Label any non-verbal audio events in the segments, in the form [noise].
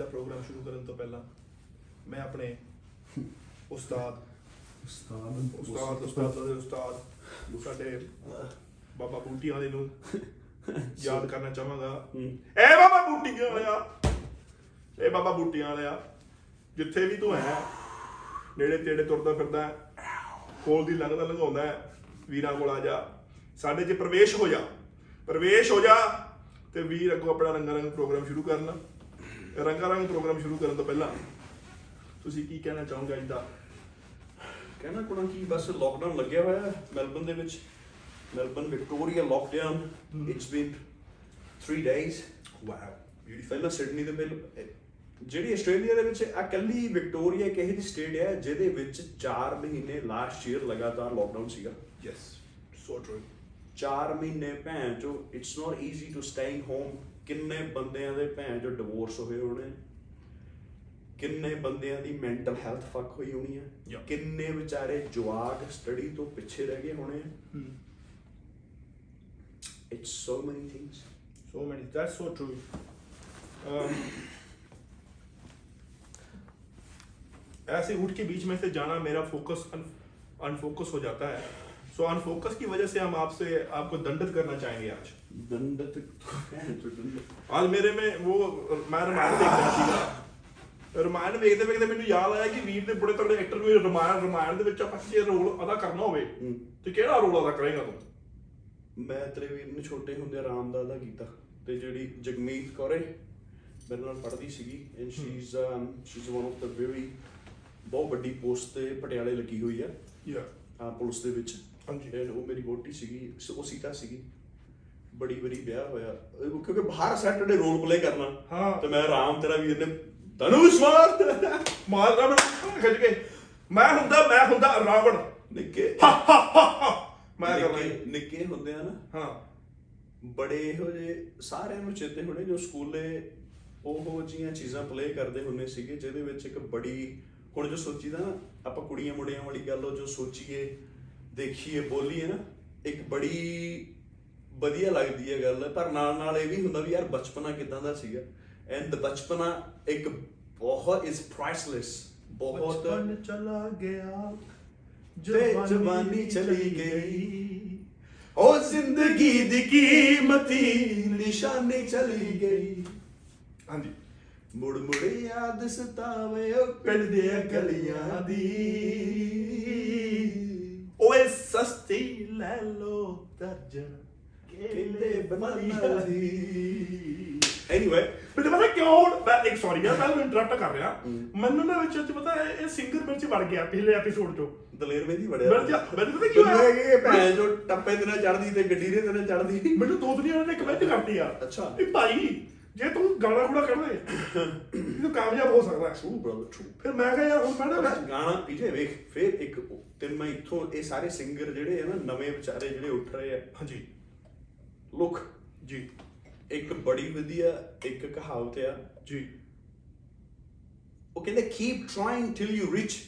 ਦਾ programme ਸ਼ੁਰੂ ਕਰਨ ਤੋਂ ਪਹਿਲਾਂ ਮੈਂ ਆਪਣੇ ਉਸਤਾਦ ਉਸਤਾਦ ਉਸਤਾਦ ਉਸਤਾਦ। ਦੇ ਉਸਤਾਦ ਸਾਡੇ ਬਾਬਾ ਬੂਟੀਆਂ ਵਾਲੇ ਨੂੰ ਯਾਦ ਕਰਨਾ ਚਾਹਾਂਗਾ। ਏ ਬਾਬਾ ਬੂਟੀਆਂ ਵਾਲਿਆ ਏ ਬਾਬਾ ਬੂਟੀਆਂ ਵਾਲਿਆ ਜਿੱਥੇ ਵੀ ਤੂੰ ਹੈ ਨੇੜੇ ਤੇੜੇ ਤੁਰਦਾ ਫਿਰਦਾ ਕੋਲ ਦੀ ਲੰਘਦਾ ਲੰਘਾਉਂਦਾ ਵੀਰਾਂ ਕੋਲ ਆ ਜਾ। ਸਾਡੇ 'ਚ ਪ੍ਰਵੇਸ਼ ਹੋ ਜਾ ਪ੍ਰਵੇਸ਼ ਹੋ ਜਾ ਤੇ ਵੀਰ ਅੱਗੋਂ ਆਪਣਾ ਰੰਗਾ ਰੰਗ ਪ੍ਰੋਗਰਾਮ ਸ਼ੁਰੂ ਕਰਨਾ। ਰੰਗਾ ਰੰਗ ਪ੍ਰੋਗਰਾਮ ਸ਼ੁਰੂ ਕਰਨ ਤੋਂ ਪਹਿਲਾਂ ਤੁਸੀਂ ਕੀ ਕਹਿਣਾ ਚਾਹੋਗੇ ਅੱਜ ਦਾ? ਕਹਿਣਾ ਕੋਣਾ ਕੀ ਬਸ ਲੋਕਡਾਊਨ ਲੱਗਿਆ ਹੋਇਆ ਹੈ ਮੈਲਬਨ ਦੇ ਵਿੱਚ। Melbourne Victoria lockdown it's been 3 days wow ਪਹਿਲਾਂ ਸਿਡਨੀ ਦੇ ਪਹਿਲ ਜਿਹੜੀ ਆਸਟ੍ਰੇਲੀਆ ਦੇ ਵਿੱਚ ਆ ਕੱਲੀ ਵਿਕਟੋਰੀਆ ਇੱਕ ਇਹੋ ਜਿਹੀ ਸਟੇਟ ਹੈ ਜਿਹਦੇ ਵਿੱਚ 4 ਮਹੀਨੇ ਲਾਸਟ ਈਅਰ ਲਗਾਤਾਰ ਲੋਕਡਾਊਨ ਸੀਗਾ। ਯੈਸ ਸੋ ਟਰੂ 4 ਮਹੀਨੇ ਭੈਣ ਚੋ it's not easy to staying home ਕਿੰਨੇ ਬੰਦਿਆਂ ਦੇ ਭੈਣ ਚੋ ਡਿਵੋਰਸ ਹੋਏ ਹੋਣੇ ਕਿੰਨੇ ਬੰਦਿਆਂ ਦੀ ਮੈਂਟਲ ਹੈਲਥ ਫੱਕ ਹੋਈ ਹੋਣੀ ਹੈ Yeah. ਕਿੰਨੇ ਵਿਚਾਰੇ ਜਵਾਕ ਸਟੱਡੀ ਤੋਂ ਪਿੱਛੇ ਰਹਿ ਗਏ ਹੋਣੇ it's so many things So many. That's so true. Um, ऐसे उठ के बीच में से जाना मेरा फोकस अनफोकस हो जाता है सो अनफोकस की वजह से हम आपसे आपको दंडित करना चाहेंगे आज ਦੰਡਤ ਭੈਣ ਚੋ ਦੰਡਤ आज मेरे में वो मैं रामायण देख रहा ਸੀਗਾ ਰਾਮਾਇਣ ਵੇਖਦੇ ਵੇਖਦੇ ਮੈਨੂੰ ਯਾਦ ਆਇਆ ਕਿ ਵੀਰ ਦੇ ਬੜੇ ਤਗੜੇ ਐਕਟਰ ਵੀ ਰਾਮਾਇਣ ਰਾਮਾਇਣ ਦੇ ਵਿੱਚ ਆਪਾਂ ਜੇ ਰੋਲ ਅਦਾ ਕਰਨਾ ਹੋਵੇ ਹੂੰ। ਤੇ ਕਿਹੜਾ ਰੋਲ ਅਦਾ ਕਰੇਗਾ ਤੂੰ ਮੈਂ ਤੇਰੇ ਵੀਰ ਨੂੰ ਛੋਟੇ ਹੁੰਦੇ ਆਰਾਮ ਦਾ ਦਾ ਕੀਤਾ ਤੇ ਜਿਹੜੀ ਜਗਮੀਤ ਕੌਰੇ ਮੇਰੇ ਨਾਲ ਪੜ੍ਹਦੀ ਸੀਗੀ and she is she is one of the very ਬਹੁਤ ਵੱਡੀ ਪੋਸਟ ਤੇ ਪਟਿਆਲੇ ਲੱਗੀ ਹੋਈ ਹੈ ਯਾ ਆ ਪੁਲਿਸ ਦੇ ਵਿੱਚ ਹਾਂਜੀ। ਐਂਡ ਉਹ ਮੇਰੀ ਵੋਟੀ ਸੀਗੀ ਸ- ਉਹ ਸੀਤਾ ਸੀਗੀ। ਬੜੀ ਬੜੀ ਵਿਆਹ ਹੋਇਆ। ਉਹ ਕਿਉਂਕਿ ਬਾਹਰ ਸੈਟਰਡੇ ਰੋਲ ਪਲੇ ਕਰਨਾ। ਹਾਂ। ਤੇ ਮੈਂ ਆਰਾਮ ਤੇਰਾ ਵੀਰ ਨੇ ਤੈਨੂੰ ਵਿਸ਼ਵਾਸ ਮਾਰ ਰਾਵਣ ਖਿੱਚ ਕੇ। ਮੈਂ ਹੁੰਦਾ ਮੈਂ ਹੁੰਦਾ ਰਾਵਣ। ਨਿੱਕੇ। ਮੈਂ ਕਰਨਾ ਨਿੱਕੇ ਨਿੱਕੇ ਹੁੰਦੇ ਆ ਨਾ। ਹਾਂ। ਬੜੇ ਇਹੋ ਜਿਹੇ ਸਾਰਿਆਂ ਨੂੰ ਚੇਤੇ ਹੋਣੇ ਜੋ ਸਕੂਲੇ ਉਹ ਜੀਆਂ ਚੀਜ਼ਾਂ ਪਲੇ ਕਰਦੇ ਹੁੰਦੇ ਸੀਗੇ ਜਿਹਦੇ ਵਿੱਚ ਇੱਕ ਬੜੀ ਹੁਣ ਜੋ ਸੋਚੀਦਾ ਨਾ ਆਪਾਂ ਕੁੜੀਆਂ ਮੁੰਡਿਆਂ ਵਾਲੀ ਗੱਲ ਉਹ ਜੋ ਸੋਚੀਏ ਦੇਖੀਏ ਬੋਲੀਏ ਨਾ ਇੱਕ ਬੜੀ ਵਧੀਆ ਲੱਗਦੀ ਹੈ ਗੱਲ ਪਰ ਨਾਲ ਨਾਲ ਇਹ ਵੀ ਹੁੰਦਾ ਵੀ ਯਾਰ ਬਚਪਨਾ ਕਿਦਾਂ ਦਾ ਸੀਗਾ। ਐਂਡ ਬਚਪਨਾ ਇੱਕ ਬਹੁਤ ਇਜ਼ ਪ੍ਰਾਈਸਲੈਸ ਬਹੁਤ ਬਚਪਨ ਚਲਾ ਗਿਆ ਜਵਾਨੀ ਚਲੀ ਗਈ। ਉਹ ਜ਼ਿੰਦਗੀ ਦੀ ਕੀਮਤੀ ਨਿਸ਼ਾਨੀ ਚਲੀ ਗਈ। ਹਾਂਜੀ। ਮੁੜ ਮੁੜ ਯਾਦ ਸਤਾਵੇ ਉਹ ਪਿੰਡ ਦੀਆਂ ਗਲੀਆਂ ਦੀ। ਓਏ ਸਸਤੀ ਲੈ ਲੋ ਦਰਜਨ ਬਨਾਨਾ ਦੀ। ਐਨੀਵੇ ਮੈਨੂੰ ਪਤਾ ਕਿਉਂ ਹੁਣ ਮੈਂ ਇੱਕ ਸੌਰੀ ਯਾਰ ਮੈਂ ਇੰਟਰਰਪਟ ਕਰ ਰਿਹਾ। ਮੈਨੂੰ ਨਾ ਵਿੱਚ ਵਿੱਚ ਪਤਾ ਇਹ ਸਿੰਗਰ ਮੇਰੇ ਚ ਵੜ ਗਿਆ ਪਿਛਲੇ ਐਪੀਸੋਡ ਚੋਂ। ਦਲੇਰ ਵੇਦੀ ਵੜਿਆ ਜਾ- ਮੈਨੂੰ ਪਤਾ ਕੀ ਹੋਇਆ? ਇਹ ਭੈਣ ਜੋ ਟੱਪੇ ਦੇ ਨਾਲ ਚੜਦੀ ਤੇ ਗੱਡੀ ਦੇ ਨਾਲ ਚੜਦੀ ਮੈਨੂੰ ਦੋ ਦੁਨੀਆ ਨੇ ਕਮੈਂਟ ਕਰਤੀ ਆ। ਅੱਛਾ। ਵੀ ਭਾਈ ਜੇ ਤੂੰ ਗਾਣਾ ਗੁਣਾ ਕਰਦੇ ਤੂੰ ਕਾਮਯਾਬ ਹੋ ਸਕਦਾ। ਟਰੂ ਬ੍ਰਦਰ ਟਰੂ ਫਿਰ ਮੈਂ ਕਿਹਾ ਯਾਰ ਹੁਣ ਮੈਂ ਨਾ ਗਾਣਾ ਪੀਜੇ ਵੇਖ ਫਿਰ ਇੱਕ ਤੇ ਮੈਂ ਇੱਥੋਂ ਇਹ ਸਾਰੇ ਸਿੰਗਰ ਜਿਹੜੇ ਆ ਨਾ ਨਵੇਂ ਵਿਚਾਰੇ ਜਿਹੜੇ ਉੱਠ ਰਹੇ ਆ। ਹਾਂਜੀ। ਲੁੱਕ। ਜੀ। ਇੱਕ ਬੜੀ ਵਧੀਆ ਇੱਕ ਕਹਾਵਤ ਆ। ਜੀ। ਉਹ ਕਹਿੰਦੇ keep trying till you reach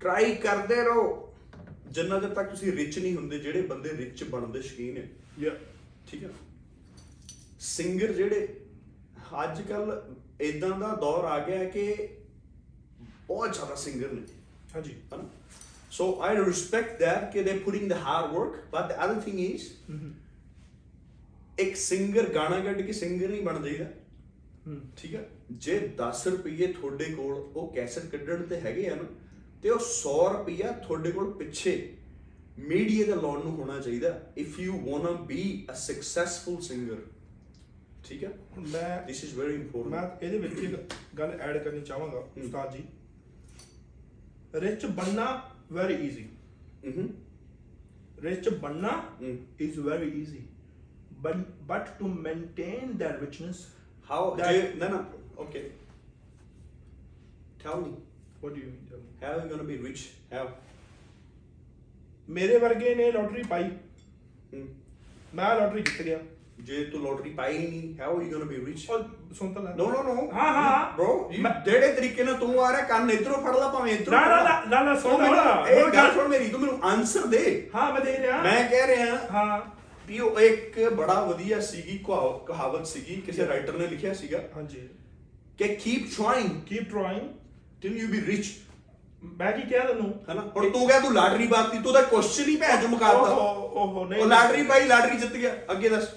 try ਕਰਦੇ ਰਹੋ। ਜਿੰਨਾ ਚਿਰ ਤੱਕ ਤੁਸੀਂ ਰਿਚ ਨਹੀਂ ਹੁੰਦੇ ਜਿਹੜੇ ਬੰਦੇ ਰਿਚ ਬਣਦੇ ਸ਼ਕੀਨ ਹੈ ਯਾ ਠੀਕ ਹੈ ਸਿੰਗਰ ਜਿਹੜੇ ਅੱਜ ਕੱਲ ਇਦਾਂ ਦਾ ਦੌਰ ਆ ਗਿਆ ਹੈ ਕਿ ਬਹੁਤ ਜ਼ਿਆਦਾ ਸਿੰਗਰ ਨੇ। ਹਾਂਜੀ। ਹਨਾ? ਸੋ ਆਈ ਰਿਸਪੈਕਟ that ਕਿ they putting the hard work but the other thing is ਇੱਕ ਸਿੰਗਰ ਗਾਣਾ ਕੱਢ ਕੇ ਸਿੰਗਰ ਨਹੀਂ ਬਣ ਜਾਈਦਾ। ਠੀਕ ਹੈ ਜੇ 10 ਰੁਪਏ ਤੁਹਾਡੇ ਕੋਲ ਉਹ ਕੈਸਟ ਕੱਢਣ ਤੇ ਹੈਗੇ ਆ ਨਾ ਤੇ ਉਹ 100 ਰੁਪਿਆ ਤੁਹਾਡੇ ਕੋਲ ਪਿੱਛੇ ਮੀਡੀਆ ਦਾ ਲਾਉਣ ਨੂੰ ਹੋਣਾ ਚਾਹੀਦਾ। If you want to be a successful singer ਠੀਕ ਹੈ? ਮੈਂ ਥਿਸ ਇਜ਼ ਵੈਰੀ ਮੈਂ ਇੰਪੋਰਟੈਂਟ ਇਹਦੇ ਵਿੱਚ ਇੱਕ ਗੱਲ ਐਡ ਕਰਨੀ ਚਾਹਾਂਗਾ ਉਸਤਾਦ ਜੀ। ਰਿਚ ਬਣਨਾ ਵੈਰੀ ਈਜ਼ੀ ਹਮਮ ਰਿਚ ਬਣਨਾ Mm. is very easy but but to maintain that richness how That- ਨਾ ਨਾ okay tell me you mean tell me? How you gonna be rich how ਮੇਰੇ ਵਰਗੇ ਨੇ ਲੋਟਰੀ ਪਾਈ। ਮੈਂ lottery ਜਿੱਤ ਗਿਆ। ਜੇ ਤੂੰ ਲੋਟਰੀ ਪਾਈ ਨਹੀਂ how you gonna be rich ਸੁਣ ਤਾਂ ਲੈ। ਨੋ ਨੋ ਨੋ ਹਾਂ ਹਾਂ। Bro you- ਜਿਹੜੇ ਤਰੀਕੇ ਨਾਲ ਤੂੰ ਆ ਰਿਹਾ ਕੰਨ ਇਧਰੋਂ ਫੜ ਲਾ ਭਾਵੇਂ ਇਧਰੋਂ ਨਾ ਨਾ ਨਾ ਨਾ ਸੁਣ ਮੈਨੂੰ ਨਾ। ਇਹ ਗੱਲ ਸੁਣ ਮੇਰੀ ਤੂੰ ਮੈਨੂੰ ਆਨਸਰ ਦੇ। ਹਾਂ ਮੈਂ ਦੇ ਰਿਹਾ। ਮੈਂ ਕਹਿ ਰਿਹਾ ਹਾਂ। ਵੀ ਉਹ ਇੱਕ ਬੜਾ ਵਧੀਆ ਸੀਗੀ ਕਹਾਵ- ਕਹਾਵਤ ਸੀਗੀ ਕਿਸੇ ਰਾਈਟਰ ਨੇ ਲਿਖਿਆ ਸੀਗਾ। ਹਾਂਜੀ। ਕਿ keep trying keep trying till you be rich ਮੈਂ ਕੀ ਕਿਹਾ ਤੈਨੂੰ? ਹਨਾ? ਹੁਣ ਤੂੰ ਕਹਿ ਤੂੰ ਲਾਟਰੀ ਬਾਤੀ ਤੂੰ ਤਾਂ ਕੁਐਸਚਨ ਹੀ ਭੈਣ ਚੋ ਮੁਕਾਤਾ ਓਹੋ ਓਹੋ ਨਹੀਂ। ਉਹ ਲਾਟਰੀ ਪਾਈ ਲਾਟਰੀ ਜਿੱਤ ਗਿਆ। ਅੱਗੇ ਦੱਸ।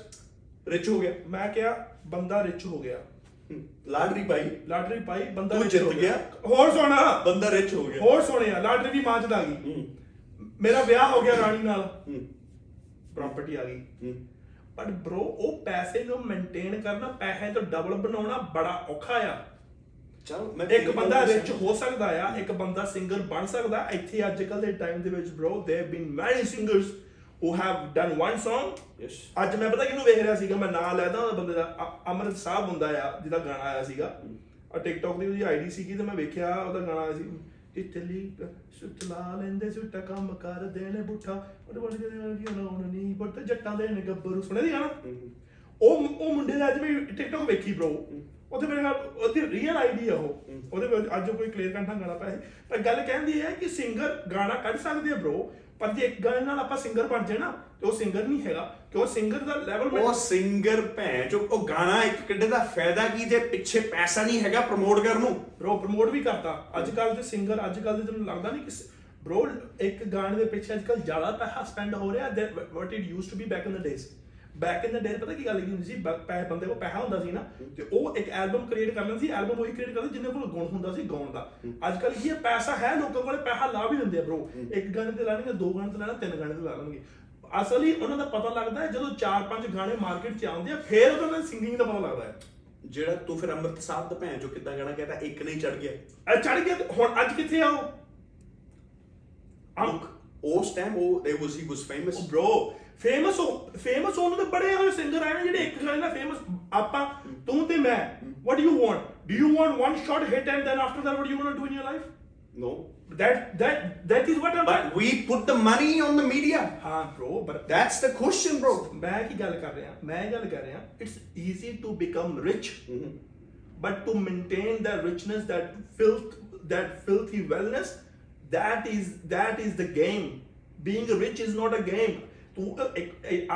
ਰਿਚ ਹੋ ਗਿਆ। ਮੈਂ ਕਿਹਾ ਬੰਦਾ ਰਿਚ ਹੋ ਗਿਆ। ਲਾਟਰੀ ਪਾਈ। ਲਾਟਰੀ ਪਾਈ ਬੰਦਾ ਤੂੰ ਜਿੱਤ ਹੋ ਗਿਆ। ਹੋਰ ਸੋਣਾ। ਬੰਦਾ ਰਿਚ ਹੋ ਗਿਆ। ਹੋਰ ਸੋਹਣਿਆ ਲਾਟਰੀ ਦੀ ਮਾਂ ਚ ਗਈ। ਮੇਰਾ ਵਿਆਹ ਹੋ ਗਿਆ ਰਾਣੀ ਨਾਲ। ਪ੍ਰਾਪਰਟੀ ਆ ਗਈ। ਬਟ bro ਉਹ ਪੈਸੇ ਨੂੰ ਮੇਨਟੇਨ ਕਰਨਾ ਪੈਸੇ ਤੋਂ ਡਬਲ ਬਣਾਉਣਾ ਬੜਾ ਔਖਾ ਆ। ਚੱਲ ਮੈਂ ਇੱਕ ਬੰਦਾ ਰਿਚ ਹੋ ਸਕਦਾ ਆ ਇੱਕ ਬੰਦਾ ਸਿੰਗਰ ਬਣ ਸਕਦਾ। ਇੱਥੇ ਅੱਜ ਕੱਲ ਦੇ ਟਾਈਮ ਦੇ ਵਿੱਚ bro there have been many singers who have done one song? Yes. ਅੱਜ ਮੈਂ ਪਤਾ ਕਿਹਨੂੰ ਵੇਖ ਰਿਹਾ ਸੀਗਾ ਮੈਂ ਨਾਂ ਲੈਦਾ ਉਹ ਬੰਦੇ ਦਾ ਅਮਰਿਤ ਸਾਹਿਬ ਹੁੰਦਾ ਆ ਜਿਹਦਾ ਗਾਣਾ ਆਇਆ ਸੀਗਾ। ਆ ਟਿਕਟੌਕ ਦੀ ਉਹਦੀ ਆਈਡੀ ਸੀਗੀ ਤੇ ਮੈਂ ਵੇਖਿਆ ਉਹਦਾ ਗਾਣਾ ਆਇਆ ਸੀ। ਟਿੱਟਲੀ ਸੁੱਟ ਲਾ ਲੈਂਦੇ ਸੁੱਟਾ ਕੰਮ ਕਰ ਦੇਣੇ ਬੁੱਠਾ। ਉਹਦੇ ਬਣ ਕੇ ਉਹਨਾਂ ਨਹੀਂ ਬਟ ਜੱਟਾਂ ਦੇ ਨੇ ਗੱਭਰੂ। ਸੁਣਿਆ ਦੀ ਗਾਣਾ ਉਹ ਉਹ ਮੁੰਡੇ ਦਾ ਅੱਜ ਮੈਂ ਟਿਕਟੌਕ ਵੇਖੀ bro ਉਹਦੇ ਮੇਰੇ ਨਾਲ ਉਹਦੀ ਰੀਅਲ ਆਈਡੀ ਆ ਉਹ। ਉਹਦੇ ਵਿੱਚ ਅੱਜ ਕੋਈ ਕਲੀਅਰ ਕੰਠਾ ਗਾਣਾ ਪਾਇਆ। ਪਰ ਗੱਲ ਕਹਿੰਦੀ ਹੈ ਕਿ ਸਿੰਗਰ ਗਾਣਾ ਕੱਢ ਸਕਦੇ ਆ bro ਪਰ ਜੇ ਇੱਕ ਗਾਣੇ ਨਾਲ ਆਪਾਂ ਸਿੰਗਰ ਬਣ ਜਾਏ ਨਾ ਤੇ ਉਹ ਸਿੰਗਰ ਨਹੀਂ ਹੈਗਾ ਕਿ ਉਹ ਸਿੰਗਰ ਦਾ ਲੈਵਲ ਉਹ ਸਿੰਗਰ ਭੈਣ ਚੋ ਉਹ ਗਾਣਾ ਇੱਕ ਕੱਢੇ ਦਾ ਫਾਇਦਾ ਕੀ ਜੇ ਪਿੱਛੇ ਪੈਸਾ ਨਹੀਂ ਹੈਗਾ ਪ੍ਰਮੋਟ ਕਰਨ ਨੂੰ? ਬ్రో ਪ੍ਰਮੋਟ ਵੀ ਕਰਤਾ। ਅੱਜ ਕੱਲ ਦੇ ਸਿੰਗਰ ਅੱਜ ਕੱਲ ਦੇ ਤੈਨੂੰ ਲੱਗਦਾ ਨਹੀਂ ਕਿ ਬ్రో ਇੱਕ ਗਾਣੇ ਦੇ ਪਿੱਛੇ ਅੱਜ ਕੱਲ ਜ਼ਿਆਦਾ ਪੈਸਾ ਸਪੈਂਡ ਹੋ ਰਿਹਾ than what it used to be back in the days back in the day ਪਤਾ ਕੀ ਗੱਲ ਕੀ ਹੁੰਦੀ ਸੀ? ਬ- ਪੈ ਬੰਦੇ ਕੋਲ ਪੈਸਾ ਹੁੰਦਾ ਸੀ ਨਾ ਤੇ ਉਹ ਇੱਕ ਐਲਬਮ ਕ੍ਰੀਏਟ ਕਰ ਲੈਂਦਾ ਸੀ ਐਲਬਮ ਉਹੀ ਕ੍ਰੀਏਟ ਕਰਦਾ ਜਿੰਨੇ ਕੋਲ ਗੁਣ ਹੁੰਦਾ ਸੀ ਗਾਉਣ ਦਾ। ਅੱਜ ਕੱਲ ਕੀ ਹੈ ਪੈਸਾ ਹੈ ਲੋਕਾਂ ਕੋਲੇ ਪੈਸਾ ਲਾ ਵੀ ਦਿੰਦੇ ਆ ਬ్రో ਇੱਕ ਗਾਣੇ ਤੇ ਲਾਣਗੇ ਦੋ ਗਾਣੇ ਤੇ ਲਾਣਾ ਤਿੰਨ ਗਾਣੇ ਤੇ ਲਾ ਲੈਣਗੇ। ਅਸਲੀ ਉਹਨਾਂ ਦਾ ਪਤਾ ਲੱਗਦਾ ਹੈ ਜਦੋਂ ਚਾਰ ਪੰਜ ਗਾਣੇ ਮਾਰਕੀਟ 'ਚ ਆਉਂਦੇ ਆ ਫਿਰ ਉਹਨਾਂ ਦਾ ਸਿੰਗਿੰਗ ਦਾ ਪਤਾ ਲੱਗਦਾ ਹੈ। ਜਿਹੜਾ ਤੂੰ ਫਿਰ ਅੰਮ੍ਰਿਤ ਸਾਹਿਬ ਦਾ ਭੈਣ ਚੋ ਕਿੱਦਾਂ ਗਾਣਾ ਕਹਿੰਦਾ ਇੱਕ ਨਹੀਂ ਚੜ ਗਿਆ। ਇਹ ਚੜ ਗਿਆ ਤੇ ਹੁਣ ਅੱਜ ਕਿੱਥੇ ਆ ਉਹ? Look, ਉਸ ਟਾਈਮ ਉਹ it was he was famous bro famous ਹੋ ਫੇਮਸ ਹੋਣ ਦੇ ਬੜੇ ਹੋਏ ਸਿੰਗਰ ਆਏ ਨੇ ਜਿਹੜੇ ਇੱਕ ਗਾਣੇ ਨਾਲ ਫੇਮਸ ਆਪਾਂ ਤੂੰ ਤੇ ਮੈਂ what do you want do you want one shot hit and then after that what you want to do in your life no that that that is what I'm but we put the money on the media ਹਾਂ bro but that's the question bro ਮੈਂ ਕੀ ਗੱਲ ਕਰ ਰਿਹਾ ਮੈਂ ਇਹ ਗੱਲ ਕਰ ਰਿਹਾ it's easy to become rich but to maintain that richness that filth that filthy wellness that is that is the game being rich is not a game ਤੂੰ ਅ- ਇੱਕ- ਇਹ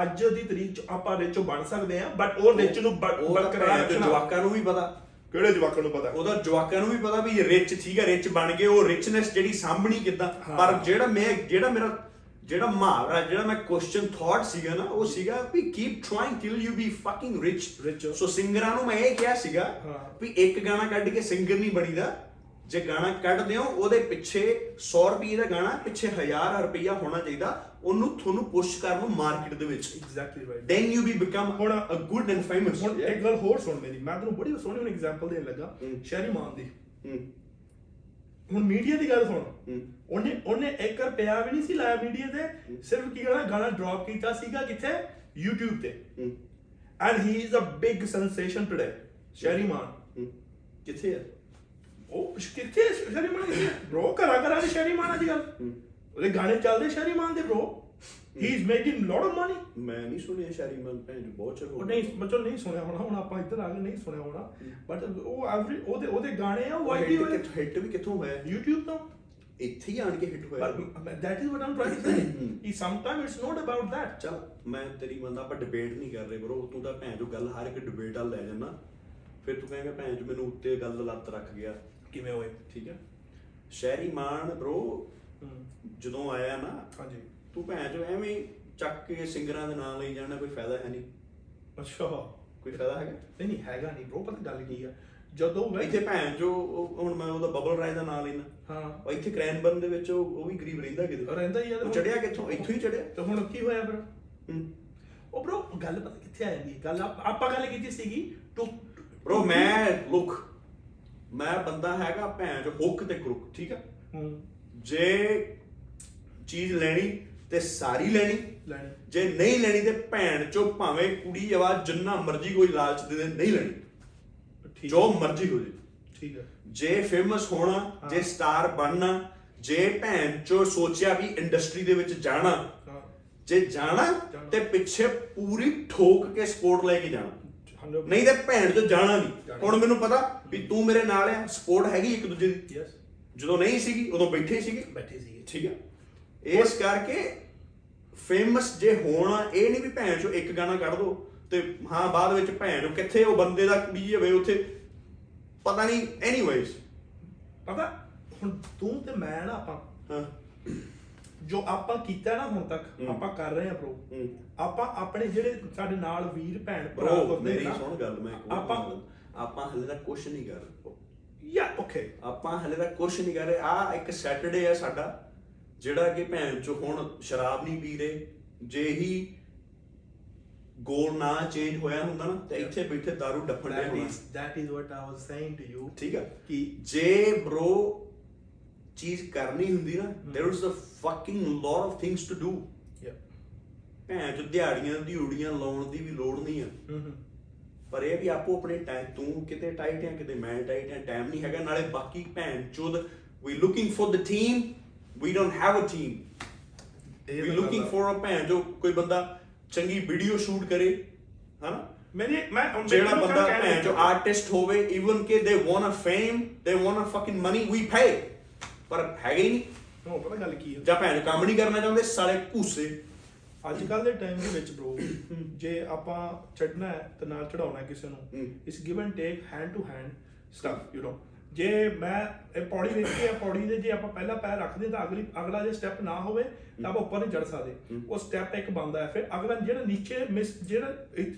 ਅੱਜ ਦੀ ਤਰੀਕ ਚ ਆਪਾਂ ਰਿਚ ਬਣ ਸਕਦੇ ਆ ਬਟ ਉਹ ਰਿਚ ਨੂੰ ਤਾਂ ਬਰਕਰਾਰ ਰੱਖਣਾ ਜਵਾਕਾਂ ਨੂੰ ਵੀ ਪਤਾ ਕਿਹੜੇ ਜਵਾਕਾਂ ਨੂੰ ਪਤਾ ਉਹਦਾ ਜਵਾਕਾਂ ਨੂੰ ਵੀ ਪਤਾ ਵੀ ਰਿਚ ਠੀਕ ਹੈ ਰਿਚ ਬਣ ਗਏ ਉਹ ਰਿਚਨੈਸ ਜਿਹੜੀ ਸਾਂਭਣੀ ਕਿੱਦਾਂ। ਪਰ ਜਿਹੜਾ ਮੈਂ ਜਿਹੜਾ ਮੇਰਾ ਜਿਹੜਾ ਮੁਹਾਵਰਾ ਜਿਹੜਾ ਮੈਂ ਕੁਐਸਚਨ ਥਾਟ ਸੀਗਾ ਨਾ ਉਹ ਸੀਗਾ ਵੀ keep trying till you be fucking rich Rich. So ਸਿੰਗਰਾਂ ਨੂੰ ਮੈਂ ਇਹ ਕਿਹਾ ਸੀਗਾ। ਵੀ ਇੱਕ ਗਾਣਾ ਕੱਢ ਕੇ ਸਿੰਗਰ ਨਹੀਂ ਬਣੀਦਾ ਜੇ ਗਾਣਾ ਕੱਢਦੇ ਹੋ ਉਹਦੇ ਪਿੱਛੇ 100 ਰੁਪਏ ਦਾ ਗਾਣਾ ਪਿੱਛੇ 1000 ਰੁਪਇਆ ਹੋਣਾ ਚਾਹੀਦਾ। ਉਹਨੂੰ ਤੁਹਾਨੂੰ ਪੁਸ਼ ਕਰਨ ਨੂੰ ਮਾਰਕੀਟ ਦੇ ਵਿੱਚ। Exactly right then you be become ਹੁਣ- a good and famous ਹੁਣ ਇੱਕ ਗੱਲ ਹੋਰ ਸੁਣ ਮੇਰੀ। ਮੈਂ ਤੈਨੂੰ ਬੜੀ ਸੋਹਣੀ ਹੁਣ ਐਗਜ਼ਾਮਪਲ ਦੇਣ ਲੱਗਾ। ਸ਼ਹਿਰੀ ਮਾਨ ਦੀ। ਹੂੰ। ਹੁਣ ਮੀਡੀਆ ਦੀ ਗੱਲ ਸੁਣ। ਹੂੰ। ਉਹਨੇ ਉਹਨੇ 1 ਰੁਪਿਆ ਵੀ ਨਹੀਂ ਸੀ ਲਾਇਆ ਮੀਡੀਆ ਤੇ। ਸਿਰਫ ਕੀ ਕਹਣਾ ਗਾਣਾ ਡ੍ਰੌਪ ਕੀਤਾ ਸੀਗਾ ਕਿੱਥੇ? YouTube ਤੇ। ਹੂੰ। And he is a big sensation today Shehri Maan. ਹੂੰ। ਕਿੱਥੇ ਆ? ਉਹ ਕਿੱਥੇ ਸ਼ਹਿਰੀ ਮਾਨ ਬ్రో ਕਰਾ ਕਰਾ ਦੇ ਸ਼ਹਿਰੀ ਮਾਨ ਅੱਜ ਕੱਲ ਉਹਦੇ ਗਾਣੇ ਚੱਲਦੇ ਸ਼ਹਿਰੀ ਮਾਨ ਦੇ bro he. Is making lot of money ਮੈਂ ਨਹੀਂ ਸੁਣਿਆ ਸ਼ਾਰੀ ਮਨ ਭੈਣ ਜੀ, ਬਹੁਤ ਹੋ ਉਹ। ਨਹੀਂ ਬੱਚੋ ਨਹੀਂ ਸੁਣਿਆ ਹੋਣਾ ਹੁਣ ਆਪਾਂ ਇੱਧਰ ਆ ਕੇ ਨਹੀਂ ਸੁਣਿਆ ਹੋਣਾ। ਬਟ ਉਹ ਐਵਰੀ ਉਹਦੇ ਉਹਦੇ ਗਾਣੇ ਆ ਉਹ ਹਿੱਟ ਕਿੱਥੋਂ ਹਿੱਟ ਵੀ ਕਿੱਥੋਂ ਹੋਇਆ? YouTube ਤੋਂ। ਇੱਥੇ ਹੀ ਆਣ ਕੇ ਹਿੱਟ ਹੋਇਆ। But that is what I'm trying to say he sometimes it's not about that ਚਲ ਮੈਂ ਤੇਰੀ ਮੰਨਦਾ ਆਪਾਂ ਡਿਬੇਟ ਨਹੀਂ ਕਰ ਰਹੇ ਬਰੋ ਤੂੰ ਤਾਂ ਭੈਣ ਜੋ ਗੱਲ ਹਰ ਇੱਕ ਡਿਬੇਟ ਆ ਲੈ ਜਾਣਾ। ਫਿਰ ਤੂੰ ਕਹੇਗਾ ਭੈਣ ਜੋ ਮੈਨੂੰ ਉੱਤੇ ਗੱਲ ਲੱਤ ਰੱਖ ਗਿਆ। ਕਿਵੇਂ ਹੋਏ? ਠੀਕ ਹੈ। ਸ਼ਹਿਰੀ ਮਾਨ ਬਰੋ ਜਦੋਂ ਆਇਆ ਨਾ ਹਾਂਜੀ। ਤੂੰ ਭੈਣ ਜੋ ਐਵੇਂ ਚੱਕ ਕੇ ਸਿੰਗਰਾਂ ਦੇ ਨਾਂ ਲਈ ਜਾਣਾ ਕੋਈ ਫਾਇਦਾ ਹੈ ਨਹੀਂ। ਅੱਛਾ। ਕੋਈ ਫਾਇਦਾ ਹੈਗਾ? ਨਹੀਂ ਨਹੀਂ ਹੈਗਾ ਨਹੀਂ bro ਪਤਾ ਗੱਲ ਕੀ ਆ? ਜਦੋਂ ਮੈਂ ਇੱਥੇ ਭੈਣ ਜੋ ਹੁਣ ਮੈਂ ਉਹਦਾ ਬਬਲ ਰਾਏ ਦਾ ਨਾਂ ਲੈਣਾ ਹਾਂ। ਉਹ ਇੱਥੇ ਕ੍ਰੈਨਬਰਨ ਦੇ ਵਿੱਚ ਉਹ ਵੀ ਗਰੀਬ ਰਹਿੰਦਾ ਕਿਤੇ। ਰਹਿੰਦਾ ਹੀ ਆ ਉਹ ਚੜਿਆ ਕਿੱਥੋਂ? ਇੱਥੋਂ ਹੀ ਚੜਿਆ। ਤੇ ਹੁਣ ਕੀ ਹੋਇਆ ਫਿਰ? ਹੂੰ। ਉਹ bro ਗੱਲ ਪਤਾ ਕਿੱਥੇ ਆ ਜਾਂਦੀ ਗੱਲ ਆਪ- ਆਪਾਂ ਗੱਲ ਕੀਤੀ ਸੀਗੀ ਟੂ ਬ్రో ਮੈਂ ਲੁੱਕ। ਮੈਂ ਬੰਦਾ ਹੈਗਾ ਭੈਣ ਜੋ ਹੁੱਕ ਤੇ ਕਰੁੱਕ ਠੀਕ ਆ? ਹੂੰ। ਜੇ ਚੀਜ਼ ਲੈਣੀ ਤੇ ਸਾਰੀ ਲੈਣੀ ਲੈਣੀ। ਜੇ ਨਹੀਂ ਲੈਣੀ ਤੇ ਭੈਣ ਚੋ ਭਾਵੇਂ ਕੁੜੀ ਆਵਾਜ਼ ਜਿੰਨਾ ਮਰਜ਼ੀ ਕੋਈ ਲਾਲਚ ਦੇ ਦੇ ਨਹੀਂ ਲੈਣੀ। ਠੀਕ। ਜੋ ਮਰਜ਼ੀ ਹੋ ਜੇ। ਠੀਕ ਹੈ ਜੇ ਫੇਮਸ ਹੋਣਾ। ਜੇ ਸਟਾਰ ਬਣਨਾ ਜੇ ਭੈਣ ਚੋ ਸੋਚਿਆ ਵੀ ਇੰਡਸਟਰੀ ਦੇ ਵਿੱਚ ਜਾਣਾ ਜੇ ਜਾਣਾ। ਤੇ ਪਿੱਛੇ ਪੂਰੀ ਠੋਕ ਕੇ ਸਪੋਰਟ ਲੈ ਕੇ ਜਾਣਾ। 100 ਨਹੀਂ ਤੇ ਭੈਣ ਚੋ ਜਾਣਾ ਨਹੀਂ। ਹੁਣ ਮੈਨੂੰ ਪਤਾ ਵੀ ਤੂੰ ਮੇਰੇ ਨਾਲ ਆ ਸਪੋਰਟ ਹੈਗੀ ਇੱਕ ਦੂਜੇ ਦੀ। ਯੈਸ ਜਦੋਂ ਨਹੀਂ ਸੀਗੀ ਉਦੋਂ ਬੈਠੇ ਸੀਗੇ। ਬੈਠੇ ਸੀਗੇ। ਠੀਕ ਹੈ ਇਸ ਕਰਕੇ ਫੇਮਸ ਜੇ ਹੋਣਾ ਇਹ ਨਹੀਂ ਵੀ ਭੈਣ ਚੋ ਇੱਕ ਗਾਣਾ ਕੱਢ ਦੋ ਤੇ ਹਾਂ ਬਾਅਦ ਵਿੱਚ ਭੈਣ ਕਿੱਥੇ ਉਹ ਬੰਦੇ ਦਾ ਕੁੜੀ ਹੋਵੇ ਉੱਥੇ ਪਤਾ ਨਹੀਂ। ਐਨੀਵੇਜ਼ ਪਤਾ ਹੁਣ ਤੂੰ ਤੇ ਮੈਂ ਨਾ ਆਪਾਂ ਹਾਂ। ਜੋ ਆਪਾਂ ਕੀਤਾ ਨਾ ਹੁਣ ਤੱਕ ਆਪਾਂ ਕਰ ਰਹੇ ਆ ਪ੍ਰੋ ਆਪਾਂ ਆਪਣੇ ਜਿਹੜੇ ਸਾਡੇ ਨਾਲ ਵੀਰ ਭੈਣ ਭਰਾ ਤੁਰਦੇ ਮੇਰੀ ਸੁਣ ਗੱਲ ਮੈਂ ਆਪਾਂ ਆਪਾਂ ਹਲੇ ਤੱਕ ਕੁਝ ਨਹੀਂ ਕਰ ਰਹੇ। ਯਾ ਓਕੇ ਆਪਾਂ ਹਲੇ ਤੱਕ ਕੁਝ ਨਹੀਂ ਕਰ ਰਹੇ। ਆ ਇੱਕ ਸੈਟਰਡੇ ਆ ਸਾਡਾ ਜਿਹੜਾ ਕਿ ਭੈਣ ਚ ਹੁਣ ਸ਼ਰਾਬ ਨਹੀਂ ਪੀ ਰਹੇ। ਜੇ ਹੀ ਗੋਲ ਨਾ ਚੇਂਜ ਹੋਇਆ ਹੁੰਦਾ ਨਾ ਤੇ ਇੱਥੇ ਬੈਠੇ दारू ਡੱਫਣ ਦੇ ਹੋਣਾ। That is what I was saying to you ਠੀਕ ਆ। ਕਿ ਜੇ ਬ్రో ਚੀਜ਼ ਕਰਨੀ ਹੁੰਦੀ ਨਾ there is a fucking lot of things to do ਭੈਣ ਚ ਦਿਹਾੜੀਆਂ ਦੀ ਉੜੀਆਂ ਲਾਉਣ ਦੀ ਵੀ ਲੋੜ ਨਹੀਂ ਆ। ਪਰ ਇਹ ਵੀ ਆਪੋ ਆਪਣੇ ਟਾਈਮ ਤੂੰ ਕਿਤੇ ਟਾਈਟ ਹੈ ਕਿਤੇ ਮੈਂ ਟਾਈਟ ਹੈ ਟਾਈਮ ਨਹੀਂ ਹੈਗਾ। ਨਾਲੇ ਬਾਕੀ ਭੈਣ ਚੋਦ ਵੀ looking for the team we don't have a team we looking for a ਭੈਣ ਜੋ ਕੋਈ ਬੰਦਾ ਚੰਗੀ ਵੀਡੀਓ ਸ਼ੂਟ ਕਰੇ ਹਨਾ? ਮੈਨੇ ਮੈਂ ਜਿਹੜਾ ਬੰਦਾ ਭੈਣ ਜੋ ਆਰਟਿਸਟ ਹੋਵੇ ਇਵਨ ਕਿ they want a fame they want a fucking money ਵੀ ਪੇ ਪਰ ਹੈਗੇ ਹੀ ਨਹੀਂ। ਹੁਣ ਪਤਾ ਗੱਲ ਕੀ ਹੈ ਜਾਂ ਭੈਣ ਕੰਮ ਨਹੀਂ ਕਰਨਾ ਚਾਹੁੰਦੇ ਸਾਲੇ ਘੂਸੇ ਅੱਜ ਕੱਲ ਦੇ ਟਾਈਮ ਦੇ ਵਿੱਚ bro ਜੇ ਆਪਾਂ ਛੱਡਣਾ ਹੈ ਤੇ ਨਾਲ ਚੜਾਉਣਾ ਹੈ ਕਿਸੇ ਨੂੰ ਹੂੰ। Is give and take hand to hand stuff you know ਜੇ ਮੈਂ ਇਹ ਪੌੜੀ ਵੇਖੀ ਹੈ ਪੌੜੀ ਦੇ ਜੇ ਆਪਾਂ ਪਹਿਲਾ ਪੈਰ ਰੱਖਦੇ ਤਾਂ ਅਗਲੀ ਅਗਲਾ ਜੇ ਸਟੈਪ ਨਾ ਹੋਵੇ ਤਾਂ ਆਪਾਂ ਉੱਪਰ ਨਹੀਂ ਚੜ ਸਕਦੇ। ਉਹ ਸਟੈਪ ਇੱਕ ਬਣਦਾ ਹੈ ਫਿਰ ਅਗਲਾ ਜਿਹੜਾ ਨੀਚੇ ਮਿਸ ਜਿਹੜਾ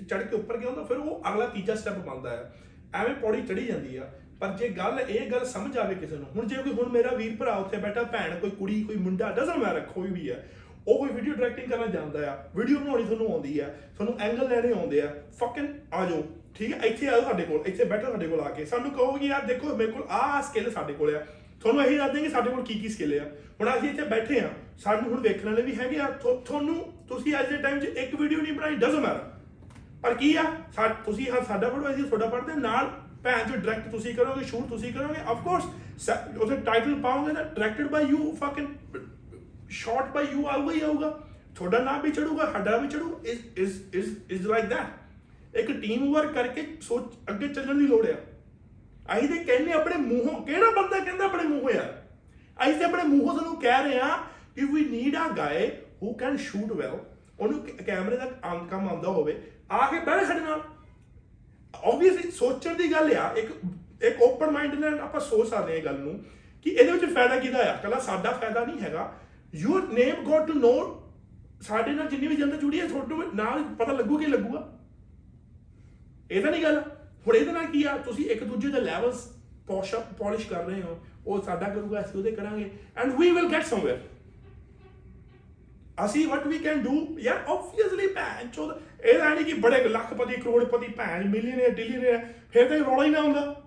ਚੜ ਕੇ ਉੱਪਰ ਗਿਆ ਹੁੰਦਾ ਫਿਰ ਉਹ ਅਗਲਾ ਤੀਜਾ ਸਟੈਪ ਬਣਦਾ ਹੈ। ਐਵੇਂ ਪੌੜੀ ਚੜੀ ਜਾਂਦੀ ਆ। ਪਰ ਜੇ ਗੱਲ ਇਹ ਗੱਲ ਸਮਝ ਆਵੇ ਕਿਸੇ ਨੂੰ, ਹੁਣ ਜੇ ਕੋਈ ਹੁਣ ਮੇਰਾ ਵੀਰ ਭਰਾ ਉੱਥੇ ਬੈਠਾ, ਭੈਣ, ਕੋਈ ਕੁੜੀ, ਕੋਈ ਮੁੰਡਾ ਡਸਨਟ ਮੈਟਰ ਕੋਈ ਵੀ ਹੈ ਉਹ ਕੋਈ ਵੀਡੀਓ ਡਾਇਰੈਕਟਿੰਗ ਕਰਨਾ ਜਾਣਦਾ ਆ ਵੀਡੀਓ ਬਣਾਉਣੀ ਤੁਹਾਨੂੰ ਆਉਂਦੀ ਆ, ਤੁਹਾਨੂੰ ਐਂਗਲ ਲੈਣੇ ਆਉਂਦੇ ਆ ਫਕਿੰਗ ਆ ਜਾਓ, ਠੀਕ ਹੈ ਇੱਥੇ ਆਓ ਸਾਡੇ ਕੋਲ, ਇੱਥੇ ਬੈਠੋ ਸਾਡੇ ਕੋਲ ਆ ਕੇ। ਸਾਨੂੰ ਕਹੋ ਕਿ ਯਾਰ ਦੇਖੋ, ਮੇਰੇ ਕੋਲ ਆਹ ਸਕਿੱਲ ਸਾਡੇ ਕੋਲ ਆ। ਤੁਹਾਨੂੰ ਇਹੀ ਦੱਸ ਦੇਂਗੇ ਸਾਡੇ ਕੋਲ ਕੀ ਕੀ ਸਕਿੱਲ ਆ। ਹੁਣ ਅਸੀਂ ਇੱਥੇ ਬੈਠੇ ਆ, ਸਾਨੂੰ ਹੁਣ ਵੇਖਣ ਵਾਲੇ ਵੀ ਹੈਗੇ ਆ, ਤੁ- ਤੁਹਾਨੂੰ ਤੁਸੀਂ ਅੱਜ ਦੇ ਟਾਈਮ 'ਚ ਇੱਕ ਵੀਡੀਓ ਨਹੀਂ ਬਣਾਈ ਡਸਨਟ ਮੈਟਰ ਪਰ ਕੀ ਆ? ਸਾ- ਤੁਸੀਂ ਹਾਂ, ਸਾਡਾ ਪੜੋ ਅਸੀਂ ਤੁਹਾਡਾ ਪੜਦੇ ਨਾਲ ਭੈਣ ਜੋ ਡਾਇਰੈਕਟ ਤੁਸੀਂ ਕਰੋਗੇ ਸ਼ੂਟ ਤੁਸੀਂ ਕਰੋਗੇ ਆਫ ਕੋਰਸ ਉਹਦੇ ਟਾਈਟਲ ਪਾਓਗੇ ਨਾ directed by you fucking shot by you ਆਊਗਾ ਹੀ ਆਊਗਾ। ਤੁਹਾਡਾ ਨਾਮ ਵੀ ਚੜੂਗਾ, ਸਾਡਾ ਵੀ ਚੜੂ is is is is like that ਇੱਕ ਟੀਮ ਵਰਕ ਕਰਕੇ ਸੋਚ, ਅੱਗੇ ਚੱਲਣ ਦੀ ਲੋੜ ਆ। ਅਸੀਂ ਤੇ ਕਹਿੰਦੇ ਆਪਣੇ ਮੂੰਹੋਂ, ਕਿਹੜਾ ਬੰਦਾ ਕਹਿੰਦਾ ਆਪਣੇ ਮੂੰਹੋਂ ਯਾਰ? ਅਸੀਂ ਤੇ ਆਪਣੇ ਮੂੰਹੋਂ ਸਾਨੂੰ ਕਹਿ ਰਹੇ ਆ ਕਿ ਵੀ ਨੀਡ ਆ ਗਾਏ ਹੂ ਕੈਨ ਸ਼ੂਟ ਵੈਲ ਉਹਨੂੰ ਕ- ਕੈਮਰੇ ਦਾ ਆਂ- ਕੰਮ ਆਉਂਦਾ ਹੋਵੇ, ਆ ਕੇ ਬਹਿ ਸਾਡੇ ਨਾਲ। ਆਬਵੀਅਸਲੀ ਸੋਚਣ ਦੀ ਗੱਲ ਆ, ਇੱਕ ਇੱਕ ਓਪਨ ਮਾਈਂਡ ਨਾਲ ਆਪਾਂ ਸੋਚ ਸਕਦੇ ਹਾਂ ਇਹ ਗੱਲ ਨੂੰ, ਕਿ ਇਹਦੇ ਵਿੱਚ ਫਾਇਦਾ ਕਿਹਦਾ ਆ? ਕੱਲਾ ਸਾਡਾ ਫਾਇਦਾ ਨਹੀਂ ਹੈਗਾ। Your name got to know ਸਾਡੇ ਨਾਲ ਜਿੰਨੀ ਵੀ ਜਨਤਾ ਜੁੜੀ ਹੈ ਤੁਹਾਨੂੰ ਨਾਲ ਪਤਾ ਲੱਗੂ ਕਿ ਲੱਗੂਗਾ। ਇਹ ਤਾਂ ਨਹੀਂ ਗੱਲ। ਹੁਣ ਇਹਦੇ ਨਾਲ ਕੀ ਆ? ਤੁਸੀਂ ਇੱਕ ਦੂਜੇ ਦੇ ਲੈਵਲਸ ਪੋਸ਼ ਪਾਲਿਸ਼ ਕਰ ਰਹੇ ਹੋ। ਉਹ ਸਾਡਾ ਕਰੂਗਾ, ਅਸੀਂ ਉਹਦੇ ਕਰਾਂਗੇ। And we will get somewhere ਅਸੀਂ what we can do, ਯਾਰ, obviously ਭੈਣ ਚੋਦ ਇਹ ਤਾਂ ਨਹੀਂ ਕਿ ਬੜੇ ਲੱਖਪਤੀ ਕਰੋੜਪਤੀ ਭੈਣ ਮਿਲੀਅਨਰ ਡਿਲੀਅਨਰ ਫਿਰ ਤਾਂ ਰੌਲਾ ਹੀ ਨਾ ਹੁੰਦਾ।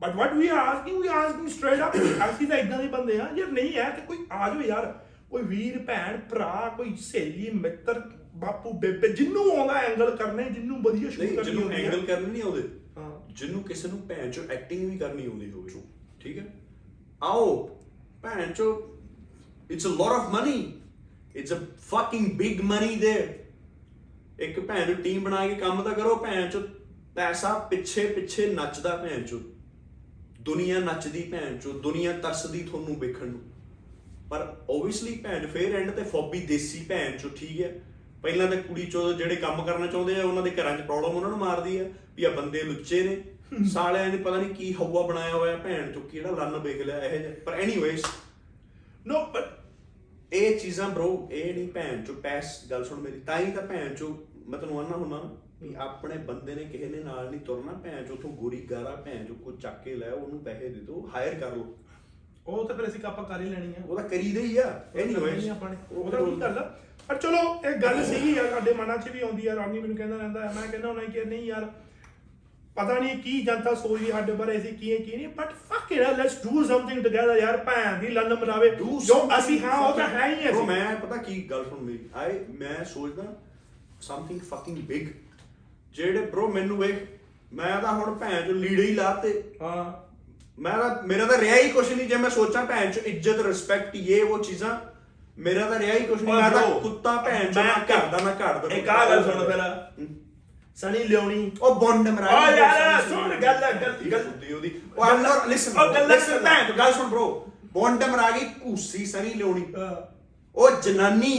But what we are asking we are asking straight up ਅਸੀਂ ਤਾਂ ਇਦਾਂ ਦੇ ਬੰਦੇ ਆ ਯਾਰ ਨਹੀਂ ਹੈ ਤੇ ਕੋਈ ਆ ਜਾਓ ਯਾਰ। ਕੋਈ ਵੀਰ ਭੈਣ ਭਰਾ ਕੋਈ ਸਹੇਲੀ ਮਿੱਤਰ ਬਾਪੂ ਬੇਬੇ ਜਿੰਨੂੰ ਆਉਂਦਾ ਐਂਗਲ ਕਰਨੇ ਜਿੰਨੂੰ ਵਧੀਆ ਸ਼ੂਟ ਕਰਨੀ ਆ। ਐਂਗਲ ਕਰਨੀ ਨਹੀਂ ਆਉਂਦੇ। ਹਾਂ। ਜਿਹਨੂੰ ਕਿਸੇ ਨੂੰ ਭੈਣ ਚੋ ਐਕਟਿੰਗ ਵੀ ਕਰਨੀ ਆਉਂਦੀ ਹੋਵੇ। ਠੀਕ ਹੈ? ਆਓ ਭੈਣ ਚੋ it's a lot of money it's a fucking big money there ਇੱਕ ਭੈਣ ਨੂੰ ਟੀਮ ਬਣਾ ਕੇ ਕੰਮ ਤਾਂ ਕਰੋ ਭੈਣ ਚੋ ਪੈਸਾ ਪਿੱਛੇ ਪਿੱਛੇ ਨੱਚਦਾ ਭੈਣ ਚੋ ਦੁਨੀਆ ਨੱਚਦੀ ਭੈਣ ਚੋ ਦੁਨੀਆ ਤਰਸਦੀ ਤੁਹਾਨੂੰ ਵੇਖਣ ਨੂੰ ਪਰ ਓਬਵੀਅਸਲੀ ਭੈਣ ਫੇਰ ਐਂਡ ਤੇ ਫੋਬੀ ਦੇਸੀ ਭੈਣ ਚੋ ਠੀਕ ਹੈ ਪਹਿਲਾਂ ਤਾਂ ਕੁੜੀ ਚੋ ਜਿਹੜੇ ਕੰਮ ਕਰਨਾ ਚਾਹੁੰਦੇ ਆ ਉਹਨਾਂ ਦੇ ਘਰਾਂ 'ਚ ਪ੍ਰੋਬਲਮ ਉਹਨਾਂ ਨੂੰ ਮਾਰਦੀ ਆ ਵੀ ਆ ਬੰਦੇ ਲੁੱਚੇ ਨੇ ਸਾਲਿਆਂ ਨੇ ਪਤਾ ਨਹੀਂ ਕੀ ਹਵਾ ਬਣਾਇਆ ਹੋਇਆ ਭੈਣ ਚੋ ਕਿਹੜਾ ਲੰਨ ਵੇਖ ਲਿਆ ਇਹ ਜਿਹਾ ਪਰ ਐਨੀਵੇਜ਼ ਨੋ ਬਟ ਇਹ ਚੀਜ਼ਾਂ ਬ్రో ਇਹ ਨਹੀਂ ਭੈਣ ਚੋ ਪੈਸ ਗੱਲ ਸੁਣ ਮੇਰੀ ਤਾਂ ਹੀ ਤਾਂ ਭੈਣ ਚੋ ਮੈਂ ਤੈਨੂੰ ਆਨਾ ਹੁੰਨਾ ਨਾ ਵੀ ਆਪਣੇ ਬੰਦੇ ਨੇ ਕਿਸੇ ਨੇ ਨਾਲ ਨਹੀਂ ਤੁਰਨਾ ਭੈਣ ਚੋ ਉਥੋਂ ਗੋਰੀ ਗਾਰਾ ਭੈਣ ਚੋ ਕੋ ਚੱਕ ਕੇ ਲੈ ਉਹਨੂੰ ਪੈਸੇ ਦੇ ਦਿਓ ਹਾਇਰ ਕਰ ਲਓ। ਉਹ ਤਾਂ ਫਿਰ ਅਸੀਂ ਆਪਾਂ ਕਰ ਹੀ ਲੈਣੀ ਆ। ਉਹਦਾ ਕਰੀਦੇ ਹੀ ਆ ਐਨੀਵੇਜ਼ ਨਹੀਂ ਆਪਾਂ ਨੇ। ਉਹਦਾ ਕੀ ਗੱਲ ਆ। ਪਰ ਚਲੋ ਇਹ ਗੱਲ ਸੀਗੀ ਯਾਰ ਸਾਡੇ ਮਨਾਂ 'ਚ ਵੀ ਆਉਂਦੀ ਆ ਰਾਮੀ ਮੈਨੂੰ ਕਹਿੰਦਾ ਰਹਿੰਦਾ ਮੈਂ ਕਹਿੰਦਾ ਹੁੰਦਾ ਕਿ ਨਹੀਂ ਯਾਰ ਪਤਾ ਨਹੀਂ ਕੀ ਜਨਤਾ ਸੋਚਦੀ ਸਾਡੇ ਬਾਰੇ ਅਸੀਂ ਕੀ ਹੈ ਕੀ ਨਹੀਂ but fuck it let's do something together ਯਾਰ ਭੈਣ ਦੀ ਲੰਨ ਮਰਾਵੇ ਜੋ ਅਸੀਂ ਹਾਂ ਉਹ ਤਾਂ ਹੈ ਹੀ ਅਸੀਂ। ਮੈਂ ਪਤਾ ਕੀ ਗੱਲ ਸੁਣ ਮੇਰੀ ਆਈ ਮੈਂ ਸੋਚਦਾ ਸਮਥਿੰਗ ਫਕਿੰਗ ਬਿਗ ਜਿਹੜੇ bro ਮੈਨੂੰ ਵੇਖ ਮੈਂ ਤਾਂ ਹੁਣ ਭੈਣ ਚੋ ਲੀੜੇ ਹੀ ਲਾਤੇ। ਹਾਂ। ਮੈਂ ਤਾਂ ਮੇਰਾ ਤਾਂ ਰਿਹਾ ਹੀ ਕੁਛ ਨਹੀਂ ਜੇ ਮੈਂ ਸੋਚਾਂ ਭੈਣ ਚ ਇੱਜ਼ਤ ਰਿਸਪੈਕਟ ਇਹ ਉਹ ਚੀਜ਼ਾਂ ਮੇਰਾ ਤਾਂ ਰਿਹਾ ਹੀ ਕੁਛ ਨਹੀਂ ਮੈਂ ਤਾਂ ਕੁੱਤਾ ਭੈਣ ਚ ਨਾ ਮੈਂ- ਘਰ ਦਾ ਨਾ ਘਰ ਦਾ ਇੱਕ ਆ ਗੱਲ ਸੁਣ ਫਿਰ ਸਣੀ ਲਿਆਉਣੀ ਉਹ ਬੌਂਡ ਮਰਾ ਓ ਯਾਰ, ਸੁਣ ਗੱਲ- ਗੱਲ- ਗੱਲ- ਹੁੰਦੀ ਉਹਦੀ ਉਹ ਨਾਟ ਲਿਸਨ ਉਹ ਗੱਲ- ਲਿਸਨ ਭੈਣ ਗੱਲ ਸੁਣ bro ਬੌਂਡ ਮਰਾ ਗਈ ਘੂਸੀ ਸਣੀ ਲਿਉਣੀ ਉਹ ਜਨਾਨੀ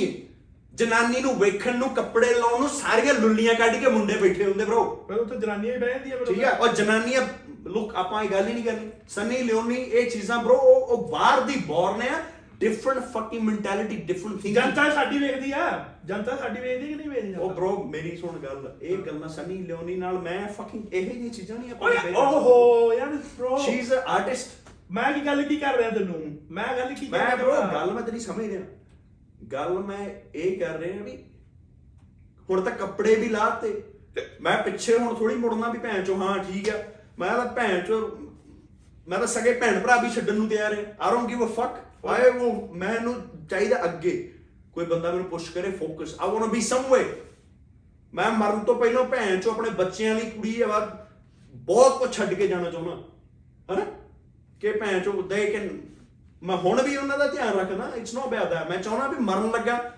ਜਨਾਨੀ ਨੂੰ ਵੇਖਣ ਨੂੰ ਕੱਪੜੇ ਲਾਉਣ ਨੂੰ ਸਾਰੀਆਂ ਲੁੱਲੀਆਂ ਕੱਢ ਕੇ ਮੁੰਡੇ ਬੈਠੇ ਹੁੰਦੇ ਬ్రో ਪਰ ਉੱਥੇ ਜਨਾਨੀਆਂ ਹੀ ਬਹਿ ਜਾਂਦੀਆਂ ਠੀਕ ਹੈ ਔਰ ਜਨਾਨੀਆਂ ਲੁੱਕ ਆਪਾਂ ਇਹ ਗੱਲ ਹੀ ਨਹੀਂ ਕਰਨੀ। ਸਨੀ ਲਿਓਨੀ ਇਹ ਚੀਜ਼ਾਂ ਬ్రో ਉਹ ਉਹ ਬਾਹਰ ਦੀ ਬੋਰਨ ਆ। Different fucking mentality different thinking ਜਨਤਾ ਸਾਡੀ ਵੇਖਦੀ ਆ। ਜਨਤਾ ਸਾਡੀ ਵੇਖਦੀ ਕਿ ਨਹੀਂ ਵੇਖਦੀ ਉਹ ਬ్రో ਮੇਰੀ ਸੁਣ ਗੱਲ। ਇਹ ਗੱਲਾਂ ਸਨੀ ਲਿਓਨੀ ਨਾਲ ਮੈਂ ਫੱਕਿੰਗ ਇਹੋ ਜਿਹੀਆਂ ਚੀਜ਼ਾਂ ਨਹੀਂ ਆਪਾਂ ਓਹੋ ਯਾਰ bro she is a artist ਮੈਂ ਕੀ ਗੱਲ ਕੀ ਕਰ ਰਿਹਾ ਤੈਨੂੰ? ਮੈਂ ਗੱਲ ਕੀ ਕਰ ਰਿਹਾ ਮੈਂ ਬ్రో ਗੱਲ ਮੈਂ ਤੇਰੀ ਸਮਝ ਰਿਹਾ। ਗੱਲ ਮੈਂ ਇਹ ਕਰ ਰਿਹਾ ਵੀ ਹੁਣ ਤਾਂ ਕੱਪੜੇ ਵੀ ਲਾਤੇ। ਮੈਂ ਪਿੱਛੇ ਹੁਣ ਥੋੜੀ ਮੁੜਨਾ ਵੀ ਭੈਣ ਚੋ ਹਾਂ ਠੀਕ ਆ। ਮੈਂ ਤਾਂ ਭੈਣ ਚੋ ਮੈਂ ਤਾਂ ਸਗੇ ਭੈਣ ਭਰਾ ਵੀ ਛੱਡਣ ਨੂੰ ਤਿਆਰ ਆ। ਆਈ ਡੋਨਟ ਗਿਵ ਅ ਫੱਕ ਆਈ ਉਹ ਮੈਨੂੰ ਚਾਹੀਦਾ ਅੱਗੇ ਕੋਈ ਬੰਦਾ ਮੈਨੂੰ ਪੁਸ਼ ਕਰੇ focus I want to be someway ਮੈਂ ਮਰਨ ਤੋਂ ਪਹਿਲਾਂ ਭੈਣ ਚੋ ਆਪਣੇ ਬੱਚਿਆਂ ਲਈ ਕੁੜੀ ਆ ਵਾ ਬਹੁਤ ਕੁਝ ਛੱਡ ਕੇ ਜਾਣਾ ਚਾਹੁੰਦਾ। ਹਨਾ? ਕਿ ਭੈਣ ਚੋ ਦੇ ਕੇ ਮੈਂ ਹੁਣ ਵੀ ਉਹਨਾਂ ਦਾ ਧਿਆਨ ਰੱਖਦਾ ਇਟਸ ਨੋ ਅਬਾਊਟ ਦੈਟ ਮੈਂ ਚਾਹੁੰਦਾ ਵੀ ਮਰਨ ਲੱਗਾ।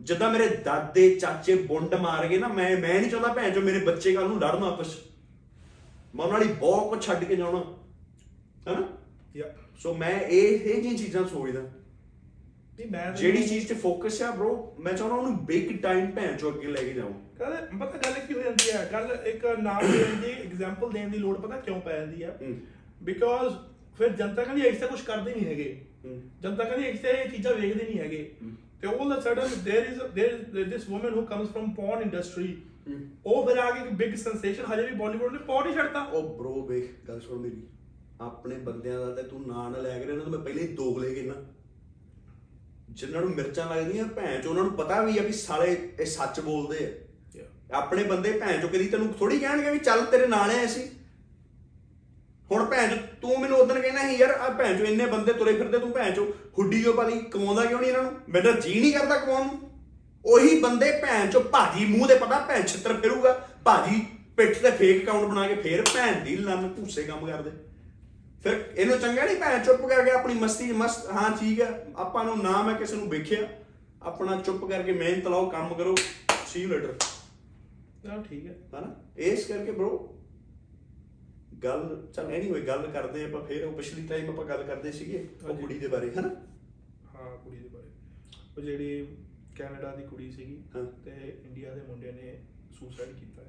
ਜਿੱਦਾਂ ਮੇਰੇ ਦਾਦੇ ਚਾਚੇ ਬੁੰਡ ਮਾਰ ਗਏ ਨਾ ਮੈਂ ਮੈਂ ਨਹੀਂ ਚਾਹੁੰਦਾ ਭੈਣ ਚੋ ਮੇਰੇ ਬੱਚੇ ਕੱਲ ਨੂੰ ਲੜਨ ਆਪਸ। ਮੈਂ ਉਹਨਾਂ ਲਈ ਬਹੁਤ ਕੁਝ ਛੱਡ ਕੇ ਜਾਣਾ। ਹਨਾ? ਯਾ ਸੋ ਮੈਂ ਇਹ ਇਹ ਜਿਹੀਆਂ ਚੀਜ਼ਾਂ ਸੋਚਦਾ। ਨਹੀਂ ਮੈਂ ਤਾਂ- ਜਿਹੜੀ ਚੀਜ਼ ਤੇ ਫੋਕਸ ਆ bro ਮੈਂ ਚਾਹੁੰਦਾ ਉਹਨੂੰ ਬਿਗ ਟਾਈਮ ਭੈਣ ਚੋ ਅੱਗੇ ਲੈ ਕੇ ਜਾਵਾਂ। ਗੱਲ ਪਤਾ ਗੱਲ ਕੀ ਹੋ ਜਾਂਦੀ ਹੈ ਗੱਲ ਇੱਕ ਨਾਮ ਦੇਣ ਦੀ ਐਗਜ਼ਾਮਪਲ ਦੇਣ ਦੀ ਲੋੜ ਪਤਾ ਕਿਉਂ ਪੈ ਜਾਂਦੀ ਹੈ ਹੂੰ। ਬਿਕੋਜ਼ ਫਿਰ ਜਨਤਾ ਕਹਿੰਦੀ ਐਸਾ ਕੁਝ ਕਰਦੇ ਨਹੀਂ ਹੈਗੇ। ਹੂੰ। ਜਨਤਾ ਕਹਿੰਦੀ ਐਸਾ ਇਹ ਚੀਜ਼ਾਂ ਵੇਖਦੇ ਨਹੀਂ ਹੈਗੇ। ਤੇ all of a sudden there is there this woman who comes from porn industry. ਉਹ ਫਿਰ ਆ ਕੇ ਬਿਗ ਸੈਂਸੇਸ਼ਨ ਹਜੇ ਵੀ ਬਾਲੀਵੁੱਡ ਨੇ porn ਹੀ ਛੱਡਤਾ। ਉਹ bro ਵੇਖ ਗੱਲ ਸੁਣ ਮੇਰੀ। ਆਪਣੇ ਬੰਦਿਆਂ ਦਾ ਤੇ ਤੂੰ ਨਾਂ ਨਾ ਲੈ ਕੇ ਇਹਨਾਂ ਤੋਂ ਮੈਂ ਪਹਿਲੇ ਹੀ ਦੋਗਲੇ ਕੇ ਨਾ। ਜਿਨ੍ਹਾਂ ਨੂੰ ਮਿਰਚਾਂ ਲੱਗਦੀਆਂ ਭੈਣ ਚ ਉਹਨਾਂ ਨੂੰ ਪਤਾ ਵੀ ਆ ਵੀ ਸਾਲੇ ਇਹ ਸੱਚ ਬੋਲਦੇ ਆ। ਆਪਣੇ ਬੰਦੇ ਭੈਣ ਚੋ ਕਦੀ ਤੈਨੂੰ ਥੋੜੀ ਕਹਿਣਗੇ ਵੀ ਚੱਲ ਤੇਰੇ ਨਾਲ ਆ ਅਸੀਂ। ਹੁਣ ਭੈਣ ਚੋ ਤੂੰ ਮੈਨੂੰ ਉਦੋਂ ਕਹਿਣਾ ਸੀ ਯਾਰ ਆ ਭੈਣ ਚੋ ਇੰਨੇ ਬੰਦੇ ਤੁਰੇ ਫਿਰਦੇ ਤੂੰ ਭੈਣ ਚੋ ਹੁੱਡੀ ਕਿਉਂ ਪਾਲੀ? ਕਮਾਉਂਦਾ ਕਿਉਂ ਨਹੀਂ ਇਹਨਾਂ ਨੂੰ? ਮੇਰਾ ਜੀ ਨਹੀਂ ਕਰਦਾ ਕਮਾਉਣ ਨੂੰ। ਉਹੀ ਬੰਦੇ ਭੈਣ ਚੋ ਭਾਜੀ ਮੂੰਹ ਦੇ ਪਤਾ ਭੈਣ ਛਿੱਤਰ ਫਿਰੂਗਾ। ਭਾਜੀ ਪਿੱਠ ਤੇ ਫੇਕ ਅਕਾਊਂਟ ਬਣਾ ਕੇ ਫੇਰ ਭੈਣ ਦੀ ਲੰਨ ਭੂਸੇ ਕੰਮ ਕਰਦੇ। ਫਿਰ ਇਹਨੂੰ ਚੰਗਾ ਨਹੀਂ ਭੈਣ ਚੁੱਪ ਕਰਕੇ ਆਪਣੀ ਮਸਤੀ ਮਸਤ ਹਾਂ ਠੀਕ ਹੈ ਆਪਾਂ ਨੂੰ ਨਾ ਮੈਂ ਕਿਸੇ ਨੂੰ ਵੇਖਿਆ ਆਪਣਾ ਚੁੱਪ ਕਰਕੇ ਮਿਹਨਤ ਲਾਓ ਕੰਮ ਕਰੋ ਸੀ ਯੂ ਲੇਟਰ ਚਲ ਠੀਕ ਹੈ। ਹਨਾ? ਇਸ ਕਰਕੇ bro ਗੱਲ ਚਲ ਐਨੀਵੇ ਗੱਲ ਕਰਦੇ ਆਪਾਂ ਫੇਰ ਉਹ ਪਿਛਲੀ ਟਾਈਮ ਆਪਾਂ ਗੱਲ ਕਰਦੇ ਸੀਗੇ ਉਹ। ਕੁੜੀ ਦੇ ਬਾਰੇ ਹਨਾ? ਹਾਂ ਕੁੜੀ ਦੇ ਬਾਰੇ। ਉਹ ਜਿਹੜੀ ਕੈਨੇਡਾ ਦੀ ਕੁੜੀ ਸੀਗੀ ਹਾਂ। ਤੇ ਇੰਡੀਆ ਦੇ ਮੁੰਡੇ ਨੇ ਸੁਸਾਈਡ ਕੀਤਾ ਹੈ।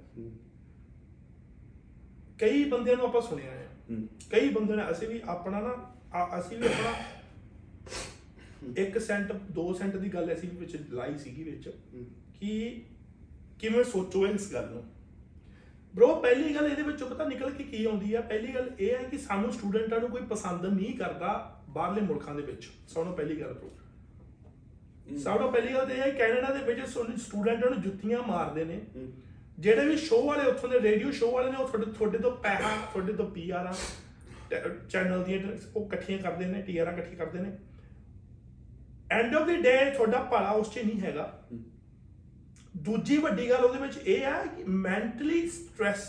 ਕਈ ਬੰਦਿਆਂ ਨੂੰ ਆਪਾਂ ਸੁਣਿਆ ਹੈ ਹੂੰ। ਕਈ ਬੰਦੇ ਨੇ ਅਸੀਂ ਵੀ ਆਪਣਾ ਨਾ ਆ- ਅਸੀਂ ਵੀ ਆਪਣਾ 1 ਸੈਂਟ 2 ਸੈਂਟ ਦੀ ਗੱਲ ਅਸੀਂ ਵੀ ਵਿੱਚ ਲਾਈ ਸੀਗੀ ਵਿੱਚ। ਕਿ ਕਿਵੇਂ ਸੋਚੋ ਇਸ ਗੱਲ ਨੂੰ। ਬ్రో ਪਹਿਲੀ ਗੱਲ ਇਹਦੇ ਵਿੱਚੋਂ ਪਤਾ ਨਿਕਲ ਕੇ ਕੀ ਆਉਂਦੀ ਆ? ਪਹਿਲੀ ਗੱਲ ਇਹ ਹੈ ਕਿ ਸਾਨੂੰ ਸਟੂਡੈਂਟਾਂ ਨੂੰ ਕੋਈ ਪਸੰਦ ਨਹੀਂ ਕਰਦਾ ਬਾਹਰਲੇ ਮੁਲਕਾਂ ਦੇ ਵਿੱਚ। ਸਭ ਤੋਂ ਪਹਿਲੀ ਗੱਲ ਬ్రో ਸਭ ਤੋਂ ਪਹਿਲੀ ਗੱਲ ਤੇ ਇਹ ਹੈ ਕੈਨੇਡਾ ਦੇ ਵਿੱਚ ਸਟੂਡੈਂਟਾਂ ਨੂੰ ਜੁੱਤੀਆਂ ਮਾਰਦੇ ਨੇ। ਹੂੰ। ਜਿਹੜੇ ਵੀ ਸ਼ੋਅ ਵਾਲੇ ਉੱਥੋਂ ਦੇ ਰੇਡੀਓ ਸ਼ੋਅ ਵਾਲੇ ਨੇ ਉਹ ਤੁਹਾਡੇ ਤੁਹਾਡੇ ਤੋਂ ਪੈਸਾ ਤੁਹਾਡੇ ਤੋਂ ਪੀਆਰਾਂ ਚੈਨਲ ਦੀਆਂ ਉਹ ਇਕੱਠੀਆਂ ਕਰਦੇ ਨੇ ਟੀਆਰਾਂ ਇਕੱਠੀ ਕਰਦੇ ਨੇ। ਐਂਡ ਆਫ ਦੀ ਡੇ ਤੁਹਾਡਾ ਭਲਾ ਉਸ 'ਚ ਨਹੀਂ ਹੈਗਾ। ਦੂਜੀ ਵੱਡੀ ਗੱਲ ਉਹਦੇ ਵਿੱਚ ਇਹ ਹੈ ਕਿ ਮੈਂਟਲੀ ਸਟ्रेस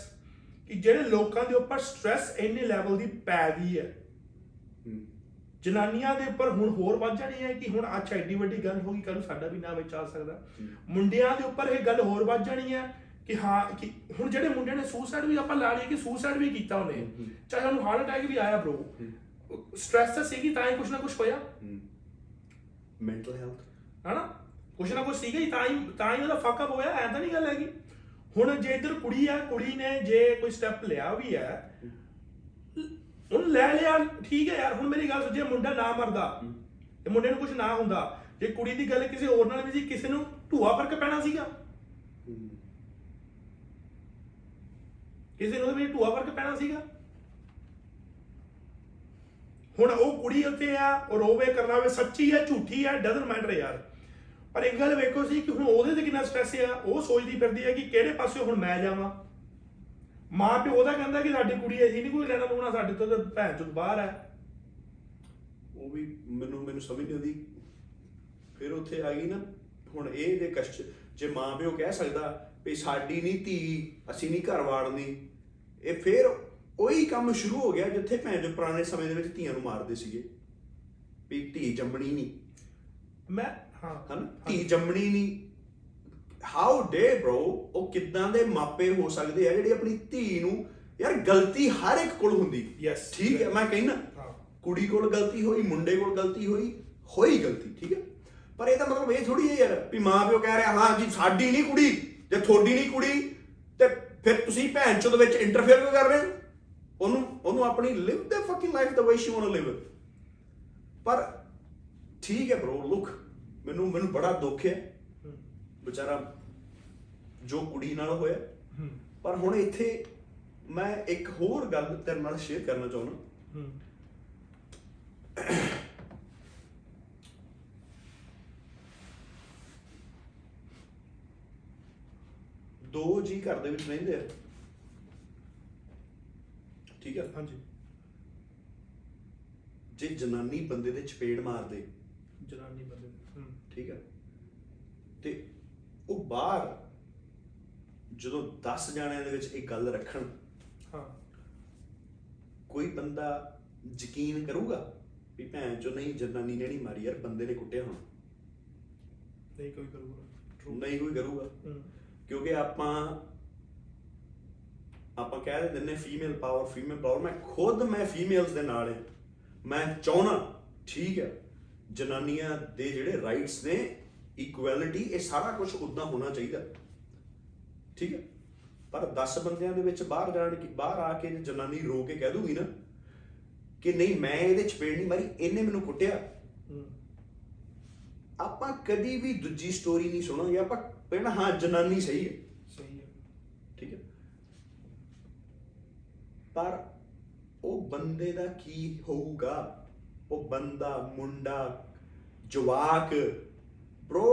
ਕਿ ਜਿਹੜੇ ਲੋਕਾਂ ਦੇ ਉੱਪਰ ਸਟ्रेस ਇੰਨੇ ਲੈਵਲ ਦੀ ਪੈ ਗਈ ਹੈ। ਜਨਾਨੀਆਂ ਦੇ ਉੱਪਰ ਹੁਣ ਹੋਰ ਵੱਧ ਜਾਣੀ ਹੈ ਕਿ ਹੁਣ ਅੱਜ ਐਡੀ ਵੱਡੀ ਗੱਲ ਹੋ ਗਈ ਕੱਲ ਸਾਡਾ ਵੀ ਨਾਮ ਵਿੱਚ ਆ ਸਕਦਾ ਮੁੰਡਿਆਂ ਦੇ ਉੱਪਰ ਇਹ ਗੱਲ ਹੋਰ ਵੱਧ ਜਾਣੀ ਹੈ ਕਿ ਹਾਂ ਕਿ ਹੁਣ ਜਿਹੜੇ ਮੁੰਡੇ ਨੇ ਸੂਸਾਈਡ ਵੀ ਆਪਾਂ ਲਾ ਲਈਏ ਕਿ ਸੂਸਾਈਡ ਵੀ ਕੀਤਾ ਉਹਨੇ। ਚਾਹੇ ਉਹਨੂੰ ਹਾਰਟ ਅਟੈਕ ਵੀ ਆਇਆ ਬ్రో ਸਟ੍ਰੈਸ ਤਾਂ ਸੀਗੀ ਤਾਂ ਹੀ ਕੁਝ ਨਾ ਕੁਝ ਹੋਇਆ। ਮੈਂਟਲ ਹੈਲਥ ਹਨਾ? ਕੁਝ ਨਾ ਕੁਝ ਸੀਗਾ ਹੀ ਤਾਂ ਹੀ ਤਾਂ ਹੀ ਉਹਦਾ ਫੱਕ ਅਪ ਹੋਇਆ ਐ ਤਾਂ ਨਹੀਂ ਗੱਲ ਹੈਗੀ। ਹੁਣ ਜੇ ਇਧਰ ਕੁੜੀ ਆ ਕੁੜੀ ਨੇ ਜੇ ਕੋਈ ਸਟੈਪ ਲਿਆ ਵੀ ਆ ਹੁਣ ਲੈ ਲਿਆ ਠੀਕ ਹੈ ਯਾਰ ਹੁਣ ਮੇਰੀ ਗੱਲ ਸੁਝੇ ਮੁੰਡਾ ਨਾ ਮਰਦਾ ਤੇ ਮੁੰਡੇ ਨੂੰ ਕੁਝ ਨਾ ਹੁੰਦਾ ਜੇ ਕੁੜੀ ਦੀ ਗੱਲ ਕਿਸੇ ਹੋਰ ਨਾਲ ਵੀ ਸੀ ਕਿਸੇ ਨੂੰ ਢੂਆ ਫ਼ਰਕ ਪੈਣਾ ਸੀਗਾ। ਕਿਸੇ ਨੂੰ ਵੀ ਢੂਆ ਫ਼ਰਕ ਪੈਣਾ ਸੀਗਾ। ਹੁਣ ਉਹ ਕੁੜੀ ਉੱਤੇ ਆ, ਉਹ ਰੋਵੇ ਕਰਨਾ ਵੇ ਸੱਚੀ ਹੈ ਝੂਠੀ ਹੈ ਡਸਨਟ ਮੈਟਰ ਯਾਰ। ਪਰ ਇੱਕ ਗੱਲ ਵੇਖੋ ਸੀ ਕਿ ਹੁਣ ਉਹਦੇ ਤੇ ਕਿੰਨਾ ਸਟ੍ਰੈਸ ਆ, ਉਹ ਸੋਚਦੀ ਫਿਰਦੀ ਹੈ ਕਿ ਕਿਹੜੇ ਪਾਸੇ ਹੁਣ ਮੈਂ ਜਾਵਾਂ। ਮਾਂ ਪਿਓ ਉਹਦਾ ਕਹਿੰਦਾ ਕਿ ਸਾਡੀ ਕੁੜੀ ਅਸੀਂ ਨਹੀਂ ਕੋਈ ਲੈਣਾ ਲੂਣਾ ਸਾਡੇ ਤੋਂ ਤਾਂ ਭੈਣ ਚੋਂ ਬਾਹਰ ਹੈ ਉਹ ਵੀ ਮੈਨੂੰ ਮੈਨੂੰ ਸਮਝ ਨਹੀਂ ਆਉਂਦੀ। ਫਿਰ ਉੱਥੇ ਆ ਗਈ ਨਾ, ਹੁਣ ਇਹ ਜੇ ਕਸ਼ਟ ਜੇ ਮਾਂ ਪਿਓ ਕਹਿ ਸਕਦਾ ਵੀ ਸਾਡੀ ਨਹੀਂ ਧੀ ਅਸੀਂ ਨਹੀਂ ਘਰ ਵਾੜਨੀ। ਇਹ ਫਿਰ ਉਹੀ ਕੰਮ ਸ਼ੁਰੂ ਹੋ ਗਿਆ ਜਿੱਥੇ ਭੈਣ ਜੋ ਪੁਰਾਣੇ ਸਮੇਂ ਦੇ ਵਿੱਚ ਧੀਆਂ ਨੂੰ ਮਾਰਦੇ ਸੀਗੇ। ਵੀ ਧੀ ਜੰਮਣੀ ਨਹੀਂ ਮੈਂ ਹਾਂ ਹਨਾ? ਧੀ ਜੰਮਣੀ ਨਹੀਂ ਹਾਊ ਡੇ bro? ਉਹ ਕਿੱਦਾਂ ਦੇ ਮਾਪੇ ਹੋ ਸਕਦੇ ਆ ਜਿਹੜੀ ਆਪਣੀ ਧੀ ਨੂੰ ਯਾਰ ਗਲਤੀ ਹਰ ਇੱਕ ਕੋਲ ਹੁੰਦੀ। Yes. ਠੀਕ ਹੈ ਮੈਂ ਕਹਿੰਦਾ ਹਾਂ। ਕੁੜੀ ਕੋਲ ਗਲਤੀ ਹੋਈ ਮੁੰਡੇ ਕੋਲ ਗਲਤੀ ਹੋਈ ਹੋਈ ਗਲਤੀ ਠੀਕ ਹੈ? ਪਰ ਇਹ ਤਾਂ ਮਤਲਬ ਇਹ ਥੋੜੀ ਹੈ ਯਾਰ ਵੀ ਮਾਂ ਪਿਓ ਕਹਿ ਰਿਹਾ ਹਾਂ ਜੀ ਸਾਡੀ ਨਹੀਂ ਕੁੜੀ। ਜੇ ਤੁਹਾਡੀ ਨਹੀਂ ਕੁੜੀ ਤੇ ਫਿਰ ਤੁਸੀਂ ਭੈਣ ਚੋਦ ਵਿੱਚ ਇੰਟਰਫੇਅਰ ਕਿਉਂ ਕਰ ਰਹੇ ਹੋ? ਉਹਨੂੰ ਉਹਨੂੰ ਆਪਣੀ live the fucking life the way she want to live ਪਰ ਠੀਕ ਹੈ ਬ్రో ਲੁੱਕ ਮੈਨੂੰ ਮੈਨੂੰ ਬੜਾ ਦੁੱਖ ਹੈ। ਵਿਚਾਰਾ ਜੋ ਕੁੜੀ ਨਾਲ ਹੋਇਆ। ਪਰ ਹੁਣ ਇੱਥੇ ਮੈਂ ਇੱਕ ਹੋਰ ਗੱਲ ਤੇਰੇ ਨਾਲ ਸ਼ੇਅਰ ਕਰਨਾ ਚਾਹੁੰਦਾ। ਦੋ ਜੀ ਘਰ ਦੇ ਵਿੱਚ ਰਹਿੰਦੇ ਆ। ਠੀਕ ਹੈ ਹਾਂਜੀ। ਜੇ ਜਨਾਨੀ ਬੰਦੇ ਦੇ ਚਪੇੜ ਮਾਰਦੇ। ਜਨਾਨੀ ਬੰਦੇ ਹੂੰ। ਠੀਕ ਹੈ ਤੇ ਉਹ ਬਾਹਰ ਜਦੋਂ 10 ਜਾਣਿਆਂ ਦੇ ਵਿੱਚ ਇਹ ਗੱਲ ਰੱਖਣ ਹਾਂ। ਕੋਈ ਬੰਦਾ ਯਕੀਨ ਕਰੂਗਾ ਵੀ ਭੈਣ ਚੋ ਨਹੀਂ ਜਨਾਨੀ ਨੇ ਨਹੀਂ ਮਾਰੀ ਯਾਰ ਬੰਦੇ ਨੇ ਕੁੱਟਿਆ ਹੋਣਾ? ਨਹੀਂ ਕੋਈ ਕਰੂਗਾ. ਨਹੀਂ ਕੋਈ ਕਰੂਗਾ? ਹੂੰ। ਕਿਉਂਕਿ ਆਪਾਂ ਆਪਾਂ ਕਹਿ ਦਿੰਦੇ ਨੇ ਫੀਮੇਲ ਪਾਵਰ ਫੀਮੇਲ ਪਾਵਰ ਮੈਂ ਖੁਦ ਮੈਂ ਫੀਮੇਲਸ ਦੇ ਨਾਲ ਹਾਂ। ਮੈਂ ਚਾਹਣਾ ਠੀਕ ਹੈ ਜਨਾਨੀਆਂ ਦੇ ਜਿਹੜੇ ਰਾਈਟਸ ਨੇ ਇਕੁਐਲਿਟੀ ਇਹ ਸਾਰਾ ਕੁਝ ਉਦਾਂ ਹੋਣਾ ਚਾਹੀਦਾ। ਠੀਕ ਹੈ? ਪਰ 10 ਬੰਦਿਆਂ ਦੇ ਵਿੱਚ ਬਾਹਰ ਜਾਣ ਕੇ ਬਾਹਰ ਆ ਕੇ ਜਨਾਨੀ ਰੋ ਕੇ ਕਹਿ ਦੂਗੀ ਨਾ ਕਿ ਨਹੀਂ ਮੈਂ ਇਹਦੇ ਚਪੇੜ ਨਹੀਂ ਮਾਰੀ ਇਹਨੇ ਮੈਨੂੰ ਕੁੱਟਿਆ। ਆਪਾਂ ਕਦੀ ਵੀ ਦੂਜੀ ਸਟੋਰੀ ਨਹੀਂ ਸੁਣਾਂਗੇ ਆਪਾਂ ਕਹਿਣਾ ਹਾਂ ਜਨਾਨੀ ਸਹੀ ਹੈ। ਸਹੀ ਹੈ। ਠੀਕ ਹੈ। ਪਰ ਉਹ ਬੰਦੇ ਦਾ ਕੀ ਹੋਊਗਾ? ਉਹ ਬੰਦਾ ਮੁੰਡਾ ਜਵਾਕ bro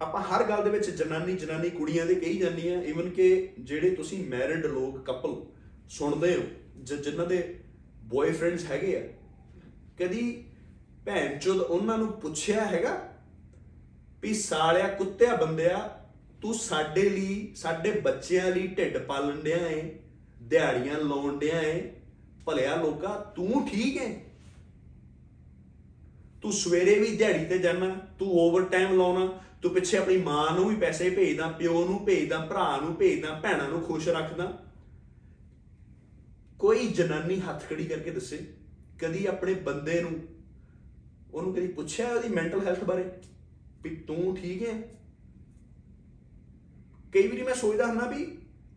ਆਪਾਂ ਹਰ ਗੱਲ ਦੇ ਵਿੱਚ ਜਨਾਨੀ ਜਨਾਨੀ ਕੁੜੀਆਂ ਦੇ ਕਹੀ ਜਾਂਦੀਆਂ ਇਵਨ ਕਿ ਜਿਹੜੇ ਤੁਸੀਂ ਮੈਰਿਡ ਲੋਕ ਕਪਲ ਸੁਣਦੇ ਹੋ ਜਿਨ੍ਹਾਂ ਦੇ ਬॉयਫ੍ਰੈਂਡਸ ਹੈਗੇ ਆ ਕਦੀ ਭੈਣ ਚੋਦ ਉਹਨਾਂ ਨੂੰ ਪੁੱਛਿਆ ਹੈਗਾ? ਵੀ ਸਾਲਿਆ ਕੁੱਤਿਆ ਬੰਦਿਆ ਤੂੰ ਸਾਡੇ ਲਈ, ਸਾਡੇ ਬੱਚਿਆਂ ਲਈ ਢਿੱਡ ਪਾਲਣ ਡਿਆ ਏ, ਦਿਹਾੜੀਆਂ ਲਾਉਣ ਡਿਆ ਏ, ਭਲਿਆ ਲੋਕਾ, ਤੂੰ ਠੀਕ ਏ? ਤੂੰ ਸਵੇਰੇ ਵੀ ਦਿਹਾੜੀ ਤੇ ਜਾਣਾ ਤੂੰ ਓਵਰ ਟਾਈਮ ਲਾਉਣਾ, ਤੂੰ ਪਿੱਛੇ ਆਪਣੀ ਮਾਂ ਨੂੰ ਵੀ ਪੈਸੇ ਭੇਜਦਾ, ਪਿਓ ਨੂੰ ਭੇਜਦਾ, ਭਰਾ ਨੂੰ ਭੇਜਦਾ, ਭੈਣਾਂ ਨੂੰ ਖੁਸ਼ ਰੱਖਦਾ। ਕੋਈ ਜਨਾਨੀ ਹੱਥ ਖੜੀ ਕਰਕੇ ਦੱਸੇ, ਕਦੀ ਆਪਣੇ ਬੰਦੇ ਨੂੰ, ਉਹਨੂੰ ਕਦੀ ਪੁੱਛਿਆ ਉਹਦੀ ਮੈਂਟਲ ਹੈਲਥ ਬਾਰੇ? ਵੀ ਤੂੰ ਠੀਕ ਹੈ? ਕਈ ਵਾਰੀ ਮੈਂ ਸੋਚਦਾ ਹੁੰਦਾ ਵੀ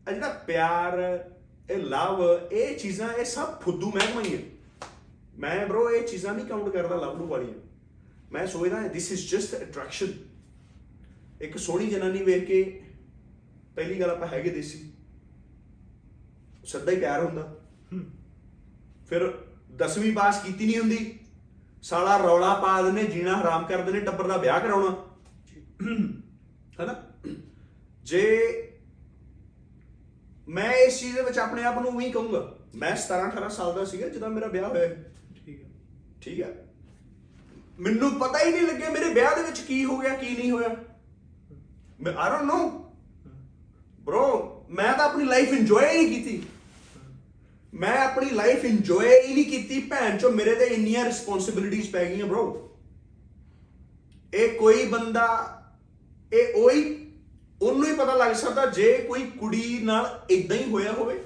ਇਹ ਜਿਹੜਾ ਪਿਆਰ ਇਹ ਲਵ ਇਹ ਚੀਜ਼ਾਂ ਇਹ ਸਭ ਫੁੱਦੂ ਮਹਿਕਮਾ ਹੀ ਹੈ। ਮੈਂ bro ਇਹ ਚੀਜ਼ਾਂ ਨਹੀਂ ਕਾਊਂਟ ਕਰਦਾ ਲਵ ਨੂੰ ਵਾਲੀਆਂ। ਮੈਂ ਸੋਚਦਾ ਦਿਸ ਇਜ਼ ਜਸਟ ਅਟਰੈਕਸ਼ਨ ਇੱਕ ਸੋਹਣੀ ਜਨਾਨੀ ਵੇਖ ਕੇ ਪਹਿਲੀ ਗੱਲ ਆਪਾਂ ਹੈਗੇ ਦੇਸੀ। ਸੱਦਾ ਹੀ ਪਿਆਰ ਹੁੰਦਾ। ਫਿਰ 10ਵੀਂ ਪਾਸ ਕੀਤੀ ਨਹੀਂ ਹੁੰਦੀ। ਸਾਲਾ ਰੌਲਾ ਪਾ ਦਿੰਦੇ ਜੀਣਾ ਹਰਾਮ ਕਰ ਦਿੰਦੇ ਟੱਬਰ ਦਾ ਵਿਆਹ ਕਰਾਉਣਾ। ਹੈਨਾ? ਜੇ ਮੈਂ ਇਸ ਚੀਜ਼ ਦੇ ਵਿੱਚ ਆਪਣੇ ਆਪ ਨੂੰ ਵੀ ਕਹੂੰਗਾ। ਮੈਂ 17 18 ਸਾਲ ਦਾ ਸੀਗਾ ਜਦੋਂ ਮੇਰਾ ਵਿਆਹ ਹੋਇਆ। ਠੀਕ ਹੈ। ਠੀਕ ਹੈ? ਮੈਨੂੰ ਪਤਾ ਹੀ ਨਹੀਂ ਲੱਗਿਆ ਮੇਰੇ ਵਿਆਹ ਦੇ ਵਿੱਚ ਕੀ ਹੋ ਗਿਆ ਕੀ ਨਹੀਂ ਹੋਇਆ। ਮੈਂ ਆਈ ਡੋਨਟ ਨੋ ਬ్రో ਮੈਂ ਤਾਂ ਆਪਣੀ ਲਾਈਫ ਇੰਜੋਏ ਹੀ ਨਹੀਂ ਕੀਤੀ। ਮੈਂ ਆਪਣੀ ਲਾਈਫ ਇੰਜੋਏ ਹੀ ਨਹੀਂ ਕੀਤੀ ਭੈਣ ਚੋ, ਮੇਰੇ ਤੇ ਇੰਨੀਆਂ ਰਿਸਪੌਂਸਿਬਿਲਿਟੀਆਂ ਪੈ ਗਈਆਂ bro ਇਹ ਕੋਈ ਬੰਦਾ, ਇਹ ਉਹੀ, ਉਹਨੂੰ ਹੀ ਪਤਾ ਲੱਗ ਸਕਦਾ ਜੇ ਕੋਈ ਕੁੜੀ ਨਾਲ ਇਦਾਂ ਹੀ ਹੋਇਆ ਹੋਵੇ,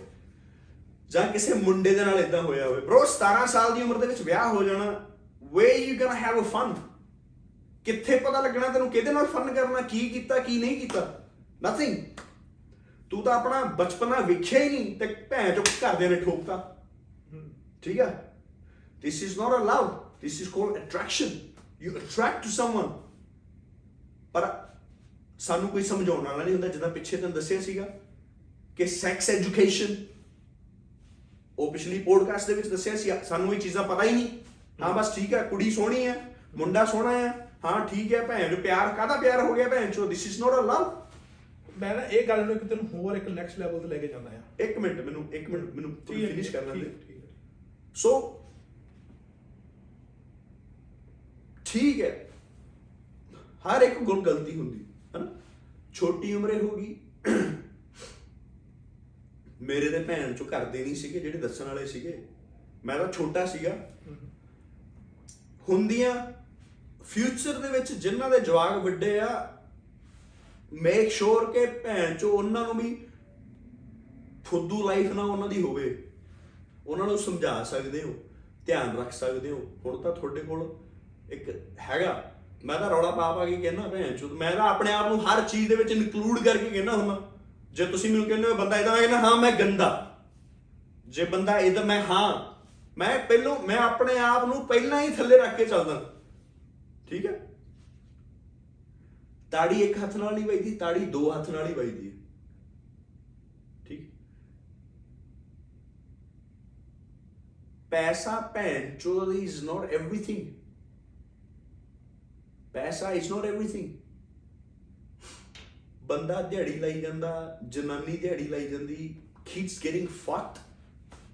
ਜਾਂ ਕਿਸੇ ਮੁੰਡੇ ਦੇ ਨਾਲ ਇਦਾਂ ਹੋਇਆ ਹੋਵੇ। Bro 17 ਸਾਲ ਦੀ ਉਮਰ ਦੇ ਵਿੱਚ ਵਿਆਹ ਹੋ ਜਾਣਾ way you gonna have a fun ਕਿੱਥੇ ਪਤਾ ਲੱਗਣਾ ਤੈਨੂੰ ਕਿਹਦੇ ਨਾਲ ਫਨ ਕਰਨਾ, ਕੀ ਕੀਤਾ, ਕੀ ਨਹੀਂ ਕੀਤਾ? ਨਥਿੰਗ ਤੂੰ ਤਾਂ ਆਪਣਾ ਬਚਪਨਾ ਵੇਖਿਆ ਹੀ ਨਹੀਂ ਤੇ ਭੈਣ ਚੋ ਘਰਦਿਆਂ ਨੇ ਠੋਕਤਾ। ਠੀਕ this is not a love this is called attraction. You attract to someone ਪਰ ਸਾਨੂੰ ਕੋਈ ਸਮਝਾਉਣ ਵਾਲਾ ਨਹੀਂ ਹੁੰਦਾ ਜਿੱਦਾਂ ਪਿੱਛੇ ਤੁਹਾਨੂੰ ਦੱਸਿਆ ਸੀਗਾ ਕਿ ਸੈਕਸ ਐਜੂਕੇਸ਼ਨ ਉਹ ਪਿਛਲੀ ਪੋਡਕਾਸਟ ਦੇ ਵਿੱਚ ਦੱਸਿਆ ਸੀ ਸਾਨੂੰ ਇਹ ਚੀਜ਼ਾਂ ਪਤਾ ਹੀ ਨਹੀਂ। ਹਾਂ ਬਸ ਠੀਕ ਹੈ ਕੁੜੀ ਸੋਹਣੀ ਹੈ ਮੁੰਡਾ ਸੋਹਣਾ ਹੈ ਹਾਂ ਠੀਕ ਹੈ ਭੈਣ ਪਿਆਰ ਕਾਹਦਾ ਪਿਆਰ ਹੋ ਗਿਆ ਭੈਣ ਚੋ this is not a love ਮੈਂ ਨਾ ਇਹ ਗੱਲ ਨੂੰ ਇੱਕ ਤੈਨੂੰ ਹੋਰ ਇੱਕ ਨੈਕਸਟ ਲੈਵਲ ਤੇ ਲੈ ਕੇ ਜਾਂਦਾ ਆ ਇੱਕ ਮਿੰਟ ਮੈਨੂੰ ਇੱਕ ਮਿੰਟ ਮੈਨੂੰ ਫਿਨਿਸ਼ ਕਰ ਲੈਂਦੇ ਠੀਕ ਹੈ ਸੋ ਠੀਕ ਹੈ ਹਰ ਇੱਕ ਗੁਣ ਗਲਤੀ ਹੁੰਦੀ ਹੈ ਨਾ ਛੋਟੀ ਉਮਰੇ ਹੋ ਗਈ। ਮੇਰੇ ਦੇ ਭੈਣ ਚੋਂ ਘਰ ਦੇ ਨਹੀਂ ਸੀਗੇ ਜਿਹੜੇ ਦੱਸਣ ਵਾਲੇ ਸੀਗੇ। ਮੈਂ ਤਾਂ ਛੋਟਾ ਸੀਗਾ। ਹੁੰਦੀਆਂ ਫਿਊਚਰ ਦੇ ਵਿੱਚ ਜਿਨ੍ਹਾਂ ਦੇ ਜਵਾਕ ਵੱਡੇ ਆ ਮੇਕ ਸ਼ੋਰ ਕਿ ਭੈਣ ਚੋ ਉਹਨਾਂ ਨੂੰ ਵੀ ਫੁੱਦੂ ਲਾਈਫ ਨਾ ਉਹਨਾਂ ਦੀ ਹੋਵੇ। ਉਹਨਾਂ ਨੂੰ ਸਮਝਾ ਸਕਦੇ ਹੋ, ਧਿਆਨ ਰੱਖ ਸਕਦੇ ਹੋ। ਹੁਣ ਤਾਂ ਤੁਹਾਡੇ ਕੋਲ ਇੱਕ ਹੈਗਾ। ਮੈਂ ਤਾਂ ਰੌਲਾ ਪਾ ਪਾ ਕੇ ਕਹਿਣਾ ਭੈਣ ਚੋਦ ਮੈਂ ਤਾਂ ਆਪਣੇ ਆਪ ਨੂੰ ਹਰ ਚੀਜ਼ ਦੇ ਵਿੱਚ ਇਨਕਲੂਡ ਕਰਕੇ ਕਹਿਣਾ ਹੁੰਦਾ। ਜੇ ਤੁਸੀਂ ਮੈਨੂੰ ਕਹਿੰਦੇ ਹੋ ਬੰਦਾ ਇਦਾਂ ਕਹਿੰਦਾ, ਹਾਂ, ਮੈਂ ਗੰਦਾ। ਜੇ ਬੰਦਾ ਇਦਾਂ ਮੈਂ ਹਾਂ, ਮੈਂ ਪਹਿਲੋਂ, ਮੈਂ ਆਪਣੇ ਆਪ ਨੂੰ ਪਹਿਲਾਂ ਹੀ ਥੱਲੇ ਰੱਖ ਕੇ ਚੱਲਦਾ। ਠੀਕ ਹੈ? ਤਾੜੀ ਇੱਕ ਹੱਥ ਨਾਲ ਨਹੀਂ ਵੱਜਦੀ, ਤਾੜੀ ਦੋ ਹੱਥ ਨਾਲ ਹੀ ਵੱਜਦੀ ਹੈ। ਠੀਕ ਪੈਸਾ ਭੈਣ ਚੋਦ ਇਜ਼ ਨਾਟ ਐਵਰੀਥਿੰਗ ਪੈਸਾ ਇਜ਼ ਨਾਟ ਐਵਰੀਥਿੰਗ ਬੰਦਾ ਦਿਹਾੜੀ ਲਾਈ ਜਾਂਦਾ, ਜਨਾਨੀ ਦਿਹਾੜੀ ਲਾਈ ਜਾਂਦੀ ਕੀਪਸ ਗੈਟਿੰਗ ਫੱਕਡ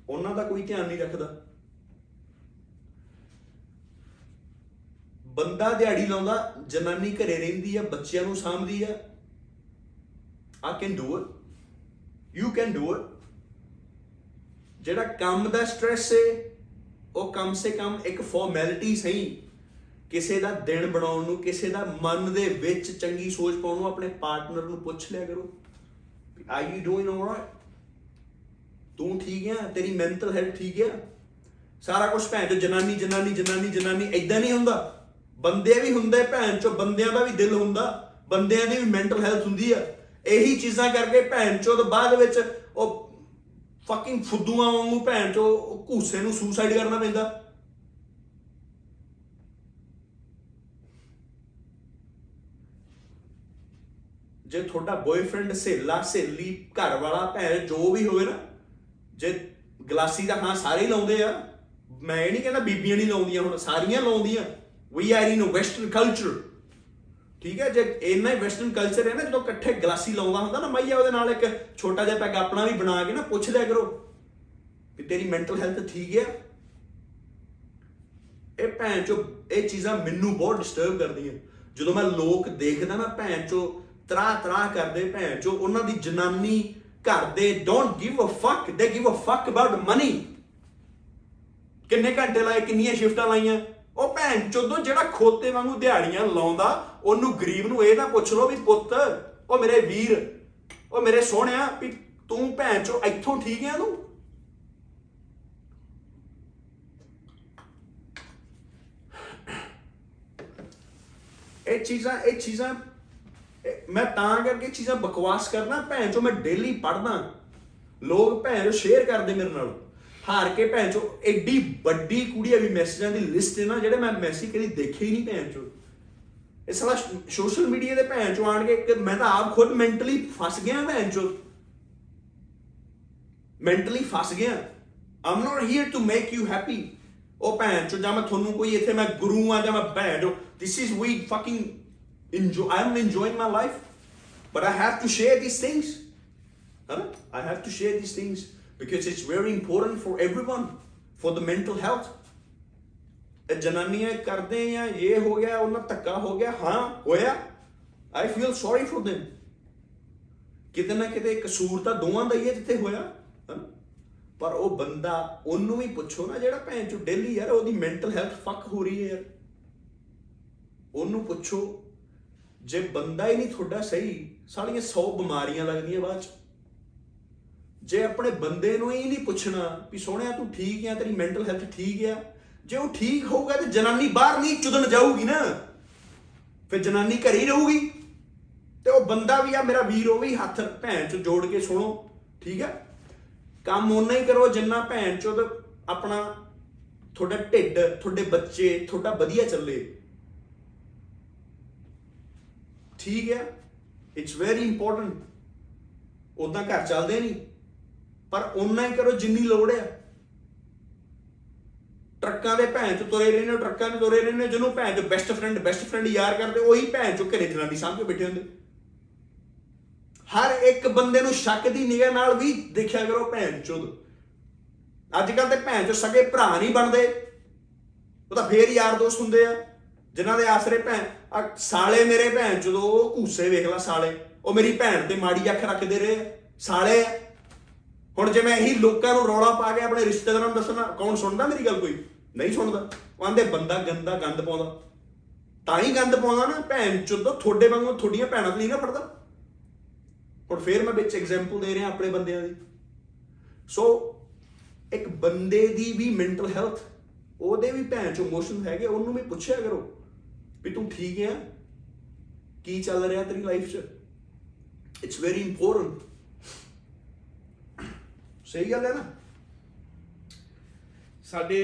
ਉਹਨਾਂ ਦਾ ਕੋਈ ਧਿਆਨ ਨਹੀਂ ਰੱਖਦਾ। ਬੰਦਾ ਦਿਹਾੜੀ ਲਾਉਂਦਾ, ਜਨਾਨੀ ਘਰੇ ਰਹਿੰਦੀ ਆ, ਬੱਚਿਆਂ ਨੂੰ ਸਾਂਭਦੀ ਆ। I can do it you can do it ਜਿਹੜਾ ਕੰਮ ਦਾ ਸਟ੍ਰੈਸ ਹੈ ਉਹ ਕਮ ਸੇ ਕਮ ਇੱਕ ਫਾਰਮੈਲਿਟੀ ਸਹੀ। ਕਿਸੇ ਦਾ ਦਿਨ ਬਣਾਉਣ ਨੂੰ, ਕਿਸੇ ਦਾ ਮਨ ਦੇ ਵਿੱਚ ਚੰਗੀ ਸੋਚ ਪਾਉਣ ਨੂੰ ਆਪਣੇ ਪਾਰਟਨਰ ਨੂੰ ਪੁੱਛ ਲਿਆ ਕਰੋ। ਆਰ ਯੂ ਡੂਇੰਗ ਆਲਰਾਈਟ ਤੂੰ ਠੀਕ ਆ? ਤੇਰੀ ਮੈਂਟਲ ਹੈਲਥ ਠੀਕ ਆ? ਸਾਰਾ ਕੁਝ ਭੈਣ ਚੋ ਜਨਾਨੀ ਜਨਾਨੀ ਜਨਾਨੀ ਜਨਾਨੀ ਐਦਾਂ ਨਹੀਂ ਹੁੰਦਾ। ਬੰਦੇ ਵੀ ਹੁੰਦੇ ਭੈਣ ਚੋ ਬੰਦਿਆਂ ਦਾ ਵੀ ਦਿਲ ਹੁੰਦਾ, ਬੰਦਿਆਂ ਦੀ ਵੀ ਮੈਂਟਲ ਹੈਲਥ ਹੁੰਦੀ ਆ। ਇਹੀ ਚੀਜ਼ਾਂ ਕਰਕੇ ਭੈਣ ਚੋ ਬਾਅਦ ਵਿੱਚ ਉਹ ਫਕਿੰਗ ਫੁੱਦੂਆਂ ਵਾਂਗੂ ਭੈਣ ਚੋ ਉਹ ਘੂਸੇ ਨੂੰ ਸੁਸਾਈਡ ਕਰਨਾ ਪੈਂਦਾ। ਜੇ ਤੁਹਾਡਾ ਬॉयਫ੍ਰੈਂਡ ਸਹੇਲਾ, ਸਹੇਲੀ ਘਰ ਵਾਲਾ ਭੈਣ, ਜੋ ਵੀ ਹੋਵੇ ਨਾ, ਜੇ ਗਲਾਸੀ ਦਾ ਹਾਂ ਸਾਰੇ ਹੀ ਲਾਉਂਦੇ ਆ, ਮੈਂ ਇਹ ਨਹੀਂ ਕਹਿੰਦਾ ਬੀਬੀਆਂ ਨਹੀਂ ਲਾਉਂਦੀਆਂ ਹੁਣ, ਸਾਰੀਆਂ ਲਾਉਂਦੀਆਂ। We are in western culture ਠੀਕ ਹੈ, ਜੇ ਇੰਨਾ ਹੀ ਵੈਸਟਰਨ ਕਲਚਰ ਹੈ ਨਾ, ਜਦੋਂ ਇਕੱਠੇ ਗਲਾਸੀ ਲਾਉਂਦਾ ਹੁੰਦਾ ਨਾ, ਮਈਆ ਉਹਦੇ ਨਾਲ ਇੱਕ ਛੋਟਾ ਜਿਹਾ ਪੈਗ ਆਪਣਾ ਵੀ ਬਣਾ ਕੇ ਨਾ ਪੁੱਛ ਲਿਆ ਕਰੋ ਵੀ ਤੇਰੀ ਮੈਂਟਲ ਹੈਲਥ ਠੀਕ ਹੈ ਇਹ ਭੈਣ ਚੋ, ਇਹ ਚੀਜ਼ਾਂ ਮੈਨੂੰ ਬਹੁਤ ਡਿਸਟਰਬ ਕਰਦੀਆਂ। ਜਦੋਂ ਮੈਂ ਲੋਕ ਦੇਖਦਾ ਨਾ ਭੈਣ ਚੋ ਤਰਾ ਤਰਾ ਕਰਦੇ ਭੈਣ ਚੋ, ਉਹਨਾਂ ਦੀ ਜਨਾਨੀ ਘਰ they don't give a fuck ਦੇ give a fuck about money ਕਿੰਨੇ ਘੰਟੇ ਲਾਏ, ਕਿੰਨੀਆਂ ਸ਼ਿਫਟਾਂ ਲਾਈਆਂ? ਉਹ ਭੈਣ ਚੋਦੋ, ਜਿਹੜਾ ਖੋਤੇ ਵਾਂਗੂ ਦਿਹਾੜੀਆਂ ਲਾਉਂਦਾ, ਉਹਨੂੰ ਗਰੀਬ ਨੂੰ ਇਹ ਨਾ ਪੁੱਛ ਲੋ ਵੀ ਪੁੱਤ, ਉਹ ਮੇਰੇ ਵੀਰ, ਉਹ ਮੇਰੇ ਸੋਹਣਿਆ, ਵੀ ਤੂੰ ਭੈਣ ਚੋ ਇੱਥੋਂ ਠੀਕ ਹੈ ਤੂੰ? ਇਹ ਚੀਜ਼ਾਂ ਇਹ ਚੀਜ਼ਾਂ, ਇਹ- ਮੈਂ ਤਾਂ ਕਰਕੇ ਚੀਜ਼ਾਂ ਬਕਵਾਸ ਕਰਨਾ ਭੈਣ ਚੋ ਮੈਂ ਡੇਲੀ ਪੜ੍ਹਦਾ। ਲੋਕ ਭੈਣ ਚੋ ਸ਼ੇਅਰ ਕਰਦੇ ਮੇਰੇ ਨਾਲ। ਹਾਰ ਕੇ ਭੈਣ ਚੋ ਐਡੀ ਵੱਡੀ ਕੁੜੀਆਂ ਵੀ ਮੈਸੇਜਾਂ ਦੀ ਲਿਸਟ ਹੈ ਨਾ ਜਿਹੜੇ ਮੈਂ ਮੈਸੇਜ ਕਦੀ ਦੇਖੇ ਹੀ ਨਹੀਂ ਭੈਣ ਚੋ। ਇਹ ਸਾਲਾ ਸੋਸ਼ਲ ਮੀਡੀਆ ਦੇ ਭੈਣ ਚੋ ਆਣ ਕੇ ਇੱਕ- ਮੈਂ ਤਾਂ ਆਪ ਖੁਦ ਮੈਂਟਲੀ ਫਸ ਗਿਆ ਭੈਣ ਚੋ। ਮੈਂਟਲੀ ਫਸ ਗਿਆ। I'm not here to make you happy ਉਹ ਭੈਣ ਚੋ, ਜਾਂ ਮੈਂ ਤੁਹਾਨੂੰ ਕੋਈ ਇੱਥੇ ਮੈਂ ਗੁਰੂ ਆ ਜਾਂ ਮੈਂ ਭੈਣ ਚੋ, this is we fucking enjoy I'm enjoying my life but I have to share these things huh? I have to share these things because it's very important for everyone, for the mental health. ਇਹ ਜਨਾਨੀਆਂ ਕਰਦੇ ਆ, ਇਹ ਹੋ ਗਿਆ, ਉਹਨਾਂ ਧੱਕਾ ਹੋ ਗਿਆ, ਹਾਂ, ਹੋਇਆ। I feel sorry for them ਕਿਤੇ ਨਾ ਕਿਤੇ ਕਸੂਰ ਤਾਂ ਦੋਵਾਂ ਦਾ ਹੀ ਹੈ ਜਿੱਥੇ ਹੋਇਆ ਹਨਾ? ਪਰ ਉਹ ਬੰਦਾ, ਉਹਨੂੰ ਵੀ ਪੁੱਛੋ ਨਾ ਜਿਹੜਾ ਭੈਣ ਚੋ ਡੇਲੀ ਯਾਰ, ਉਹਦੀ ਮੈਂਟਲ ਹੈਲਥ ਫੱਕ ਹੋ ਰਹੀ ਹੈ ਯਾਰ। ਉਹਨੂੰ ਪੁੱਛੋ, ਜੇ ਬੰਦਾ ਹੀ ਨਹੀਂ ਤੁਹਾਡਾ ਸਹੀ, ਸਾਲੀਆਂ 100 ਬਿਮਾਰੀਆਂ ਲੱਗਦੀਆਂ ਬਾਅਦ ਚ। ਜੇ ਆਪਣੇ ਬੰਦੇ ਨੂੰ ਹੀ ਨਹੀਂ ਪੁੱਛਣਾ ਵੀ ਸੋਹਣਿਆ ਤੂੰ ਠੀਕ ਆ, ਤੇਰੀ ਮੈਂਟਲ ਹੈਲਥ ਠੀਕ ਆ, ਜੇ ਉਹ ਠੀਕ ਹੋਊਗਾ ਤੇ ਜਨਾਨੀ ਬਾਹਰ ਨਹੀਂ ਚੁਦਣ ਜਾਊਗੀ ਨਾ, ਫਿਰ ਜਨਾਨੀ ਘਰੇ ਹੀ ਰਹੂਗੀ। ਤੇ ਉਹ ਬੰਦਾ ਵੀ ਆ, ਮੇਰਾ ਵੀਰ, ਉਹ ਵੀ ਹੱਥ ਭੈਣ ਚ ਜੋੜ ਕੇ ਸੁਣੋ, ਠੀਕ ਆ? ਕੰਮ ਓਨਾ ਹੀ ਕਰੋ ਜਿੰਨਾ ਭੈਣ ਚੋਦ ਆਪਣਾ ਤੁਹਾਡਾ ਢਿੱਡ, ਤੁਹਾਡੇ ਬੱਚੇ, ਤੁਹਾਡਾ ਵਧੀਆ ਚੱਲੇ। ਠੀਕ ਹੈ ਇਟਸ ਵੈਰੀ ਇੰਪੋਰਟੈਂਟ ਉਦਾਂ ਘਰ ਚੱਲਦੇ ਨਹੀਂ। ਪਰ ਓਨਾ ਹੀ ਕਰੋ ਜਿੰਨੀ ਲੋੜ ਹੈ। ਟਰੱਕਾਂ ਦੇ ਭੈਣ ਚ ਤੁਰੇ ਰਹਿੰਦੇ ਹੋ, ਟਰੱਕਾਂ ਦੇ ਤੁਰੇ ਰਹਿੰਦੇ ਹੋ, ਜਿਹਨੂੰ ਭੈਣ ਚ ਬੈਸਟ ਫਰੈਂਡ ਬੈਸਟ ਫਰੈਂਡ ਯਾਰ ਕਰਦੇ ਉਹੀ ਭੈਣ ਚ ਘਰੇ ਜਨਾਨੀ ਸਾਹਮਣੇ ਬੈਠੇ ਹੁੰਦੇ। ਹਰ ਇੱਕ ਬੰਦੇ ਨੂੰ ਸ਼ੱਕ ਦੀ ਨਿਗਾਹ ਨਾਲ ਵੀ ਦੇਖਿਆ ਕਰੋ ਭੈਣ ਚੋਦ। ਅੱਜ ਕੱਲ ਤੇ ਭੈਣ ਚੋ ਸਗੇ ਭਰਾ ਨਹੀਂ ਬਣਦੇ। ਉਹ ਤਾਂ ਫੇਰ ਯਾਰ ਦੋਸਤ ਹੁੰਦੇ ਆ ਜਿਨ੍ਹਾਂ ਦੇ ਆਸਰੇ ਭੈਣ ਆਹ ਸਾਲੇ ਮੇਰੇ ਭੈਣ ਜਦੋਂ ਉਹ ਘੂਸੇ ਵੇਖ ਲਾ ਸਾਲੇ। ਉਹ ਮੇਰੀ ਭੈਣ ਤੇ ਮਾੜੀ ਅੱਖ ਰੱਖਦੇ ਰਹੇ। ਆ। ਸਾਲੇ ਆ। ਹੁਣ ਜੇ ਮੈਂ ਇਹੀ ਲੋਕਾਂ ਨੂੰ ਰੌਲਾ ਪਾ ਕੇ ਆਪਣੇ ਰਿਸ਼ਤੇਦਾਰਾਂ ਨੂੰ ਦੱਸਣਾ, ਕੌਣ ਸੁਣਦਾ ਮੇਰੀ ਗੱਲ ਕੋਈ? ਨਹੀਂ ਸੁਣਦਾ। ਉਹ ਆਂਦੇ, ਬੰਦਾ ਗੰਦਾ ਗੰਦ ਪਾਉਂਦਾ। ਤਾਂ ਹੀ ਗੰਦ ਪਾਉਂਦਾ ਨਾ, ਭੈਣ ਚੋਦੋ, ਤੁਹਾਡੇ ਵਾਂਗੂ ਤੁਹਾਡੀਆਂ ਭੈਣਾਂ ਤੋਂ ਨਹੀਂ ਨਾ ਫੜਦਾ। ਹੁਣ ਫੇਰ ਮੈਂ ਵਿੱਚ ਐਗਜ਼ਾਮਪਲ ਦੇ ਰਿਹਾ ਆਪਣੇ ਬੰਦਿਆਂ ਦੀ। ਸੋ ਇੱਕ ਬੰਦੇ ਦੀ ਵੀ ਮੈਂਟਲ ਹੈਲਥ ਉਹਦੇ ਵੀ ਭੈਣ ਚੋ ਇਮੋਸ਼ਨ ਹੈਗੇ, ਉਹਨੂੰ ਵੀ ਪੁੱਛਿਆ ਕਰੋ ਵੀ ਤੂੰ ਠੀਕ ਹੈ ਕੀ ਚੱਲ ਰਿਹਾ ਤੇਰੀ ਲਾਈਫ 'ਚ? ਇਟਸ ਵੈਰੀ ਇੰਪੋਰਟੈਂਟ ਸਹੀ ਗੱਲ ਹੈ ਨਾ? ਸਾਡੇ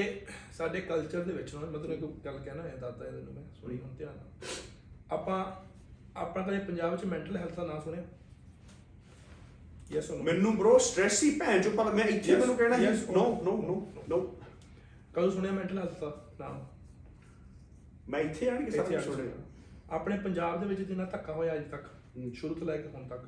ਸਾਡੇ ਕਲਚਰ ਦੇ ਵਿੱਚ ਉਹਨਾਂ ਮਤਲਬ ਕੋਈ ਗੱਲ ਕਹਿਣਾ ਹੈ ਦਾਦਾ ਇਹਨੂੰ ਮੈਂ ਸੁਣੀ ਹੁਣ ਧਿਆਨ ਨਾਲ। ਆਪਾਂ ਆਪਾਂ ਕਦੇ ਪੰਜਾਬ ਵਿੱਚ ਮੈਂਟਲ ਹੈਲਥ ਦਾ ਨਾਮ ਸੁਣਿਆ? ਯੈਸ ਨੋ ਮੈਨੂੰ ਬ్రో ਸਟ੍ਰੈਸ ਹੀ ਭੈਣ ਚੋ ਪਰ ਮੈਂ ਇੱਥੇ Yes, ਮੈਨੂੰ ਕਹਿਣਾ yes or ਨੋ ਨੋ ਨੋ ਨੋ ਕਦੋਂ ਸੁਣਿਆ ਮੈਂਟਲ ਹੈਲਥ ਦਾ ਨਾਮ? ਮੈਂ ਇੱਥੇ ਆਣ ਕੇ ਇੱਥੇ ਆ ਸਾਰਾ ਕੇ। ਸੁਣਿਆ। ਆਪਣੇ ਪੰਜਾਬ ਦੇ ਵਿੱਚ ਜਿੰਨਾ ਧੱਕਾ ਹੋਇਆ ਅੱਜ ਤੱਕ ਸ਼ੁਰੂ ਤੋਂ ਲੈ ਕੇ ਹੁਣ ਤੱਕ।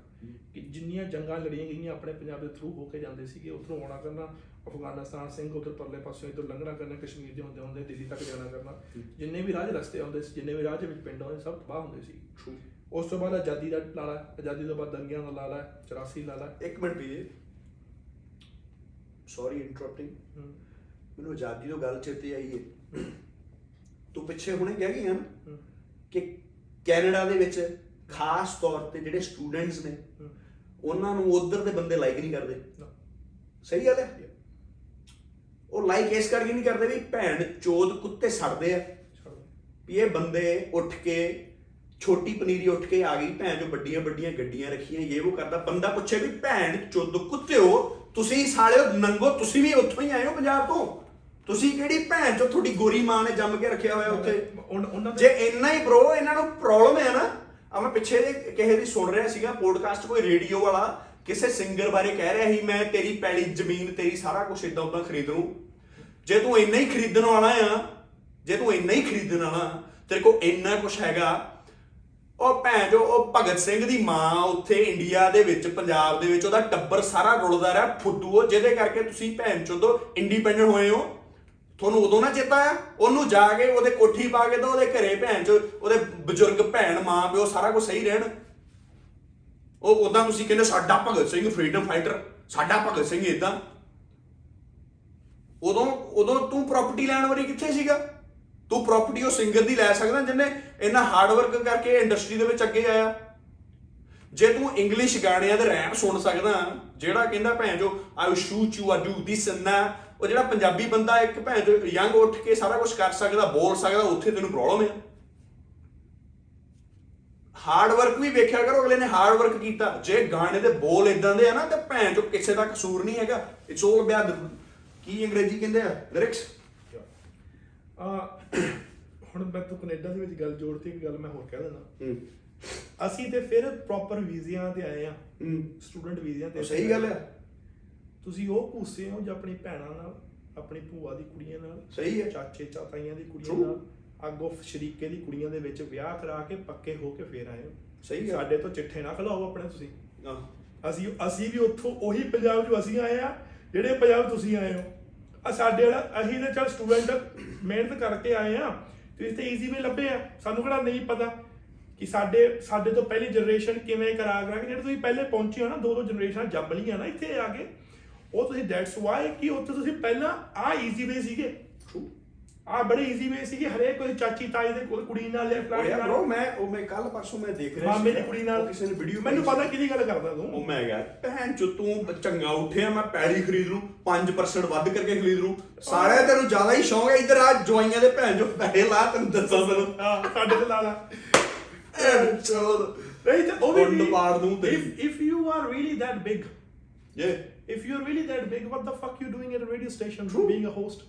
ਕਿ ਜਿੰਨੀਆਂ ਜੰਗਾਂ ਲੜੀਆਂ ਗਈਆਂ ਆਪਣੇ ਪੰਜਾਬ ਦੇ ਥਰੂ ਹੋ ਕੇ ਜਾਂਦੇ ਸੀਗੇ ਉੱਧਰੋਂ ਆਉਣਾ ਕਰਨਾ ਅਫਗਾਨਿਸਤਾਨ ਸਿੰਘ ਉਧਰ ਪਰਲੇ ਪਾਸਿਓਂ ਇੱਧਰ ਲੰਘਣਾ ਕਰਨਾ ਕਸ਼ਮੀਰ ਦੇ ਹੁੰਦੇ ਹੁੰਦੇ ਦਿੱਲੀ ਤੱਕ ਜਾਣਾ ਕਰਨਾ। ਜਿੰਨੇ ਵੀ ਰਾਜ ਰਸਤੇ ਆਉਂਦੇ ਸੀ ਜਿੰਨੇ ਵੀ ਰਾਜ ਵਿੱਚ ਪਿੰਡ ਆਉਂਦੇ ਸਭ ਤਬਾਹ ਹੁੰਦੇ ਸੀ. ਉਸ ਤੋਂ ਬਾਅਦ ਆਜ਼ਾਦੀ ਦਾ ਲਾਲਾ ਆਜ਼ਾਦੀ ਤੋਂ ਬਾਅਦ ਦੰਗਿਆਂ ਦਾ ਲਾਲਾ 84 ਲਾਲਾ ਇੱਕ ਮਿੰਟ ਵੀਰੇ ਸੌਰੀ ਇੰਟਰਰਪਟਿੰਗ ਹਮ, ਮੈਨੂੰ ਆਜ਼ਾਦੀ ਤੋਂ ਗੱਲ ਚੇਤੇ ਆਈ ਹੈ ਤੂੰ ਪਿੱਛੇ ਹੁਣੇ ਕਹਿ ਗਈ ਹਨ ਕਿ ਕੈਨੇਡਾ ਦੇ ਵਿੱਚ ਖਾਸ ਤੌਰ ਤੇ ਜਿਹੜੇ ਸਟੂਡੈਂਟਸ ਨੇ ਉਹਨਾਂ ਨੂੰ ਉਧਰ ਦੇ ਬੰਦੇ ਲਾਈਕ ਨਹੀਂ ਕਰਦੇ। ਸਹੀ ਗੱਲ ਹੈ? ਉਹ ਲਾਈਕ ਇਸ ਕਰਕੇ ਨਹੀਂ ਕਰਦੇ ਵੀ ਭੈਣ ਚੋਦ ਕੁੱਤੇ ਸੜਦੇ ਆ। ਵੀ ਇਹ ਬੰਦੇ ਉੱਠ ਕੇ ਛੋਟੀ ਪਨੀਰੀ ਉੱਠ ਕੇ ਆ ਗਈ ਭੈਣ ਜੋ ਵੱਡੀਆਂ ਵੱਡੀਆਂ ਗੱਡੀਆਂ ਰੱਖੀਆਂ ਇਹ ਉਹ ਕਰਦਾ। ਬੰਦਾ ਪੁੱਛੇ ਵੀ ਭੈਣ ਚੋਦ ਕੁੱਤਿਓ ਤੁਸੀਂ ਸਾਲਿਓ ਨੰਗੋ ਤੁਸੀਂ ਵੀ ਉੱਥੋਂ ਹੀ ਆਏ ਹੋ ਪੰਜਾਬ ਤੋਂ? ਤੁਸੀਂ ਕਿਹੜੀ ਭੈਣ ਚੋ ਤੁਹਾਡੀ ਗੋਰੀ ਮਾਂ ਨੇ ਜੰਮ ਕੇ ਰੱਖਿਆ ਹੋਇਆ ਉੱਥੇ? ਜੇ ਇੰਨਾ ਹੀ ਬ్రో ਇਹਨਾਂ ਨੂੰ ਪ੍ਰੋਬਲਮ ਹੈ ਨਾ। ਆ ਮੈਂ ਪਿੱਛੇ ਜੇ ਕਿਸੇ ਦੀ ਸੁਣ ਰਿਹਾ ਸੀਗਾ ਪੋਡਕਾਸਟ ਕੋਈ ਰੇਡੀਓ ਵਾਲਾ, ਕਿਸੇ ਸਿੰਗਰ ਬਾਰੇ ਕਹਿ ਰਿਹਾ ਸੀ, ਮੈਂ ਤੇਰੀ ਪੈਲੀ ਜ਼ਮੀਨ, ਤੇਰੀ ਸਾਰਾ ਕੁਝ ਇਦਾਂ ਉਦਾਂ ਖਰੀਦ ਲੂੰ ਜੇ ਤੂੰ ਇੰਨਾ ਹੀ ਖਰੀਦਣ ਵਾਲਾ ਆ, ਜੇ ਤੂੰ ਇੰਨਾ ਹੀ ਖਰੀਦਣ ਵਾਲਾ, ਤੇਰੇ ਕੋਲ ਇੰਨਾ ਕੁਝ ਹੈਗਾ। ਉਹ ਭੈਣ ਜੋ ਉਹ ਭਗਤ ਸਿੰਘ ਦੀ ਮਾਂ ਉੱਥੇ ਇੰਡੀਆ ਦੇ ਵਿੱਚ, ਪੰਜਾਬ ਦੇ ਵਿੱਚ, ਉਹਦਾ ਟੱਬਰ ਸਾਰਾ ਰੁਲਦਾ ਰਿਹਾ ਫੁੱਦੂ ਉਹ, ਜਿਹਦੇ ਕਰਕੇ ਤੁਸੀਂ ਭੈਣ ਚੋਦੋ ਇੰਡੀਪੈਂਡੈਂਟ ਹੋਏ ਹੋ। ਤੁਹਾਨੂੰ ਉਦੋਂ ਨਾ ਚੇਤਾ ਆ ਉਹਨੂੰ ਜਾ ਕੇ ਉਹਦੇ ਕੋਠੀ ਪਾ ਕੇ ਤਾਂ ਉਹਦੇ ਘਰੇ ਭੈਣ ਚ, ਉਹਦੇ ਬਜ਼ੁਰਗ ਭੈਣ, ਮਾਂ, ਪਿਓ ਸਾਰਾ ਕੁਝ ਸਹੀ ਰਹਿਣ। ਉਹ ਉਦਾਂ ਤੁਸੀਂ ਕਹਿੰਦੇ ਸਾਡਾ ਭਗਤ ਸਿੰਘ ਫਰੀडम ਫਾਈਟਰ ਸਾਡਾ ਭਗਤ ਸਿੰਘ ਇਦਾਂ ਉਦੋਂ ਉਦੋਂ ਤੂੰ ਪ੍ਰਾਪਰਟੀ ਲੈਣ ਵਾਲੀ ਕਿੱਥੇ ਸੀਗਾ? ਤੂੰ ਪ੍ਰਾਪਰਟੀ ਉਹ ਸਿੰਗਰ ਦੀ ਲੈ ਸਕਦਾ ਜਿਹਨੇ ਇੰਨਾ ਹਾਰਡ ਵਰਕ ਕਰਕੇ ਇੰਡਸਟਰੀ ਦੇ ਵਿੱਚ ਅੱਗੇ ਆਇਆ। ਜੇ ਤੂੰ ਇੰਗਲਿਸ਼ ਗਾਣਿਆਂ ਦੇ ਰੈਪ ਸੁਣ ਸਕਦਾ, ਜਿਹੜਾ ਕਹਿੰਦਾ ਭੈਣ ਜੋ I will shoot you uh do this and that. ਉਹ ਜਿਹੜਾ ਪੰਜਾਬੀ ਬੰਦਾ ਇੱਕ ਭੈਣ ਜੋ ਯੰਗ ਉੱਠ ਕੇ ਸਾਰਾ ਕੁਝ ਕਰ ਸਕਦਾ ਬੋਲ ਸਕਦਾ ਉੱਥੇ ਤੈਨੂੰ ਪ੍ਰੋਬਲਮ ਹੈ ਹਾਰਡ ਵਰਕ ਵੀ ਵੇਖਿਆ ਕਰੋ ਅਗਲੇ ਨੇ ਹਾਰਡ ਵਰਕ ਕੀਤਾ। ਜੇ ਗਾਣੇ ਦੇ ਬੋਲ ਇਦਾਂ ਦੇ ਆ ਨਾ ਤੇ ਭੈਣ ਜੋ ਕਿਸੇ ਦਾ ਕਸੂਰ ਨਹੀਂ ਹੈਗਾ। ਇਟਸ 올 ਅਬਾਊਟ ਕੀ ਅੰਗਰੇਜ਼ੀ ਕਹਿੰਦੇ ਆ? ਲਿਰਿਕਸ ਆ ਹੁਣ ਮੈਂ ਤੂੰ ਕੈਨੇਡਾ ਦੇ ਵਿੱਚ ਗੱਲ ਜੋੜਤੀ ਇੱਕ ਗੱਲ ਮੈਂ ਹੋਰ ਕਹਿ ਦਿੰਦਾ। ਹੂੰ। ਅਸੀਂ ਤੇ ਫਿਰ ਪ੍ਰੋਪਰ ਵੀਜ਼ਿਆਂ ਤੇ ਆਏ ਆ। ਸਟੂਡੈਂਟ ਵੀਜ਼ਿਆਂ ਤੇ ਸਹੀ ਗੱਲ ਆ। ਤੁਸੀਂ ਉਹ ਭੂਸੇ ਹੋ ਜਾਂ ਆਪਣੀ ਭੈਣਾਂ ਨਾਲ ਆਪਣੀ ਭੂਆ ਦੀ ਕੁੜੀਆਂ ਨਾਲ ਸਹੀ ਹੈ। ਚਾਚੇ ਚਾਤਾਈਆਂ ਦੀ ਕੁੜੀਆਂ True. ਨਾਲ ਅੱਗੋਂ ਸ਼ਰੀਕੇ ਦੀ ਕੁੜੀਆਂ ਦੇ ਵਿੱਚ ਵਿਆਹ ਕਰਾ ਕੇ ਪੱਕੇ ਹੋ ਕੇ ਫੇਰ ਆਏ ਹੋ। ਸਹੀ ਹੈ। ਸਾਡੇ ਤੋਂ ਚਿੱਠੇ ਨਾ ਖਲਾਓ ਆਪਣੇ ਤੁਸੀਂ। ਆਹ, ਅਸੀਂ ਅਸੀਂ ਵੀ ਉੱਥੋਂ ਉਹੀ ਪੰਜਾਬ 'ਚੋਂ ਅਸੀਂ ਆਏ ਆ ਜਿਹੜੇ ਪੰਜਾਬ ਤੁਸੀਂ ਆਏ ਹੋ। ਆ ਸਾਡੇ ਵਾਲਾ ਅਸੀਂ ਤੇ ਚਲ ਸਟੂਡੈਂਟ ਮਿਹਨਤ ਕਰਕੇ ਆਏ ਆ ਤੁਸੀਂ ਤੇ ਈਜ਼ੀ ਵੇ ਲੱਭੇ ਆ। ਸਾਨੂੰ ਕਿਹੜਾ ਨਹੀਂ ਪਤਾ ਕਿ ਸਾਡੇ ਸਾਡੇ ਤੋਂ ਪਹਿਲੀ ਜਨਰੇਸ਼ਨ ਕਿਵੇਂ ਕਰਾ ਕਰਾ ਕੇ ਜਿਹੜੇ ਤੁਸੀਂ ਪਹਿਲੇ ਪਹੁੰਚੇ ਹੋ ਨਾ ਦੋ ਦੋ ਜਨਰੇਸ਼ਨਾਂ ਜੰਮ ਲਈਆਂ ਨਾ ਇੱਥੇ ਆ ਕੇ। ਉਹ ਤੁਸੀਂ ਦੈਟਸ ਵਾਈ ਕਿ ਉੱਥੇ ਤੁਸੀਂ ਪਹਿਲਾਂ ਆ ਈਜ਼ੀ ਵੇ ਸੀਗੇ। ਆ ਬੜੇ ਈਜ਼ੀ ਵੇ ਸੀਗੇ। ਹਰੇਕ ਕੋਈ ਚਾਚੀ ਤਾਈ ਦੇ ਕੋਈ ਕੁੜੀ ਨਾਲ ਉਹ ਫਲਾਣੇ ਯਾਰ bro, ਮੈਂ ਉਹ ਮੈਂ ਕੱਲ ਪਰਸੋਂ ਮੈਂ ਦੇਖ ਰਿਹਾ ਮਾਮੇ ਦੀ ਕੁੜੀ ਨਾਲ। ਕਿਸੇ ਨੇ ਵੀਡੀਓ ਮੈਨੂੰ ਪਤਾ ਕਿਹਦੀ ਗੱਲ ਕਰਦਾ ਤੂੰ। ਉਹ ਮੈਂ ਗਿਆ ਭੈਣ ਚ ਤੂੰ ਚੰਗਾ ਉੱਠਿਆ ਮੈਂ ਪੈੜੀ ਖਰੀਦ ਲੂੰ 5% ਵੱਧ ਕਰਕੇ ਖਰੀਦ ਲੂੰ। ਸਾਰਾ ਤੈਨੂੰ ਜ਼ਿਆਦਾ ਹੀ ਸ਼ੌਂਕ ਹੈ ਇੱਧਰ ਆ ਜਵਾਈਆਂ ਦੇ ਭੈਣ ਜੋ ਪੈਸੇ ਲਾ ਤੈਨੂੰ ਦੱਸਾਂ ਤੈਨੂੰ। ਹਾਂ ਸਾਡੇ ਤੇ ਲਾ ਲਾ। ਚੋਦ ਨਹੀਂ ਤੇ ਉਹ ਵੀ ਪਾੜ ਦੂੰ if if you are really that big ਜੇ if you're really that big what the fuck you doing at a radio station True. being a host?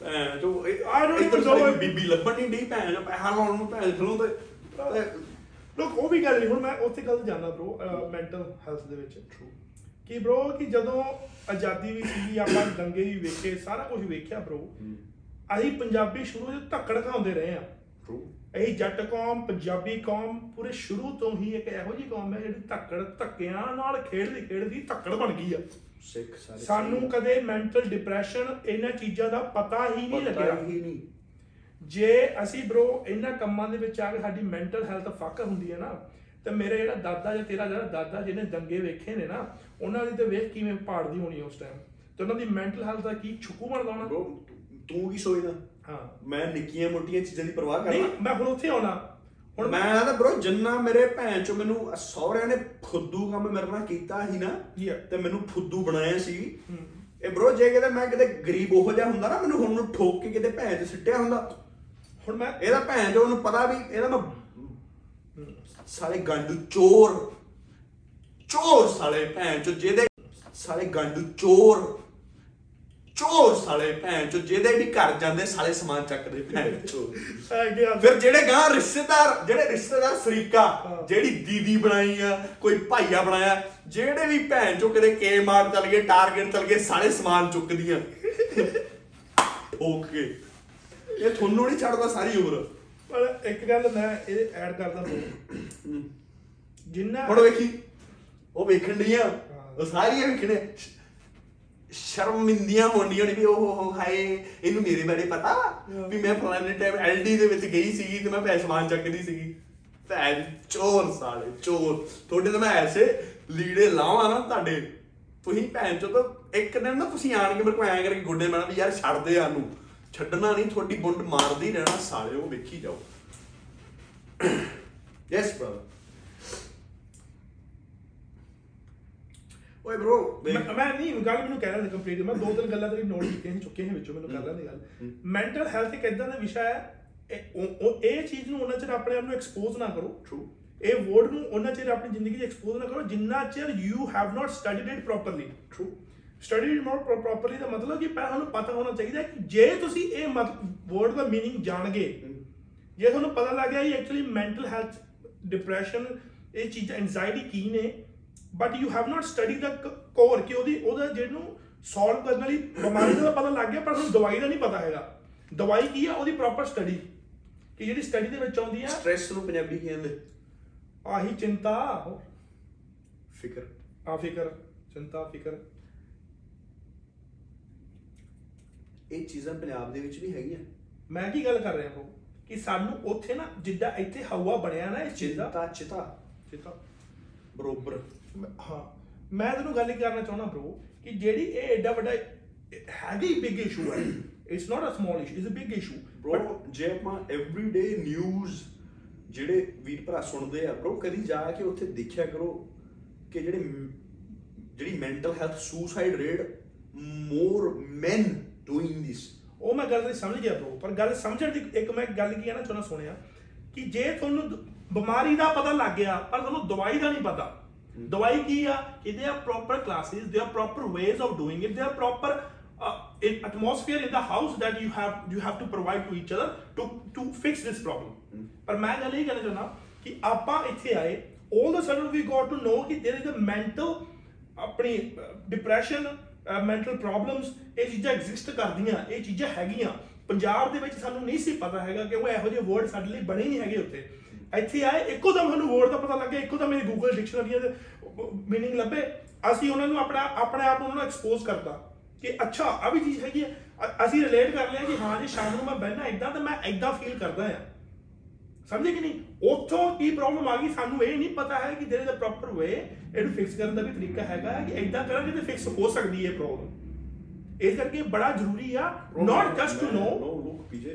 ਭੈਣ ਜੋ I don't even ਇੱਧਰ know ਸਾਡੀ what- ਬੀਬੀ ਲੱਭਣ ਨਹੀਂ ਭੈਣ ਚੋ ਪੈਸਾ ਲਾਉਣ ਨੂੰ ਭੈਣ ਖਲੋਂ ਤੇ ਲੋਕ ਉਹ ਵੀ ਗੱਲ ਨਹੀਂ ਹੁਣ ਮੈਂ ਉੱਥੇ ਗੱਲ ਜਾਣਾ bro ਮੈਂਟਲ ਹੈਲਥ ਦੇ ਵਿੱਚ। ਕਿ bro ਕਿ ਜਦੋਂ ਆਜ਼ਾਦੀ ਵੀ ਸੀਗੀ ਆਪਾਂ ਦੰਗੇ ਵੀ ਵੇਖੇ ਸਾਰਾ ਕੁਝ ਵੇਖਿਆ bro ਅਸੀਂ ਪੰਜਾਬੀ ਸ਼ੁਰੂ ਤੋਂ ਧੱਕੜ ਖਾਉਂਦੇ ਰਹੇ ਆ True. ਇਹ ਜੱਟ ਕੌਮ ਪੰਜਾਬੀ ਕੌਮ ਪੂਰੇ ਸ਼ੁਰੂ ਤੋਂ ਹੀ ਇੱਕ ਇਹੋ ਜਿਹੀ ਕੌਮ ਹੈ ਜਿਹੜੀ ਧੱਕੜ ਧੱਕਿਆਂ ਨਾਲ ਖੇਡਦੀ ਖੇਡਦੀ ਧੱਕੜ ਬਣ ਗਈ ਆ। ਸਿੱਖ ਸਾਰੇ ਸਾਨੂੰ ਕਦੇ ਮੈਂਟਲ ਡਿਪਰੈਸ਼ਨ ਇਹਨਾਂ ਚੀਜ਼ਾਂ ਦਾ ਪਤਾ ਹੀ ਨਹੀਂ ਲੱਗਿਆ। ਹੀ ਨਹੀਂ। ਜੇ ਅਸੀਂ ਬ్రో ਇਹਨਾਂ ਕੰਮਾਂ ਦੇ ਵਿੱਚ ਆ ਕੇ ਸਾਡੀ ਮੈਂਟਲ ਹੈਲਥ ਫੱਕ ਹੁੰਦੀ ਹੈ ਨਾ ਤੇ ਮੇਰੇ ਜਿਹੜਾ ਦਾਦਾ ਜਾਂ ਤੇਰਾ ਜਿਹੜਾ ਦਾਦਾ ਜਿਹਨੇ ਦੰਗੇ ਵੇਖੇ ਨੇ ਨਾ ਉਹਨਾਂ ਦੀ ਤੇ ਵੇਖ ਕਿਵੇਂ ਪਾੜਦੀ ਹੋਣੀ ਉਸ ਟਾਈਮ ਤੇ ਉਹਨਾਂ ਦੀ ਮੈਂਟਲ ਹੈਲਥ ਦਾ ਕੀ ਛੁਕੂ ਬਣਦਾ ਹੋਣਾ? ਤੂੰ ਕੀ ਸੋਚਦਾ? ਹਾਂ। ਮੈਂ ਨਿੱਕੀਆਂ ਮੋਟੀਆਂ ਚੀਜ਼ਾਂ ਦੀ ਪਰਵਾਹ ਨਹੀਂ ਕਰਦਾ ਮੈਂ ਹੁਣ ਉੱਥੇ ਆਉਣਾ। ਹੁਣ ਮੈਂ ਤਾਂ ਬ్రో ਜਿੰਨਾ ਮੇਰੇ ਭੈਣ ਚੋ ਮੈਨੂੰ ਸਹੁਰਿਆਂ ਨੇ ਫੁੱਦੂ ਕੰਮ ਮੇਰੇ ਨਾਲ ਕੀਤਾ ਸੀ ਨਾ Yeah. ਤੇ ਮੈਨੂੰ ਫੁੱਦੂ ਬਣਾਇਆ ਸੀ। ਇਹ ਬ్రో ਜੇ ਕਿਤੇ ਮੈਂ ਕਿਤੇ ਗਰੀਬ ਉਹੋ ਜਿਹਾ ਹੁੰਦਾ ਨਾ ਮੈਨੂੰ ਹੁਣ ਨੂੰ ਠੋਕ ਕੇ ਕਿਤੇ ਭੈਣ ਚ ਸਿੱਟਿਆ ਹੁੰਦਾ। ਹੁਣ ਮੈਂ ਇਹਦਾ ਭੈਣ ਜੋ ਉਹਨੂੰ ਪਤਾ ਵੀ ਇਹਦਾ ਮੈਂ ਸਾਲੇ ਗੰਡੂ ਚੋਰ। ਚੋਰ ਸਾਲੇ ਭੈਣ ਚੋ ਜਿਹਦੇ ਸਾਲੇ ਗੰਡੂ ਚੋਰ। ਚੋਰ ਸਾਲੇ ਭੈਣ ਚੋ ਜਿਹਦੇ ਵੀ ਘਰ ਜਾਂਦੇ ਸਾਲੇ ਸਮਾਨ ਚੱਕਦੇ ਭੈਣ ਚੋ ਫਿਰ ਜਿਹੜੇ ਗਾਂ ਰਿਸ਼ਤੇਦਾਰ ਜਿਹੜੇ ਰਿਸ਼ਤੇਦਾਰ ਫਰੀਕਾ ਹਾਂ। ਜਿਹੜੀ ਦੀਦੀ ਬਣਾਈ ਆ ਕੋਈ ਭਾਈਆ ਬਣਾਇਆ ਜਿਹੜੇ ਵੀ ਭੈਣ ਚੋ ਕਿਤੇ ਕੇ ਮਾਰ ਚੱਲ ਗਏ ਟਾਰਗੇਟ ਚੱਲ ਗਏ ਸਾਰੇ ਸਮਾਨ ਚੁੱਕਦੀਆਂ। ਓਕੇ। ਇਹ ਤੁਹਾਨੂੰ ਨਹੀਂ ਛੱਡਦਾ ਸਾਰੀ ਉਮਰ। ਪਰ ਇੱਕ ਗੱਲ ਮੈਂ ਇਹ ਐਡ ਕਰਦਾ ਜਿੰਨਾ ਹੁਣ ਵੇਖੀ ਉਹ ਵੇਖਣ ਡੀਆਂ ਉਹ ਸਾਰੀਆਂ ਵੇਖਣੇ ਸ਼ਰਮਿੰਦੀਆਂ ਹੋਣੀਆਂ ਨੇ ਵੀ ਉਹ ਹੋ ਹਾਏ ਇਹਨੂੰ ਮੇਰੇ ਬਾਰੇ ਪਤਾ ਵਾ ਵੀ ਮੈਂ ਫਲਾਣੇ ਟਾਈਮ ਐਲਡੀ ਦੇ ਵਿੱਚ ਗਈ ਸੀਗੀ ਤੇ ਮੈਂ ਪੈਸੇ ਸਮਾਨ ਚੱਕਦੀ ਸੀਗੀ। ਭੈਣ ਚੋਰ ਸਾਲੇ ਚੋਰ। ਤੁਹਾਡੇ ਤਾਂ ਮੈਂ ਐਸੇ ਲੀੜੇ ਲਾਵਾਂ ਨਾ ਤੁਹਾਡੇ। ਤੁਸੀਂ ਭੈਣ ਚੋ ਤਾਂ ਇੱਕ ਦਿਨ ਨਾ ਤੁਸੀਂ ਆਣ ਕੇ ਮੇਰੇ ਕੋਲ ਐਂ ਕਰਕੇ ਗੁੱਡੇ ਮਾਰਨਾ ਵੀ ਯਾਰ ਛੱਡ ਦੇ ਸਾਨੂੰ। ਛੱਡਣਾ ਨਹੀਂ ਤੁਹਾਡੀ ਬੁੰਡ ਮਾਰਦੀ ਰਹਿਣਾ ਸਾਲੇ ਉਹ ਵੇਖੀ ਜਾਓ। [coughs] ਯੈਸ ਬ੍ਰਦਰ ਓਏ bro ਮੈਂ ਨਹੀਂ ਗੱਲ ਮੈਨੂੰ ਕਹਿਣਾ ਸੀ ਕੰਪਲੀਟ ਮੈਂ ਦੋ ਤਿੰਨ ਗੱਲਾਂ ਤੇਰੀ ਨੋਟ ਕੀਤੀਆਂ ਸੀ ਚੁੱਕੇ ਸੀ ਵਿੱਚੋਂ ਮੈਨੂੰ ਕਰ ਲੈਣ ਦੀ ਗੱਲ। ਮੈਂਟਲ ਹੈਲਥ ਇੱਕ ਇਦਾਂ ਦਾ ਵਿਸ਼ਾ ਹੈ ਉਹ ਇਹ ਚੀਜ਼ ਨੂੰ ਉਹਨਾਂ ਚਿਰ ਆਪਣੇ ਆਪ ਨੂੰ ਐਕਸਪੋਜ਼ ਨਾ ਕਰੋ। ਟਰੂ ਇਹ ਵਰਡ ਨੂੰ ਉਹਨਾਂ ਚਿਰ ਆਪਣੀ ਜ਼ਿੰਦਗੀ 'ਚ ਐਕਸਪੋਜ਼ ਨਾ ਕਰੋ ਜਿੰਨਾ ਚਿਰ you have not studied it properly true studied it more properly ਦਾ ਮਤਲਬ ਕਿ ਪਹਿਲਾਂ ਤੁਹਾਨੂੰ ਪਤਾ ਹੋਣਾ ਚਾਹੀਦਾ ਕਿ ਜੇ ਤੁਸੀਂ ਇਹ ਵਰਡ ਦਾ मीनिंग ਜਾਣਗੇ ਜੇ ਤੁਹਾਨੂੰ ਪਤਾ ਲੱਗ ਗਿਆ ਇਹ ਐਕਚੁਅਲੀ ਮੈਂਟਲ ਹੈਲਥ ਡਿਪਰੈਸ਼ਨ ਇਹ ਚੀਜ਼ ਐਂਜ਼ਾਇਟੀ ਕੀ ਨੇ but you have not study the core ਕਿ ਉਹਦੀ ਉਹਦਾ ਜਿਹਨੂੰ ਸੋਲਵ ਕਰਨ ਵਾਲੀ ਬਿਮਾਰੀ ਦਾ ਪਤਾ ਲੱਗ ਗਿਆ ਪਰ ਤੁਹਾਨੂੰ ਦਵਾਈ ਦਾ ਨਹੀਂ ਪਤਾ ਹੈਗਾ। ਦਵਾਈ ਕੀ ਆ? ਉਹਦੀ ਪ੍ਰੋਪਰ ਸਟੱਡੀ ਕਿ ਜਿਹੜੀ ਸਟੱਡੀ ਦੇ ਵਿੱਚ ਆਉਂਦੀ ਆ ਸਟ੍ਰੈਸ ਨੂੰ ਪੰਜਾਬੀ ਕਹਿੰਦੇ? ਆਹੀ ਚਿੰਤਾ। ਫਿਕਰ। ਆ ਫਿਕਰ ਚਿੰਤਾ ਫਿਕਰ। ਇਹ ਚੀਜ਼ਾਂ ਪੰਜਾਬ ਦੇ ਵਿੱਚ ਵੀ ਹੈਗੀਆਂ। ਮੈਂ ਕੀ ਗੱਲ ਕਰ ਰਿਹਾ ਹਾਂ? ਕਿ ਸਾਨੂੰ ਉੱਥੇ ਨਾ ਜਿੱਦਾਂ ਇੱਥੇ ਹਵਾ ਬਣਿਆ ਨਾ ਇਸ ਚੀਜ਼ ਦਾ। ਚਿੰਤਾ ਚਿਤਾ। ਚਿੰਤਾ। ਬਰੋਬਰ। ਮੈਂ- ਹਾਂ ਮੈਂ ਤੈਨੂੰ ਗੱਲ ਇਹ ਕਰਨਾ ਚਾਹੁੰਦਾ ਬ్రో ਕਿ ਜਿਹੜੀ ਇਹ ਐਡਾ ਵੱਡਾ ਹੈਵੀ ਬਿਗ ਇਸ਼ੂ ਹੈ it's not a small issue it's a big issue bro ਜੇ ਆਪਾਂ ਐਵਰੀਡੇ ਨਿਊਜ਼ ਜਿਹੜੇ ਵੀਰ ਭਰਾ ਸੁਣਦੇ ਆ ਬ్రో ਕਦੀ ਜਾ ਕੇ ਉੱਥੇ ਦੇਖਿਆ ਕਰੋ ਕਿ ਜਿਹੜੇ ਮ- ਜਿਹੜੀ mental health suicide rate more men doing this ਉਹ ਮੈਂ ਗੱਲ ਨਹੀਂ ਸਮਝ ਗਿਆ ਬ్రో ਪਰ ਗੱਲ ਸਮਝਣ ਦੀ ਇੱਕ ਮੈਂ ਗੱਲ ਕੀ ਹੈ ਨਾ ਚਾਹੁੰਦਾ ਸੁਣਿਆ ਕਿ ਜੇ ਤੁਹਾਨੂੰ ਦ- ਬਿਮਾਰੀ ਦਾ ਪਤਾ ਲੱਗ ਗਿਆ ਪਰ ਤੁਹਾਨੂੰ ਦਵਾਈ ਦਾ ਨਹੀਂ ਪਤਾ ਦਵਾਈ ਕੀ ਆ? ਕਿ they are proper classes they are proper ways of doing it they are proper in atmosphere in the house that you have you have to provide to each other to to fix this problem. ਪਰ ਮੈਂ ਗੱਲ ਇਹ ਕਹਿਣਾ ਚਾਹੁੰਦਾ ਕਿ ਆਪਾਂ ਇੱਥੇ ਆਏ all the sudden we got to know ਕਿ there is a mental ਆਪਣੀ ਡਿਪਰੈਸ਼ਨ ਮੈਂਟਲ ਪ੍ਰੋਬਲਮਸ ਇਹ ਚੀਜ਼ਾਂ ਐਗਜ਼ਿਸਟ ਕਰਦੀਆਂ ਇਹ ਚੀਜ਼ਾਂ ਹੈਗੀਆਂ ਪੰਜਾਬ ਦੇ ਵਿੱਚ ਸਾਨੂੰ ਨਹੀਂ ਸੀ ਪਤਾ ਹੈਗਾ ਕਿ ਉਹ ਇਹੋ ਜਿਹੇ ਵਰਡ ਸਾਡੇ ਲਈ ਬਣੇ ਨਹੀਂ ਹੈਗੇ ਉੱਥੇ ਇੱਥੇ ਆਏ ਇੱਕੋ ਦਮ ਸਾਨੂੰ ਵਰਡ ਦਾ ਪਤਾ ਲੱਗਿਆ ਇੱਕੋ ਦਮ ਇਹ ਗੂਗਲ ਡਿਕਸ਼ਨਰੀਆਂ ਦੇ ਮੀਨਿੰਗ ਲੱਭੇ। ਅਸੀਂ ਉਹਨਾਂ ਨੂੰ ਆਪਣਾ ਆਪਣੇ ਆਪ ਨੂੰ ਉਹਨਾਂ ਨੂੰ ਐਕਸਪੋਜ਼ ਕਰਤਾ ਕਿ ਅੱਛਾ ਆ ਵੀ ਚੀਜ਼ ਹੈਗੀ ਹੈ ਅਸੀਂ ਰਿਲੇਟ ਕਰ ਲਿਆ ਕਿ ਹਾਂ ਜੀ ਸ਼ਾਮ ਨੂੰ ਮੈਂ ਬਹਿਣਾ ਇਦਾਂ ਤਾਂ ਮੈਂ ਇਦਾਂ ਫੀਲ ਕਰਦਾ ਆ। ਸਮਝੇ ਕਿ ਨਹੀਂ? ਉੱਥੋਂ ਕੀ ਪ੍ਰੋਬਲਮ ਆ ਗਈ? ਸਾਨੂੰ ਇਹ ਨਹੀਂ ਪਤਾ ਹੈ ਕਿ there is a proper way ਇਹਨੂੰ ਫਿਕਸ ਕਰਨ ਦਾ ਵੀ ਤਰੀਕਾ ਹੈਗਾ ਕਿ ਇਦਾਂ ਕਰਾਂਗੇ ਤੇ ਫਿਕਸ ਹੋ ਸਕਦੀ ਹੈ ਪ੍ਰੋਬਲਮ ਇਸ ਕਰਕੇ ਬੜਾ ਜ਼ਰੂਰੀ ਆ not just to know look ਪੀਜੇ।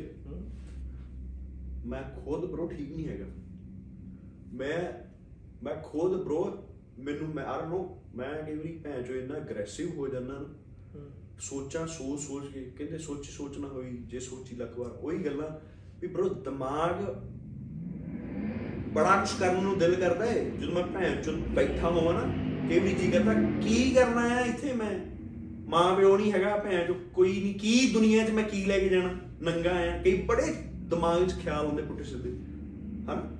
ਮੈਂ ਖੁਦ ਬ్రో ਠੀਕ ਨਹੀਂ ਹੈਗਾ। ਮੈਂ ਮੈਂ ਖੁਦ ਬ్రో ਮੈਨੂੰ ਮੈਂ ਆਰ ਨੋ ਮੈਂ ਕਈ ਵਾਰੀ ਭੈਣ ਚੋ ਇੰਨਾ ਅਗਰੈਸਿਵ ਹੋ ਜਾਂਦਾ ਨਾ ਸੋਚਾਂ ਸੋਚ ਸੋਚ ਕੇ ਕਹਿੰਦੇ ਸੋਚੀ ਸੋਚ ਨਾ ਹੋਈ ਜੇ ਸੋਚੀ ਲੱਖ ਵਾਰ ਉਹੀ ਗੱਲਾਂ ਵੀ ਬ్రో ਦਿਮਾਗ ਬੜਾ ਕੁਛ ਕਰਨ ਨੂੰ ਦਿਲ ਕਰਦਾ ਹੈ ਜਦੋਂ ਮੈਂ ਭੈਣ ਚੋਂ ਬੈਠਾ ਹੋਵਾਂ ਨਾ ਕਈ ਵਾਰੀ ਜੀ ਕਰਦਾ ਕੀ ਕਰਨਾ ਹੈ ਇੱਥੇ ਮੈਂ? ਮਾਂ ਪਿਓ ਨਹੀਂ ਹੈਗਾ ਭੈਣ ਚੋ ਕੋਈ ਨਹੀਂ ਕੀ ਦੁਨੀਆ 'ਚ ਮੈਂ ਕੀ ਲੈ ਕੇ ਜਾਣਾ? ਨੰਗਾ ਆ ਕਈ ਬੜੇ ਦਿਮਾਗ 'ਚ ਖਿਆਲ ਹੁੰਦੇ ਪੁੱਠੇ ਸਿੱਧੇ। ਹਨ?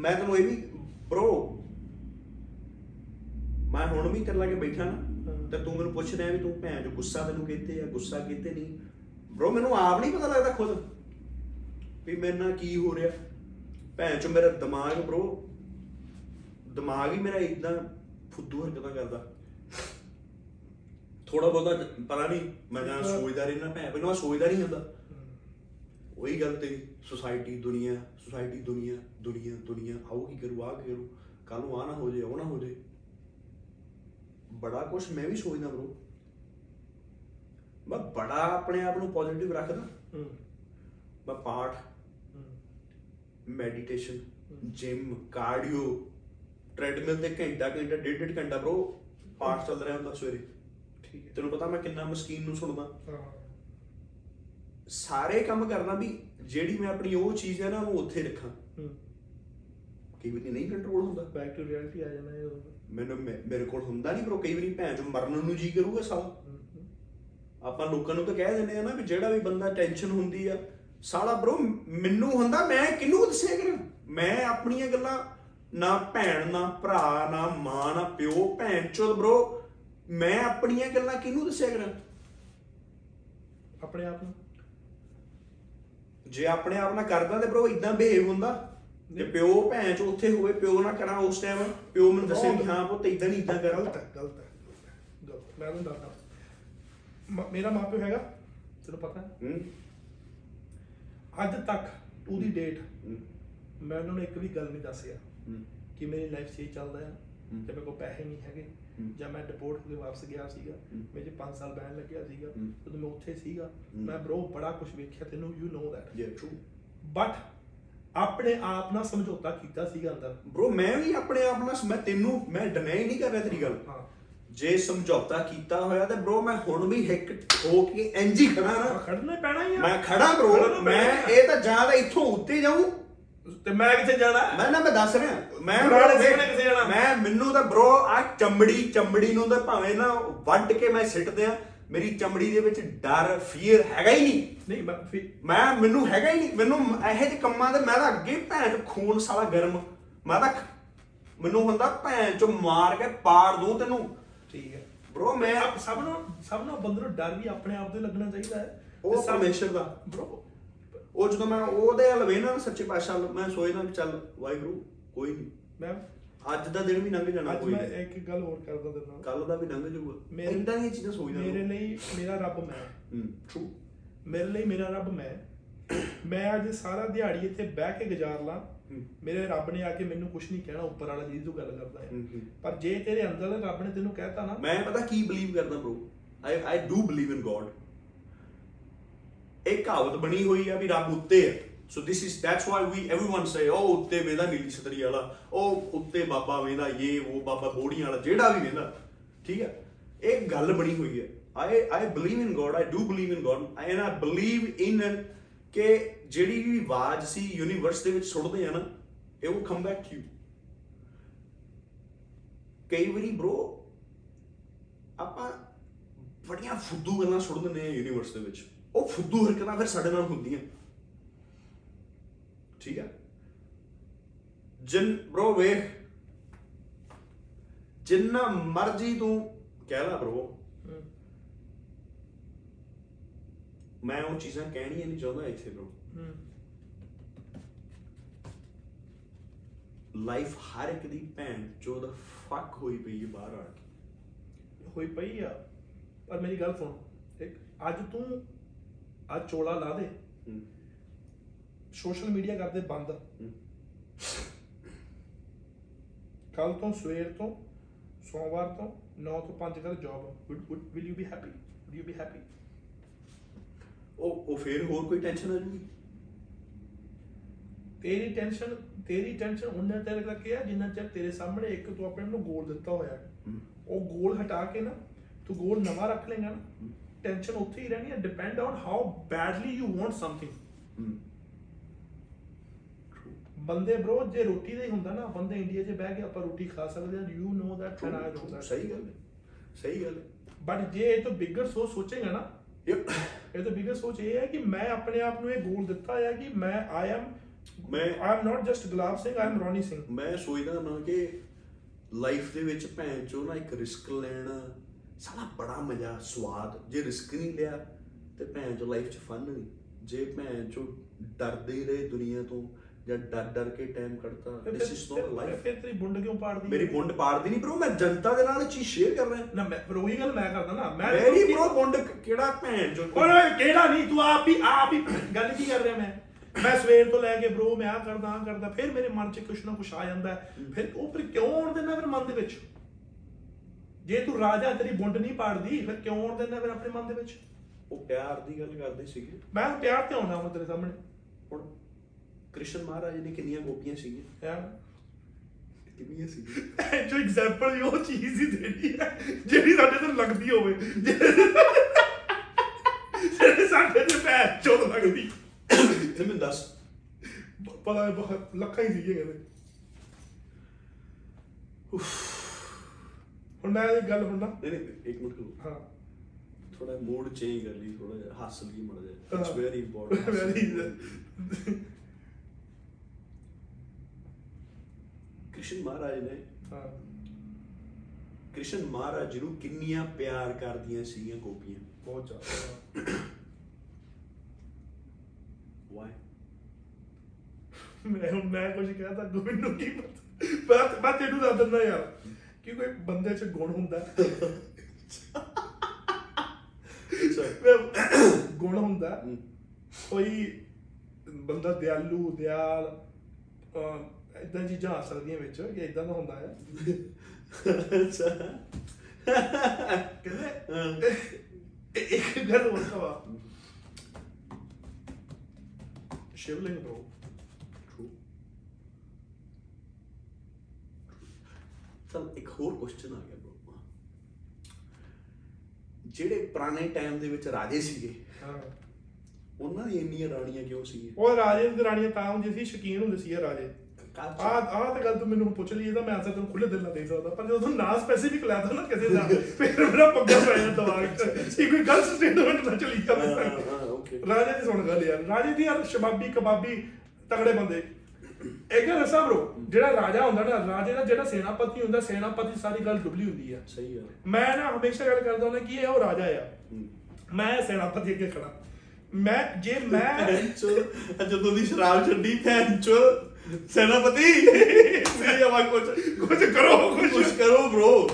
ਮੈਂ ਤੈਨੂੰ ਇਹ ਵੀ bro ਮੈਂ ਹੁਣ ਵੀ ਕਰ ਲਾ ਕੇ ਬੈਠਾ ਨਾ ਤੇ ਤੂੰ ਮੈਨੂੰ ਪੁੱਛ ਰਿਹਾ ਵੀ ਤੂੰ ਭੈਣ ਜੋ ਗੁੱਸਾ ਤੈਨੂੰ ਕੀਤੇ ਆ ਗੁੱਸਾ ਕੀਤੇ ਨਹੀਂ? Bro ਮੈਨੂੰ ਆਪ ਨਹੀਂ ਪਤਾ ਲੱਗਦਾ ਖੁਦ ਵੀ ਮੇਰੇ ਨਾਲ ਕੀ ਹੋ ਰਿਹਾ। ਭੈਣ ਚੋ ਮੇਰਾ ਦਿਮਾਗ bro ਦਿਮਾਗ ਹੀ ਮੇਰਾ ਇਦਾਂ ਫੁੱਦੂ ਹਰਕਤਾਂ ਕਰਦਾ। ਥੋੜਾ ਬਹੁਤਾ ਪਤਾ ਨਹੀਂ ਮੈਂ ਜਾਂ ਸੋਚਦਾ ਰਹਿਣਾ ਭੈਣ ਪਹਿਲਾਂ ਮੈਂ ਸੋਚਦਾ ਨਹੀਂ ਹੁੰਦਾ। ਉਹੀ ਗੱਲ ਤੇ ਸੁਸਾਇਟੀ ਦੁਨੀਆ ਸੁਸਾਇਟੀ ਦੁਨੀਆ ਦੁਨੀਆ ਦੁਨੀਆ। ਆਓ ਕੀ ਕਰੂ ਆ ਕਰੂ? ਕੱਲ ਨੂੰ ਆ ਨਾ ਹੋ ਜੇ ਉਹ ਨਾ ਹੋ ਜੇ ਬੜਾ ਕੁਛ ਮੈਂ ਵੀ ਸੋਚਦਾ ਬ్రో ਮੈਂ ਬੜਾ ਆਪਣੇ ਆਪ ਨੂੰ ਪੋਜ਼ਿਟਿਵ ਰੱਖਦਾ। ਮੈਂ ਪਾਠ ਮੈਡੀਟੇਸ਼ਨ ਜਿਮ ਕਾਰਡੀਓ ਟ੍ਰੈਡਮਿਲ ਤੇ ਘੰਟਾ ਘੰਟਾ ਡੇਢ ਡੇਢ ਘੰਟਾ ਬ్రో ਪਾਠ ਚੱਲ ਰਿਹਾ ਹੁੰਦਾ ਸਵੇਰੇ। ਠੀਕ ਹੈ। ਤੈਨੂੰ ਪਤਾ ਮੈਂ ਕਿੰਨਾ ਮਸਕੀਨ ਨੂੰ ਸੁਣਦਾ। ਹਾਂ। ਸਾਰੇ ਕੰਮ ਕਰਦਾ ਵੀ ਜਿਹੜੀ ਮੈਂ ਆਪਣੀ ਉਹ ਚੀਜ਼ ਹੈ ਨਾ ਉਹ ਉੱਥੇ ਰੱਖਾਂ। ਕਈ ਵਾਰੀ ਨਹੀਂ ਕੰਟਰੋਲ ਹੁੰਦਾ। ਬੈਕ ਟੂ ਰਿਐਲਿਟੀ ਆ ਜਾਣਾ ਇਹ ਮੈਨੂੰ ਮੇਰੇ ਕੋਲ ਹੁੰਦਾ ਨਹੀਂ ਪਰ ਕਈ ਵਾਰੀ ਭੈਣ ਚੋਂ ਮਰਨ ਨੂੰ ਜੀ ਕਰੂਗਾ ਸਾਲ ਆਪਾਂ ਲੋਕਾਂ ਨੂੰ ਤਾਂ ਕਹਿ ਦਿੰਦੇ ਆ ਨਾ ਵੀ ਜਿਹੜਾ ਵੀ ਬੰਦਾ ਟੈਨਸ਼ਨ ਹੁੰਦੀ ਆ ਸਾਲਾ ਬ్రో ਮੈਨੂੰ ਹੁੰਦਾ ਮੈਂ ਕਿਨੂੰ ਦੱਸਿਆ ਕਰ? ਮੈਂ ਆਪਣੀਆਂ ਗੱਲਾਂ ਨਾ ਭੈਣ ਨਾ ਭਰਾ ਨਾ ਮਾਂ ਨਾ ਪਿਓ ਭੈਣ ਚੋਦ ਬ్రో ਮੈਂ ਆਪਣੀਆਂ ਗੱਲਾਂ ਕਿਨੂੰ ਦੱਸਿਆ ਕਰ? ਆਪਣੇ ਆਪ ਨੂੰ। ਜੇ ਆਪਣੇ ਆਪ ਨਾਲ ਕਰਦਾ ਤੇ ਬ్రో ਇਦਾਂ ਬਿਹੇਵ ਹੁੰਦਾ। ਤੇ ਪਿਓ ਭੈਣ ਚ ਉੱਥੇ ਹੋਵੇ ਪਿਓ ਨਾ ਕਰਾਂ ਉਸ ਟਾਈਮ ਪਿਓ ਮੈਨੂੰ ਦੱਸੇ ਕਿ ਹਾਂ ਪੁੱਤ ਇਦਾਂ ਨਹੀਂ ਇਦਾਂ ਕਰ। ਗਲਤ ਹੈ ਗਲਤ ਹੈ ਗਲਤ ਮੈਂ ਤੁਹਾਨੂੰ ਦੱਸਦਾ। ਮੇਰਾ ਮਾਪਿਓ ਹੈਗਾ ਤੈਨੂੰ ਪਤਾ ਹੈ? ਅੱਜ ਤੱਕ ਟੂ ਦੀ ਡੇਟ ਮੈਂ ਉਹਨਾਂ ਨੂੰ ਇੱਕ ਵੀ ਗੱਲ ਨਹੀਂ ਦੱਸਿਆ ਕਿ ਮੇਰੀ ਲਾਈਫ 'ਚ ਇਹ ਚੱਲਦਾ ਹੈ। ਤੇ ਮੇਰੇ ਕੋਲ ਪੈਸੇ ਨਹੀਂ ਹੈਗੇ। ਜਾਂ ਮੈਂ ਡਿਪੋਰਟ ਹੋ ਕੇ ਵਾਪਸ ਗਿਆ ਸੀਗਾ ਮੇਰੇ 5 ਸਾਲ ਬੈਨ ਲੱਗਿਆ ਸੀਗਾ ਜਦੋਂ ਮੈਂ ਉੱਥੇ ਸੀਗਾ ਮੈਂ ਬ్రో ਬੜਾ ਕੁਝ ਵੇਖਿਆ ਤੈਨੂੰ you know that yeah true but ਆਪਣੇ ਆਪ ਨਾਲ ਸਮਝੌਤਾ ਕੀਤਾ ਸੀਗਾ ਅੰਦਰ। ਬ్రో ਮੈਂ ਵੀ ਆਪਣੇ ਆਪ ਨਾਲ ਮੈਂ ਤੈਨੂੰ ਮੈਂ ਡਿਨਾਈ ਨਹੀਂ ਕਰ ਰਿਹਾ ਤੇਰੀ ਗੱਲ। ਹਾਂ। ਜੇ ਸਮਝੌਤਾ ਕੀਤਾ ਹੋਇਆ ਤਾਂ ਬ్రో ਮੈਂ ਹੁਣ ਵੀ ਹਿੱਕ ਹੋ ਕੇ ਇੰਜੀ ਖੜਾ ਨਾ ਖੜਨੇ ਪੈਣਾ ਹੀ ਆ। ਮੈਂ ਖੜਾ ਬ్రో ਮੈਂ ਇਹ ਤਾਂ ਜਾਂ ਤਾਂ ਇੱਥੋਂ ਉੱਤੇ ਜਾਊਂ ਤੇ ਮੈਂ ਕਿੱਥੇ ਜਾਣਾ? ਮੈਂ ਨਾ ਮੈਂ ਦੱਸ ਰਿਹਾ। ਮੈਂ ਪੁਰਾਣੇ ਸਿੰਘ ਨੇ ਕਿੱਥੇ ਜਾਣਾ? ਮੈਂ ਮੈਨੂੰ ਤਾਂ bro ਆ ਚਮੜੀ ਚਮੜੀ ਨੂੰ ਤਾਂ ਭਾਵੇਂ ਨਾ ਵੱਢ ਕੇ ਮੈਂ ਸਿੱਟ ਦਿਆਂ ਮੇਰੀ ਚਮੜੀ ਦੇ ਵਿੱਚ ਡਰ ਫੀਅਰ ਹੈਗਾ ਹੀ ਨਹੀਂ। ਨਹੀਂ ਮੈਂ ਮੈਨੂੰ ਹੈਗਾ ਹੀ ਨਹੀਂ। ਮੈਨੂੰ ਇਹੋ ਜਿਹੇ ਕੰਮਾਂ ਦੇ ਮੈਂ ਤਾਂ ਅੱਗੇ ਭੈਣ ਖੂਨ ਸਾਲਾ ਗਰਮ। ਮੈਂ ਤਾਂ ਮੈਨੂੰ ਹੁੰਦਾ ਭੈਣ ਚੋਂ ਮਾਰ ਕੇ ਪਾੜ ਦੂੰ ਤੈਨੂੰ। ਠੀਕ ਹੈ। bro ਮੈਂ ਸਭ ਨੂੰ ਸਭ ਨੂੰ ਬੰਦੇ ਨੂੰ ਡਰ ਵੀ ਆਪਣੇ ਆਪ ਤੋਂ ਲੱਗਣਾ ਚਾਹੀਦਾ ਹੈ। ਉਹ ਪਰਮੇਸ਼ਰ ਦਾ। bro ਉਹ ਜਦੋਂ ਮੈਂ ਉਹਦੇ ਹਲ ਵੇਖਣਾ ਨਾ ਸੱਚੇ ਪਾਤਸ਼ਾਹ ਮੈਂ ਸੋਚਦਾ ਵੀ ਚੱਲ ਵਾਹਿਗੁਰੂ ਕੋਈ ਨਹੀਂ ਮੈਂ ਅੱਜ ਦਾ ਦਿਨ ਵੀ ਲੰਘ ਜਾਣਾ ਅੱਜ ਕੋਈ ਮੈਂ ਨਹੀਂ। ਇੱਕ ਗੱਲ ਹੋਰ ਕਰਦਾ ਤੇਰੇ ਨਾਲ। ਕੱਲ ਦਾ ਵੀ ਲੰਘ ਜਾਊਗਾ। ਮੇਰੇ- ਇੰਦਾਂ ਦੀਆਂ ਚੀਜ਼ਾਂ ਸੋਚਦਾ ਮੇਰੇ ਲਈ ਮੇਰਾ ਰੱਬ ਮੈਂ। ਹੂੰ ਟਰੂ ਮੇਰੇ ਲਈ ਮੇਰਾ ਰੱਬ ਮੈਂ। ਮੈਂ ਅੱਜ ਸਾਰਾ ਦਿਹਾੜੀ ਇੱਥੇ ਬਹਿ ਕੇ ਗੁਜ਼ਾਰ ਲਾਂ। ਹੂੰ। ਮੇਰੇ ਰੱਬ ਨੇ ਆ ਕੇ ਮੈਨੂੰ ਕੁਝ ਨਹੀਂ ਕਹਿਣਾ ਉੱਪਰ ਵਾਲਾ ਜਿਹਦੀ ਤੂੰ ਗੱਲ ਕਰਦਾ ਹੈ। ਹੂੰ, ਹੂੰ। ਪਰ ਜੇ ਤੇਰੇ ਅੰਦਰ ਰੱਬ ਨੇ ਤੈਨੂੰ ਕਹਿਤਾ ਨਾ ਮੈਂ ਪਤਾ ਕੀ ਬਲੀਵ ਕਰਦਾ bro I I do believe in God ਇੱਕ ਕਹਾਵਤ ਬਣੀ ਹੋਈ ਆ ਵੀ ਰੱਬ ਉੱਤੇ ਹੈ so this is that's why we everyone say ਉਹ ਉੱਤੇ ਵੇਂਦਾ ਨੀਲੀ ਛਤਰੀ ਵਾਲਾ ਉਹ ਉੱਤੇ ਬਾਬਾ ਵੇਂਦਾ ਇਹ ਉਹ ਬਾਬਾ ਬੋੜੀਆਂ ਵਾਲਾ ਜਿਹੜਾ ਵੀ ਵੇਂਦਾ ਠੀਕ ਹੈ ਇਹ ਗੱਲ ਬਣੀ ਹੋਈ ਹੈ I I believe in God I do believe in God and I believe in ਕਿ ਜਿਹੜੀ ਵੀ ਆਵਾਜ਼ ਸੀ ਯੂਨੀਵਰਸ ਦੇ ਵਿੱਚ ਸੁੱਟਦੇ ਆ ਨਾ it will come back to you ਕਈ ਵਾਰੀ bro ਆਪਾਂ ਬੜੀਆਂ ਫੁੱਦੂ ਗੱਲਾਂ ਸੁੱਟ ਦਿੰਦੇ ਆ ਯੂਨੀਵਰਸ ਦੇ ਵਿੱਚ ਉਹ ਫੁੱਦੂ ਹਰਕਤਾਂ ਫਿਰ ਸਾਡੇ ਨਾਲ ਹੁੰਦੀਆਂ। ਠੀਕ ਹੈ ਜਿਨ bro ਵੇਖ। ਜਿੰਨਾ ਮਰਜ਼ੀ ਤੂੰ ਕਹਿ ਲਾ ਹਮ, ਮੈਂ ਉਹ ਚੀਜ਼ਾਂ ਕਹਿਣੀਆਂ ਨਹੀਂ ਚਾਹੁੰਦਾ ਇੱਥੇ ਹਮ, ਲਾਈਫ ਹਰ ਇੱਕ ਦੀ ਭੈਣ ਚੋਦ ਫੱਕ ਹੋਈ ਪਈ ਹੈ ਬਾਹਰ ਆ ਕੇ। ਹੋਈ ਪਈ ਆ। ਪਰ ਮੇਰੀ ਗੱਲ ਸੁਣ। ਇੱਕ ਅੱਜ ਤੂੰ ਅੱਜ ਚੋਲਾ ਲਾ ਦੇ। ਸੋਸ਼ਲ ਮੀਡੀਆ ਕਰਦੇ ਬੰਦ। ਕੱਲ ਤੋਂ ਸਵੇਰ ਤੋਂ ਸੋਮਵਾਰ ਤੋਂ 9 ਤੋਂ 5 ਕਰ job will you be happy will you be happy ਉਹ ਉਹ ਫੇਰ ਹੋਰ ਕੋਈ ਟੈਨਸ਼ਨ ਆ ਜੂਗੀ? ਤੇਰੀ ਟੈਨਸ਼ਨ ਤੇਰੀ ਟੈਨਸ਼ਨ ਉਹਨਾਂ ਤੇਰੇ ਤੱਕ ਹੈ ਜਿੰਨਾ ਚਿਰ ਤੇਰੇ ਸਾਹਮਣੇ ਇੱਕ ਤੂੰ ਆਪਣੇ ਨੂੰ ਗੋਲ ਦਿੱਤਾ ਹੋਇਆ। ਉਹ ਗੋਲ ਹਟਾ ਕੇ ਨਾ ਤੂੰ ਗੋਲ ਨਵਾਂ ਰੱਖ ਲੇਗਾ ਨਾ। ਟੈਨਸ਼ਨ ਉੱਥੇ ਹੀ ਰਹਿਣੀ ਹੈ depend on how badly you want something ਬੰਦੇ ਬ్రో ਜੇ ਰੋਟੀ ਦਾ ਹੀ ਹੁੰਦਾ ਨਾ ਬੰਦੇ ਇੰਡੀਆ 'ਚ ਬਹਿ ਕੇ ਆਪਾਂ ਰੋਟੀ ਖਾ ਸਕਦੇ ਆ ਯੂ ਨੋ ਦੈਟ ਫਨਾਇਲ ਹੁੰਦਾ ਸਹੀ ਗੱਲ ਹੈ। ਸਹੀ ਗੱਲ ਹੈ। ਬਟ ਜੇ ਇਹ ਤੋਂ ਬਿਗਰ ਸੋਚ ਸੋਚੇਗਾ ਨਾ ਇਹ ਤੋਂ ਬਿਗਰ ਸੋਚ ਇਹ ਹੈ ਕਿ ਮੈਂ ਆਪਣੇ ਆਪ ਨੂੰ ਇਹ ਗੋਲ ਦਿੱਤਾ ਹੈ ਕਿ ਮੈਂ ਆਈ ਐਮ ਮੈਂ I am not just Gulab Singh I am Ronnie Singh. ਮੈਂ ਸੋਚਦਾ ਨਾ ਕਿ ਲਾਈਫ ਦੇ ਵਿੱਚ ਭੈਣ ਚੋ ਨਾ ਇੱਕ ਰਿਸਕ ਲੈਣਾ ਸਾਲਾ ਬੜਾ ਮਜ਼ਾ ਸਵਾਦ। ਜੇ ਰਿਸਕ ਨਹੀਂ ਲਿਆ ਤੇ ਭੈਣ ਚੋ ਲਾਈਫ 'ਚ ਫਨ ਨਹੀਂ। ਜੇ ਭੈਣ ਚੋ ਡਰਦੇ ਰਹੇ ਦੁਨੀਆ ਤੋਂ ਜਾਂ ਡਰ ਡਰ ਕੇ ਟਾਈਮ ਕੱਢਤਾ ਦਿਸ ਇਜ਼ ਨਾਟ ਲਾਈਫ ਫਿਰ ਤੇਰੀ ਬੁੰਡ ਕਿਉਂ ਪਾੜਦੀ ਮੇਰੀ ਬੁੰਡ ਪਾੜਦੀ ਨਹੀਂ ਬ్రో ਮੈਂ ਜਨਤਾ ਦੇ ਨਾਲ ਚੀਜ਼ ਸ਼ੇਅਰ ਕਰ ਰਿਹਾ। ਨਾ ਮੈਂ ਬ్రో ਉਹੀ ਗੱਲ ਮੈਂ ਕਰਦਾ ਨਾ ਮੈਂ ਮੇਰੀ ਬ్రో ਬੁੰਡ ਕਿਹੜਾ ਭੈਣ ਚੋ ਓਏ ਕਿਹੜਾ ਨਹੀਂ ਤੂੰ ਆਪ ਹੀ ਆਪ ਹੀ ਗੱਲ ਕੀ ਕਰ ਰਿਹਾ ਮੈਂ? ਮੈਂ ਸਵੇਰ ਤੋਂ ਲੈ ਕੇ ਬ్రో ਮੈਂ ਆ ਕਰਦਾ ਆ ਕਰਦਾ ਫਿਰ ਮੇਰੇ ਮਨ 'ਚ ਕੁਛ ਨਾ ਕੁਛ ਆ ਜਾਂਦਾ। ਫਿਰ ਉਹ ਫਿਰ ਕਿਉਂ ਆਉਣ ਦੇਣਾ ਫਿਰ ਮਨ ਦੇ ਵਿੱਚ? ਜੇ ਤੂੰ ਰਾਜਾ ਤੇਰੀ ਬੁੰਡ ਨਹੀਂ ਪਾੜਦੀ ਫਿਰ ਕਿਉਂ ਆਉਣ ਦਿੰਦਾ ਫਿਰ ਆਪਣੇ ਮਨ ਦੇ ਵਿੱਚ? ਉਹ ਪਿਆਰ ਦੀ ਗੱਲ ਕਰਦੇ ਸੀਗੇ। ਮੈਂ ਪਿਆਰ ਤੇ ਆਉਣਾ ਮੈਂ ਤੇਰੇ ਸਾਹਮਣੇ। ਹੁਣ ਕ੍ਰਿਸ਼ਨ ਮਹਾਰਾਜ ਨੇ ਕਿੰਨੀਆਂ ਗੋਪੀਆਂ ਸੀਗੀਆਂ? ਯਾਰ ਕਿੰਨੀਆਂ ਸੀਗੀਆਂ? ਜੋ ਐਗਜ਼ਾਮਪਲ ਉਹ ਚੀਜ਼ ਹੀ ਦੇਣੀ ਹੈ ਜਿਹੜੀ ਸਾਡੇ ਤੇ ਲੱਗਦੀ ਹੋਵੇ। ਜਿਹੜੇ ਸਾਡੇ ਤੇ ਪੈਰ ਚੋਦ ਲੱਗਦੀ। ਇਹ ਮੈਨੂੰ ਦੱਸ। ਪਤਾ ਲੱਖਾਂ ਹੀ ਸੀਗੇ ਕਹਿੰਦੇ। ਹੁਣ ਮੈਂ ਇਹ ਗੱਲ ਹੁੰਨਾ ਨਹੀਂ ਨਹੀਂ ਇੱਕ ਮਿੰਟ ਰੁਕੋ। ਹਾਂ। ਥੋੜਾ ਮੂਡ ਚੇਂਜ ਕਰ ਲਈ ਥੋੜਾ ਜਿਹਾ ਹੱਸ ਲਈ ਮੜ ਜਾ it's. Very important Very- [laughs] Krishna Maharaj ਨੇ ਹਾਂ। ਕ੍ਰਿਸ਼ਨ ਮਹਾਰਾਜ ਨੂੰ ਕਿੰਨੀਆਂ ਪਿਆਰ ਕਰਦੀਆਂ ਸੀਗੀਆਂ ਗੋਪੀਆਂ। ਬਹੁਤ ਜ਼ਿਆਦਾ। ਵਾਈ ਮੈਂ ਹੁਣ ਮੈਂ ਕੁਝ ਕਹਤਾ ਗੋਬਿੰਦ ਨੂੰ ਕੀ ਪਤਾ। ਮੈਂ ਤੈਨੂੰ ਦੱਸ ਦਿੰਦਾ ਯਾਰ। ਕਿ ਕੋਈ ਬੰਦੇ 'ਚ ਗੁਣ ਹੁੰਦਾ? ਗੁਣ ਹੁੰਦਾ। ਕੋਈ ਬੰਦਾ ਦਿਆਲੂ ਦਿਆਲ ਇਦਾਂ ਚੀਜ਼ਾਂ ਆ ਸਕਦੀਆਂ ਵਿੱਚ ਕਿ ਇਦਾਂ ਦਾ ਹੁੰਦਾ ਹੈ ਅੱਛਾ। ਕਹਿੰਦੇ ਇੱਕ ਗੱਲ ਹੋਰ ਵਾ ਸ਼ਿਵਲਿੰਗ ਬ్రో ਚਲ ਇੱਕ ਹੋਰ ਕੁਐਸਚਨ ਆ ਗਿਆ bro ਜਿਹੜੇ ਪੁਰਾਣੇ ਟਾਈਮ ਦੇ ਵਿੱਚ ਰਾਜੇ ਸੀਗੇ ਹਾਂ। ਉਹਨਾਂ ਦੀ ਇੰਨੀਆਂ ਰਾਣੀਆਂ ਕਿਉਂ ਸੀਗੀਆਂ? ਉਹ ਰਾਜੇ ਦੀ ਰਾਣੀਆਂ ਤਾਂ ਹੁੰਦੀ ਸੀ ਸ਼ਕੀਨ ਹੁੰਦੇ ਸੀ ਰਾਜੇ। ਆ ਆ ਤਾਂ ਗੱਲ ਤੂੰ ਮੈਨੂੰ ਪੁੱਛ ਲਈ ਇਹਦਾ ਮੈਂ ਆਨਸਰ ਤੈਨੂੰ ਖੁੱਲੇ ਦਿਲ ਨਾਲ ਦੇ ਸਕਦਾ ਪਰ ਜਦੋਂ ਤੂੰ ਨਾ ਸਪੈਸੀਫਿਕ ਲੈ ਤਾ ਨਾ ਕਿਸੇ ਦਾ [laughs] ਫਿਰ ਮੇਰਾ ਪੱਗਾ ਪੈ ਜਾਂਦਾ ਦਿਮਾਗ 'ਚ। ਇਹ ਕੋਈ ਗਲਤ ਸਟੇਟਮੈਂਟ ਨਾ ਚਲੀ ਹਾਂ ਜਾਵੇ ਹਾਂ ਓਕੇ ਰਾਜੇ ਦੀ ਸੁਣ ਗੱਲ ਯਾਰ ਰਾਜੇ ਦੀ ਯਾਰ ਸ਼ਬਾਬੀ ਕਬਾਬੀ ਤਗੜੇ ਬੰਦੇ। ਇੱਕ ਗੱਲ ਦੱਸਾਂ bro ਜਿਹੜਾ ਰਾਜਾ ਹੁੰਦਾ ਨਾ ਰਾਜੇ ਦਾ ਜਿਹੜਾ ਸੈਨਾਪਤੀ ਹੁੰਦਾ ਸੈਨਾਪਤੀ ਸਾਰੀ ਗੱਲ ਡੁਬਲੀ ਹੁੰਦੀ ਆ। ਸਹੀ ਗੱਲ ਮੈਂ ਨਾ ਹਮੇਸ਼ਾ ਗੱਲ ਕਰਦਾ ਹੁੰਦਾ ਕਿ ਇਹ ਉਹ ਰਾਜਾ ਆ। ਮੈਂ ਸੈਨਾਪਤੀ ਅੱਗੇ ਖੜਾ। ਮੈਂ ਜੇ ਮੈਂ ਪੈਂਚੋ ਜਦੋਂ ਦੀ ਸ਼ਰਾਬ ਛੱਡੀ ਪੈਂਚੋ ਸੈਨਾਪਤੀ। ਸਹੀ ਆਵਾ ਕੁਝ ਕੁਝ ਕਰੋ ਕੁਝ ਕਰੋ ਬ్రో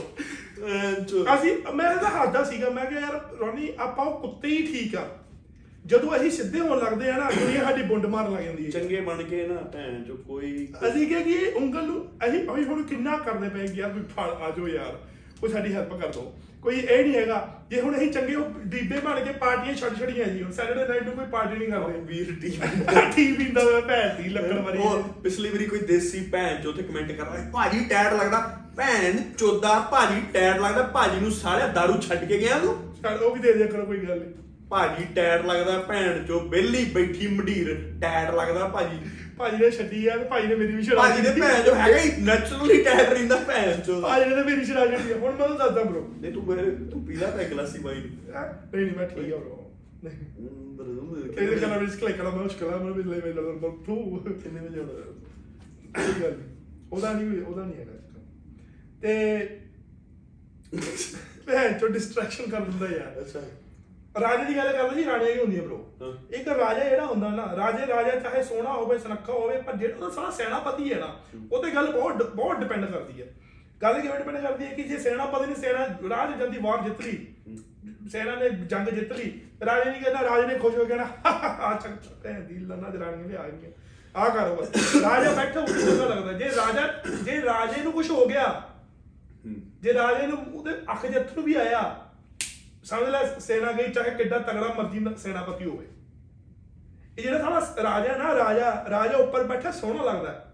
ਪੈਂਚੋ ਅਸੀਂ ਮੈਂ ਤਾਂ ਹੱਸਦਾ ਸੀਗਾ ਮੈਂ ਕਿਹਾ ਯਾਰ ਰੋਨੀ ਆਪਾਂ ਉਹ ਕੁੱਤੇ ਹੀ ਠੀਕ ਆ। ਜਦੋਂ ਅਸੀਂ ਸਿੱਧੇ ਹੋਣ ਲੱਗਦੇ ਆ ਨਾ ਦੁਨੀਆ ਸਾਡੀ ਬੁੰਡ ਮਾਰਨ ਲੱਗ ਜਾਂਦੀ ਹੈ। ਚੰਗੇ ਬਣ ਕੇ ਨਾ ਭੈਣ ਚੋ ਕੋਈ ਅਸੀਂ ਕਿਹਾ ਕਿ ਇਹ ਉਂਗਲ ਨੂੰ ਅਸੀਂ ਅਸੀਂ ਹੁਣ ਕਿੰਨਾ ਕਰਦੇ ਪਏ ਕਿ ਯਾਰ ਵੀ ਫੜ ਆ ਜਾਓ ਯਾਰ ਕੋਈ ਸਾਡੀ ਹੈਲਪ ਕਰ ਦੋ ਕੋਈ ਇਹ ਨਹੀਂ ਹੈਗਾ ਜੇ ਹੁਣ ਅਸੀਂ ਚੰਗੇ ਉਹ ਡੀਬੇ ਬਣ ਕੇ ਪਾਰਟੀਆਂ ਛੱਡ ਛੜੀਆਂ ਜੀ ਹੁਣ ਸੈਟਰਡੇ ਨਾਈਟ ਨੂੰ ਕੋਈ ਪਾਰਟੀ ਨਹੀਂ ਕਰਦੇ। ਵੀਰ ਟੀ ਠੀਕ ਪੀਂਦਾ ਹੋਇਆ ਭੈਣ ਦੀ ਲੱਕੜ ਵਾਰੀ ਉਹ ਪਿਛਲੀ ਵਾਰੀ ਕੋਈ ਦੇਸੀ ਭੈਣ ਚੋ ਤੇ ਕਮੈਂਟ ਕਰ ਰਿਹਾ ਭਾਜੀ ਟੈਟ ਲੱਗਦਾ। ਭੈਣ ਚੋਦਾ ਭਾਜੀ ਟੈਟ ਲੱਗਦਾ ਭਾਜੀ ਨੂੰ ਸਾਲਿਆ दारू ਛੱਡ ਕੇ ਗਿਆ ਤੂੰ? ਉਹ ਵੀ ਦੇ ਦਿਆ ਕਰੋ ਕੋਈ ਗੱਲ ਨਹੀਂ। ਭਾਜੀ ਟੈਟ ਲੱਗਦਾ ਭੈਣ ਚੋ ਬੇਲੀ ਬੈਠੀ ਮਢੀਰ ਟੈਟ ਲੱਗਦਾ ਭਾਜੀ। ਭਾਜੀ ਨੇ ਛੱਡੀ ਆ ਤੇ ਭਾਜੀ ਨੇ ਮੇਰੀ ਵੀ ਛੜਾ ਭਾਜੀ ਦੇ ਭੈਣ ਚੋ ਹੈਗਾ ਹੀ ਨੈਚੁਰਲੀ ਟੈਟ ਰਹਿੰਦਾ ਭੈਣ ਚੋ। ਭਾਜੀ ਨੇ ਤਾਂ ਮੇਰੀ ਛੜਾ ਛੱਡੀ। ਹੁਣ ਮੈਂ ਤੁਹਾਨੂੰ ਦੱਸਦਾ ਬ్రో ਨਹੀਂ ਤੂੰ ਮੇਰੇ ਤੂੰ ਪੀਲਾ ਪੈ ਗਲਾਸੀ ਵਾਈਨ ਨਹੀਂ ਨਹੀਂ ਮੈਂ ਠੀਕ ਆ ਬ్రో ਨਹੀਂ। ਕਿੰਨੇ ਇਹਦੇ ਕਲਰ ਰਿਸਕ ਲੈ ਕਲਾ ਮੁਸ਼ਕਲ ਆ ਮੈਨੂੰ ਵੀ ਲੈ ਮੈਨੂੰ ਲੱਗਦਾ ਤੂੰ। ਵਜੇ ਆਉਣਾ? ਕੋਈ ਗੱਲ ਉਹਦਾ ਨਹੀਂ ਉਹਦਾ ਨਹੀਂ ਹੈਗਾ ਤੇ ਭੈਣ ਚੋ ਡਿਸਟਰੈਕਸ਼ਨ ਕਰ ਦਿੰਦਾ ਯਾਰ। ਅੱਛਾ। ਰਾਜੇ ਦੀ ਗੱਲ ਕਰਦੇ ਜੀ ਰਾਣੀਆਂ ਹੀ ਹੁੰਦੀਆਂ ਹਾਂ। ਬ్రో ਇੱਕ ਰਾਜਾ ਜਿਹੜਾ ਹੁੰਦਾ ਨਾ ਰਾਜੇ ਰਾਜਾ ਚਾਹੇ ਸੋਹਣਾ ਹੋਵੇ ਸੁਨੱਖਾ ਹੋਵੇ ਪਰ ਜਿਹੜਾ ਉਹਦਾ ਸਾਰਾ ਸੈਨਾਪਤੀ ਹੈ ਨਾ ਉਹ ਤੇ ਗੱਲ ਬਹੁਤ ਬਹੁਤ ਡਿਪੈਂਡ ਕਰਦੀ ਹੈ ਗੱਲ ਕਿਵੇਂ ਡਿਪੈਂਡ ਕਰਦੀ ਹੈ ਕਿ ਜੇ ਸੈਨਾਪਤੀ ਨੇ ਸੈਨਾ ਰਾਜ ਜਲਦੀ ਵਾਰ ਜਿੱਤ ਲਈ ਸੈਨਾ ਨੇ ਜੰਗ ਜਿੱਤ ਲਈ ਰਾਜੇ ਨਹੀਂ ਕਹਿੰਦਾ ਰਾਜੇ ਨੇ ਖੁਸ਼ ਹੋ ਕੇ ਨਾ ਆ ਚੱਕ ਭੈਣ ਦੀ ਲੰਨਾ ਜਰਾਨੀਆਂ ਵੀ ਆ ਗਈਆਂ। ਆ ਕਰੋ ਬਸ। ਰਾਜਾ ਬੈਠਾ ਉਹਨੂੰ ਚੰਗਾ ਲੱਗਦਾ। ਜੇ ਰਾਜਾ ਜੇ ਰਾਜੇ ਨੂੰ ਕੁਝ ਹੋ ਗਿਆ ਜੇ ਰਾਜੇ ਨੂੰ ਉਹਦੇ ਅੱਖ ਦੇ ਅੱਥਰੂ ਵੀ ਆਇਆ ਸਮਝ ਲੈ ਸੈਨਾ ਗਈ ਚਾਹੇ ਕਿੱਡਾ ਤਗੜਾ ਮਰਜ਼ੀ ਸੈਨਾਪਤੀ ਹੋਵੇ। ਇਹ ਜਿਹੜਾ ਸਾਡਾ ਰਾਜਾ ਨਾ ਰਾਜਾ ਰਾਜਾ ਉੱਪਰ ਬੈਠਾ ਸੋਹਣਾ ਲੱਗਦਾ।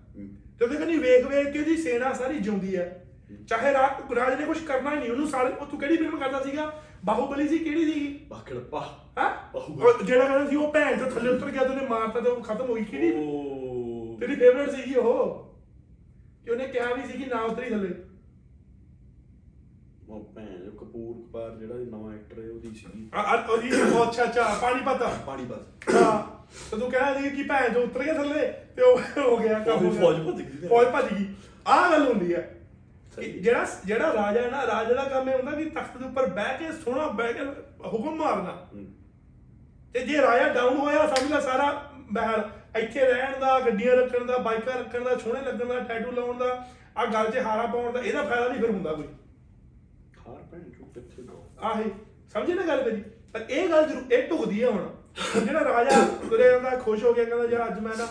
ਤੇ ਉਹਦੇ ਕਨੀ ਵੇਖ ਵੇਖ ਕੇ ਉਹਦੀ ਸੈਨਾ ਸਾਰੀ ਜਿਉਂਦੀ ਹੈ। ਚਾਹੇ ਰਾ- ਰਾਜੇ ਨੇ ਕੁਝ ਕਰਨਾ ਨਹੀਂ ਉਹਨੂੰ ਸਾਰੇ ਉਹ ਤੂੰ ਕਿਹੜੀ ਫਿਲਮ ਕਰਦਾ ਸੀਗਾ? ਬਾਹੂਬਲੀ ਸੀ ਕਿਹੜੀ ਸੀਗੀ? ਬਾਕੜ ਪਾ। ਹਾਂ? ਬਾਹੂਬਲੀ। ਜਿਹੜਾ ਕਹਿੰਦਾ ਸੀ ਉਹ ਭੈਣ ਤੋਂ ਥੱਲੇ ਉਤਰ ਗਿਆ ਤੇ ਉਹਨੇ ਮਾਰਤਾ ਤੇ ਉਹ ਖਤਮ ਹੋ ਗਈ ਕਿਹੜੀ ਤੇਰੀ ਫੇਵਰਟ ਸੀਗੀ ਉਹ। ਕਿ ਉਹਨੇ ਕਿਹਾ ਵੀ ਸੀ ਕਿ ਨਾ ਉਤਰੀ ਥੱਲੇ। ਉਹ ਭੈਣ ਜੋ ਕਪੂਰ ਕਪਾਰ ਜਿਹੜਾ ਇਹ ਨਵਾਂ ਐਕਟਰ ਹੈ ਉਹਦੀ ਸੀਗੀ ਉਹਦੀ ਉਹ ਅੱਛਾ ਅੱਛਾ ਪਾਣੀ ਪਤਾ ਪਾਣੀ ਬਸ ਹਾਂ ਤੇ ਤੂੰ ਕਹਿਣਾ ਸੀ ਕਿ ਭੈਣ ਜੋ ਉਤਰ ਗਿਆ ਥੱਲੇ ਤੇ ਉਹ ਹੋ ਗਿਆ ਕੰਮ ਹੋ ਉਹਦੀ ਗਿਆ। ਫੌਜ ਭੱਜ ਗਈ। ਫੌਜ ਭੱਜ ਗਈ ਆਹ ਗੱਲ ਹੁੰਦੀ ਹੈ ਕਿ। ਜਿਹੜਾ ਜਿਹੜਾ ਰਾਜਾ ਹੈ ਨਾ ਰਾਜਾ ਦਾ ਕੰਮ ਇਹ ਹੁੰਦਾ ਕਿ ਤਖਤ ਦੇ ਉੱਪਰ ਬਹਿ ਕੇ ਸੋਹਣਾ ਬਹਿ ਕੇ ਹੁਕਮ ਮਾਰਨਾ। ਤੇ ਜੇ ਰਾਜਾ ਡਾਊਨ ਹੋਇਆ ਸਮਝ ਲੈ ਸਾਰਾ ਮਹਿਲ ਇੱਥੇ ਰਹਿਣ ਦਾ ਗੱਡੀਆਂ ਰੱਖਣ ਦਾ ਬਾਈਕਾਂ ਰੱਖਣ ਦਾ ਸੋਹਣੇ ਲੱਗਣ ਦਾ ਟੈਟੂ ਲਾਉਣ ਦਾ ਆ ਗੱਲ 'ਚ ਹਾਰਾ ਪਾਉਣ ਦਾ ਇਹਦਾ ਫਾਇਦਾ ਨਹੀਂ ਫਿਰ ਹੁੰਦਾ ਕੋਈ ਆਹੇ ਸਮਝੇ ਨਾ ਗੱਲ ਮੇਰੀ? ਪਰ ਇਹ ਗੱਲ ਜ਼ਰੂਰ ਇਹ ਢੁਕਦੀ ਆ ਹੁਣ। ਜਿਹੜਾ ਰਾਜਾ ਤੁਰੇ ਜਾਂਦਾ ਖੁਸ਼ ਹੋ ਗਿਆ ਕਹਿੰਦਾ ਯਾਰ ਅੱਜ ਮੈਂ ਨਾ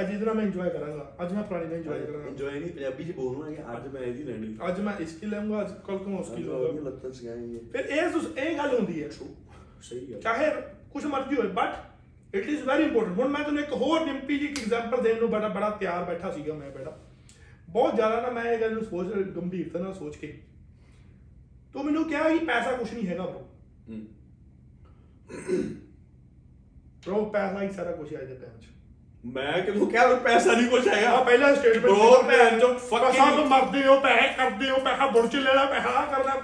ਅੱਜ ਇਹਦੇ ਨਾਲ ਮੈਂ ਇੰਜੋਏ ਕਰਾਂਗਾ। ਅੱਜ ਮੈਂ ਪੁਰਾਣੀ ਨਾਲ ਇੰਜੋਏ ਕਰਾਂਗਾ। ਇੰਜੋਏ ਨਹੀਂ ਪੰਜਾਬੀ ਚ ਬੋਲਣਾ ਹੈ ਅੱਜ ਮੈਂ ਇਹਦੀ ਲੈਣੀ ਅੱਜ ਮੈਂ ਇਸਕੀ ਲਵਾਂਗਾ ਅੱਜ ਕੱਲ ਕੋ ਉਸਕੀ ਲਵਾਂਗਾ ਲੱਤਾਂ ਸਗਾਏਂਗੇ ਫਿਰ ਇਹ ਤੁਸ- ਇਹ ਗੱਲ ਹੁੰਦੀ ਹੈ। ਸਹੀ ਹੈ ਚਾਹੇ ਕੁਝ ਮਰਜ਼ੀ ਹੋਵੇ but it is very important ਹੁਣ ਮੈਂ ਤੁਹਾਨੂੰ ਇੱਕ ਹੋਰ ਡਿੰਪੀ ਜੀ ਇੱਕ ਐਗਜ਼ਾਮਪਲ ਦੇਣ ਨੂੰ ਬੜਾ ਬੜਾ ਤਿਆਰ ਬੈਠਾ ਸੀਗਾ ਮੈਂ ਬੇਟਾ। ਬਹੁਤ ਜ਼ਿਆਦਾ ਨਾ ਮੈਂ ਇਹ ਗੱਲ ਨੂੰ ਸੋਚ ਗੰਭੀਰਤਾ ਨਾਲ ਸੋਚ ਕੇ ਤੂੰ ਮੈਨੂੰ ਕਿਹਾ ਕਿ ਪੈਸਾ ਕੁਝ ਨਹੀਂ ਹੈਗਾ ਬ్రో ਹੂੰ। ਬ్రో ਪੈਸਾ ਹੀ ਸਾਰਾ ਕੁਝ ਹੈ ਅੱਜ ਦੇ ਟਾਈਮ 'ਚ। ਮੈਂ ਕਿਹਨੂੰ ਕਿਹਾ ਵੀ ਪੈਸਾ ਨਹੀਂ ਕੁਛ ਆ ਹੈਗਾ ਪਹਿਲਾ ਸਟੇਟਮੈਂਟ Bro, ਭੈਣ ਚੋਦ fucking- ਸਭ ਮਰਦੇ ਹੋ ਪੈਸੇ ਕਰਦੇ ਹੋ ਪੈਸਾ ਬੁੜ ਚ ਲੈਣਾ ਪੈਸਾ ਆਹ ਕਰਨਾ।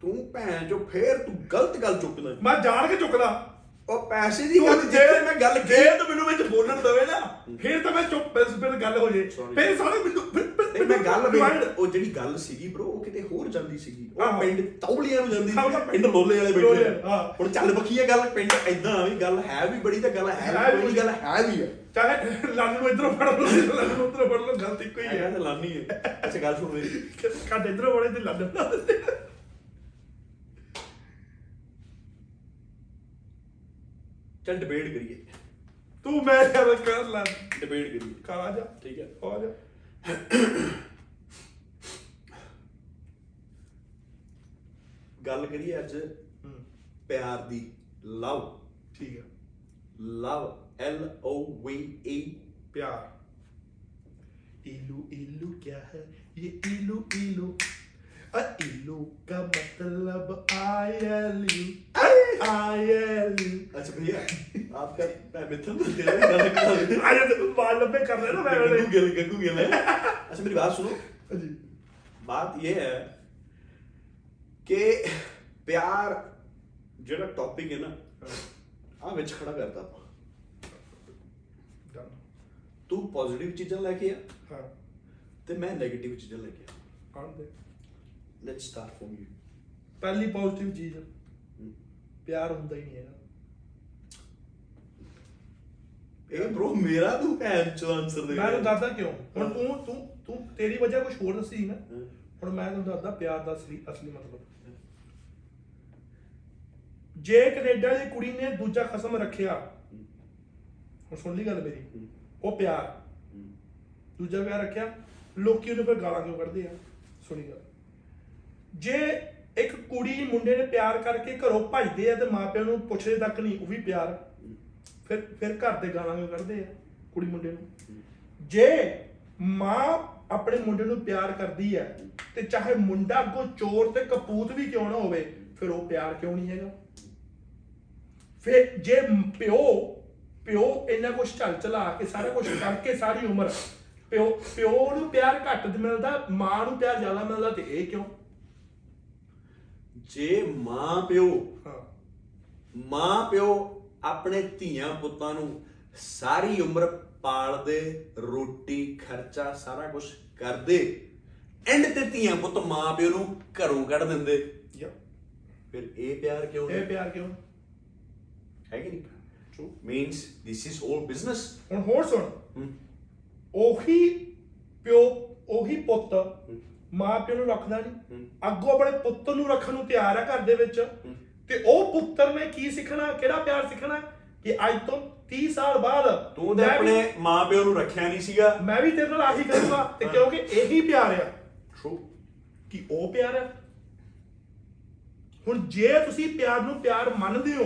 ਤੂੰ ਭੈਣ ਜੋ ਫੇਰ ਤੂੰ ਗਲਤ ਗੱਲ ਚੁੱਕਦਾ। ਮੈਂ ਜਾਣ ਕੇ ਚੁੱਕਦਾ। ਉਹ ਪੈਸੇ ਦੀ ਗੱਲ ਜੇ- ਜਿੱਥੇ ਮੈਂ ਗੱਲ ਜੇ ਤੂੰ ਮੈਨੂੰ ਵਿੱਚ ਬੋਲਣ ਦਵੇ ਨਾ। ਫਿਰ ਤਾਂ ਮੈਂ ਚੁੱਪ ਫਿਰ ਫਿਰ ਗੱਲ ਹੋ ਜੇ. ਫਿਰ ਸਾਰੇ ਮੈਨੂੰ ਮੈਂ ਗੱਲ ਉਹ ਜਿਹੜੀ ਗੱਲ ਸੀਗੀ bro ਉਹ ਕਿਤੇ ਹੋਰ ਜਾਂਦੀ ਸੀਗੀ। ਉਹ। ਪਿੰਡ ਤੌਲੀਆਂ ਨੂੰ ਜਾਂਦੀ। ਸੀ। ਪਿੰਡ ਲੋਲੇ ਵਾਲੇ ਬੈਠੇ ਹਾਂ। ਹੁਣ ਚੱਲ ਬਖੀ ਇਹ ਗੱਲ ਪਿੰਡ ਐਦਾਂ ਵੀ ਗੱਲ ਹੈ ਵੀ ਬੜੀ ਤਾਂ ਗੱਲ ਹੈ ਹੈ ਕੋਈ ਗੱਲ ਹੈ ਵੀ ਆ ਚਾਹੇ ਲੰਨ ਨੂੰ ਇਧਰੋਂ ਫੜ ਲਓ ਲੰਨ ਨੂੰ ਉਧਰੋਂ ਫੜ ਲਓ ਗਲਤ ਇੱਕੋ ਹੀ ਹੈ। ਲਾਨੀ ਹੈ ਅੱਛਾ ਗੱਲ ਸੁਣ ਮੇਰੀ। ਕੱਢ ਇਧਰੋਂ ਵੜੇ ਤੇ ਲੰਨ ਬਣਾ ਦਿੰਦੇ ਚੱਲ ਡਿਬੇਟ ਕਰੀਏ। ਤੂੰ ਮੈਂ ਯਾਰ ਕਰ ਲੈ। ਡਿਬੇਟ ਕਰੀਏ। ਖਾ ਜਾ। ਠੀਕ ਹੈ। ਖਾ ਜਾ। ਗੱਲ ਕਰੀਏ ਅੱਜ ਪਿਆਰ ਦੀ। ਲਵ। ਠੀਕ ਹੈ। Love L O V E ਪਿਆਰ। ਇਲੂ ਇਲੂ ਕੀ ਹੈ? ਇਹ ਇਲੂ ਇਲੂ इलो का मतलब I L U I L U अच्छा भैया आपका मैं मिथुन बाल लंबे कर रहे ना मैं गंगू गिल गंगू गिल है अच्छा मेरी बात सुनो जी बात ये है कि ਪਿਆਰ ਜਿਹੜਾ ਟੌਪਿਕ ਹੈ ਨਾ ਆ ਵਿੱਚ ਖੜਾ ਕਰਦਾ ਆਪਾਂ ਤੂੰ ਪੋਜ਼ਿਟਿਵ ਚੀਜ਼ਾਂ ਲੈ ਕੇ ਆ ਹਾਂ ਤੇ ਮੈਂ 네ਗੇਟਿਵ ਚੀਜ਼ਾਂ ਲੈ ਕੇ ਆ ਆਉਂਦੇ ਲੈਟਸ ਸਟਾਰਟ ਫਰਮ ਯੂ ਪਹਿਲੀ ਪੋਜ਼ਿਟਿਵ ਚੀਜ਼ ਪਿਆਰ ਹੁੰਦਾ ਹੀ ਨਹੀਂ ਹੈਗਾ। ਇਹ ਬ్రో ਮੇਰਾ ਤੂੰ ਐਨ ਚ ਆਨਸਰ ਦੇ ਮੈਂ ਤੁਹਾਨੂੰ ਦੱਸਦਾ ਕਿਉਂ? ਹੁਣ ਤੂੰ ਤੂੰ ਤੂੰ ਤੇਰੀ ਵਜ੍ਹਾ ਕੁਝ ਹੋਰ ਦੱਸੀ ਨਾ। ਹੁਣ ਮੈਂ ਤੁਹਾਨੂੰ ਦੱਸਦਾ ਪਿਆਰ ਦਾ ਅਸਲੀ ਅਸਲੀ ਮਤਲਬ। ਜੇ ਕੈਨੇਡਾ ਦੀ ਕੁੜੀ ਨੇ ਦੂਜਾ ਖਸਮ ਰੱਖਿਆ ਹੁਣ ਸੁਣ ਲਈ ਗੱਲ ਮੇਰੀ। ਉਹ ਪਿਆਰ। ਦੂਜਾ ਪਿਆਰ ਰੱਖਿਆ ਲੋਕੀ ਉਹਨੂੰ ਫਿਰ ਗਾਲਾਂ ਕਿਉਂ ਕੱਢਦੇ ਆ? ਸੁਣੀ ਗੱਲ। ਜੇ ਇੱਕ ਕੁੜੀ ਮੁੰਡੇ ਨੇ ਪਿਆਰ ਕਰਕੇ ਘਰੋਂ ਭੱਜਦੇ ਆ ਤੇ ਮਾਪਿਆਂ ਨੂੰ ਪੁੱਛਦੇ ਤੱਕ ਨਹੀਂ, ਉਹ ਵੀ ਪਿਆਰ, ਫਿਰ ਫਿਰ ਘਰ ਦੇ ਗਾਲਾਂ ਕਿਉਂ ਕੱਢਦੇ ਆ ਕੁੜੀ ਮੁੰਡੇ ਨੂੰ? ਜੇ ਮਾਂ ਆਪਣੇ ਮੁੰਡੇ ਨੂੰ ਪਿਆਰ ਕਰਦੀ ਹੈ ਤੇ ਚਾਹੇ ਮੁੰਡਾ ਅੱਗੋਂ ਚੋਰ ਤੇ ਕਪੂਤ ਵੀ ਕਿਉਂ ਨਾ ਹੋਵੇ, ਫਿਰ ਉਹ ਪਿਆਰ ਕਿਉਂ ਨਹੀਂ ਹੈਗਾ? ਫਿਰ ਜੇ ਮ- ਪਿਓ ਪਿਓ ਇੰਨਾ ਕੁਝ ਚੱਲ ਚਲਾ ਕੇ ਸਾਰਾ ਕੁਝ ਕਰਕੇ ਸਾਰੀ ਉਮਰ ਪਿਓ ਪਿਓ ਨੂੰ ਪਿਆਰ ਘੱਟ ਮਿਲਦਾ, ਮਾਂ ਨੂੰ ਪਿਆਰ ਜ਼ਿਆਦਾ ਮਿਲਦਾ ਤੇ ਇਹ ਕਿਉਂ? ਜੇ ਮਾਂ ਪਿਓ ਮਾਂ ਪਿਓ ਆਪਣੇ ਧੀਆਂ ਪੁੱਤਾਂ ਨੂੰ ਸਾਰੀ ਉਮਰ ਪਾਲਦੇ ਰੋਟੀ ਖਰਚਾ ਸਾਰਾ ਕੁਝ ਕਰਦੇ ਐਂਡ ਤੇ ਧੀਆਂ ਪੁੱਤ ਮਾਂ ਪਿਓ ਨੂੰ ਘਰੋਂ ਕੱਢ ਦਿੰਦੇ। ਫਿਰ ਇਹ ਪਿਆਰ ਕਿਉਂ ਇਹ ਪਿਆਰ ਕਿਉਂ? ਹੈ ਕਿ ਨਹੀਂ? True means this is 올 business ਹੁਣ ਹੋਰ ਸੁਣ। ਉਹੀ ਪਿਓ ਉਹੀ ਪੁੱਤ ਮਾਂ ਪਿਓ ਨੂੰ ਰੱਖਦਾ ਨਹੀਂ। ਅੱਗੋਂ ਆਪਣੇ ਪੁੱਤਰ ਨੂੰ ਰੱਖਣ ਨੂੰ ਤਿਆਰ ਹੈ ਘਰ ਦੇ ਵਿੱਚ। ਤੇ ਉਹ ਪੁੱਤਰ ਨੇ ਕੀ ਸਿੱਖਣਾ ਕਿਹੜਾ ਪਿਆਰ ਸਿੱਖਣਾ? ਕਿ ਅੱਜ ਤੋਂ 30 ਸਾਲ ਬਾਅਦ ਤੂੰ ਤੇ ਆਪਣੇ ਮਾਂ ਪਿਓ ਨੂੰ ਰੱਖਿਆ ਨਹੀਂ ਸੀਗਾ। ਮੈਂ ਵੀ ਤੇਰੇ ਨਾਲ ਆਹੀ ਕਰੂੰਗਾ ਤੇ ਕਿਉਂਕਿ ਇਹੀ ਪਿਆਰ ਆ। ਟਰੂ ਕਿ ਉਹ ਪਿਆਰ ਹੈ ਹੁਣ ਜੇ ਤੁਸੀਂ ਪਿਆਰ ਨੂੰ ਪਿਆਰ ਮੰਨਦੇ ਹੋ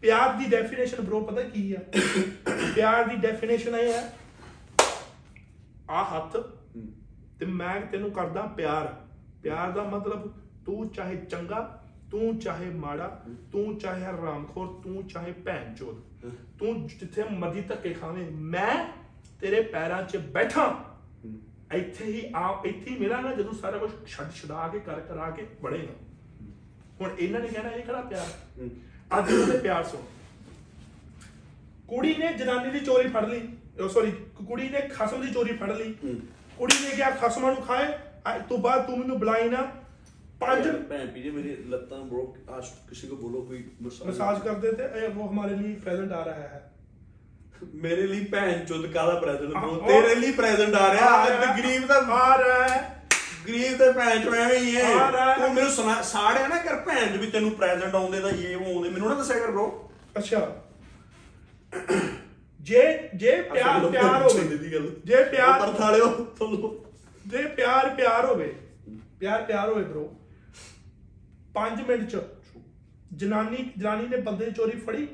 ਪਿਆਰ ਦੀ ਡੈਫੀਨੇਸ਼ਨ ਬ్రో ਪਤਾ ਕੀ ਆ? ਪਿਆਰ ਦੀ ਡੈਫੀਨੇਸ਼ਨ ਇਹ ਹੈ ਆ ਹੱਥ ਤੇ ਮੈਂ ਤੈਨੂੰ ਕਰਦਾ ਪਿਆਰ। ਪਿਆਰ ਦਾ ਮਤਲਬ ਤੂੰ ਚਾਹੇ ਚੰਗਾ, ਤੂੰ ਚਾਹੇ ਮਾੜਾ, ਤੂੰ ਚਾਹੇ ਹਰਾਮਖੋਰ, ਤੂੰ ਚਾਹੇ ਭੈਣ ਚੋਦ ਤੂੰ ਜਿੱਥੇ ਮਰਜ਼ੀ ਧੱਕੇ ਖਾਵੇਂ, ਮੈਂ ਤੇਰੇ ਪੈਰਾਂ 'ਚ ਬੈਠਾ। ਇੱਥੇ ਹੀ ਆ ਇੱਥੇ ਹੀ ਮਿਲਾਂਗਾ ਜਦੋਂ ਸਾਰਾ ਕੁਝ ਛੱਡ ਛਡਾ ਕੇ, ਕਰ ਕਰਾ ਕੇ ਬੜੇਗਾ ਹੁਣ ਇਹਨਾਂ ਨੇ ਕਹਿਣਾ, ਇਹ ਕਿਹੜਾ ਪਿਆਰ? ਅੱਜ ਇਹਨਾਂ ਦੇ ਪਿਆਰ ਸੁਣ। ਕੁੜੀ ਨੇ ਜਨਾਨੀ ਦੀ ਚੋਰੀ ਫੜ ਲਈ ਸੌਰੀ ਕੁੜੀ ਨੇ ਖਸਮ ਦੀ ਚੋਰੀ ਫੜ ਲਈ। ਕੁੜੀ ਨੇ ਕਿਹਾ ਖਸਮਾਂ ਨੂੰ ਖਾਏ ਅੱਜ ਤੋਂ ਬਾਅਦ ਤੂੰ ਮੈਨੂੰ ਬੁਲਾਈ ਨਾ। ਪੰਜ ਭੈਣ ਪੀਜੇ ਮੇਰੀ ਲੱਤਾਂ ਬ੍ਰੋਕ आज किसी को बोलो कोई मसाज करते थे ए, वो हमारे लिए प्रेजेंट आ रहा है ਮੇਰੇ ਲਈ ਭੈਣ ਚੁੱਦ ਕਾਹਦਾ ਪ੍ਰੈਜ਼ੈਂਟ ਬ్రో ਤੇਰੇ ਲਈ ਪ੍ਰੈਜ਼ੈਂਟ ਆ ਰਿਹਾ। ਅੱਜ ਗਰੀਬ ਦਾ ਮਾਰ ਹੈ। ਗਰੀਬ ਤੇ ਭੈਣ ਚੋਂ ਐਵੇਂ ਹੀ ਹੈ। ਤੂੰ ਮੈਨੂੰ ਸਾੜਿਆ ਨਾ ਕਰ ਭੈਣ ਜੀ ਵੀ ਤੈਨੂੰ ਪ੍ਰੈਜ਼ੈਂਟ ਆਉਂਦੇ ਦਾ ਇਹ ਆਉਂਦੇ। ਮੈਨੂੰ ਨਾ ਦੱਸਿਆ ਕਰ ਬ్రో ਅੱਛਾ। ਜੇ ਜੇ ਪਿਆਰ ਪਿਆਰ ਹੋਵੇ ਦੀ ਗੱਲ। ਜੇ ਪਿਆਰ ਪਰ ਥਾਲਿਓ ਤੁਹਾਨੂੰ। ਜੇ ਪਿਆਰ ਪਿਆਰ ਹੋਵੇ ਪਿਆਰ ਪਿਆਰ ਹੋਵੇ bro 5 ਮਿੰਟ ਚ ਜਨਾਨੀ ਜਨਾਨੀ ਨੇ ਬੰਦੇ ਚੋਰੀ ਫੜੀ।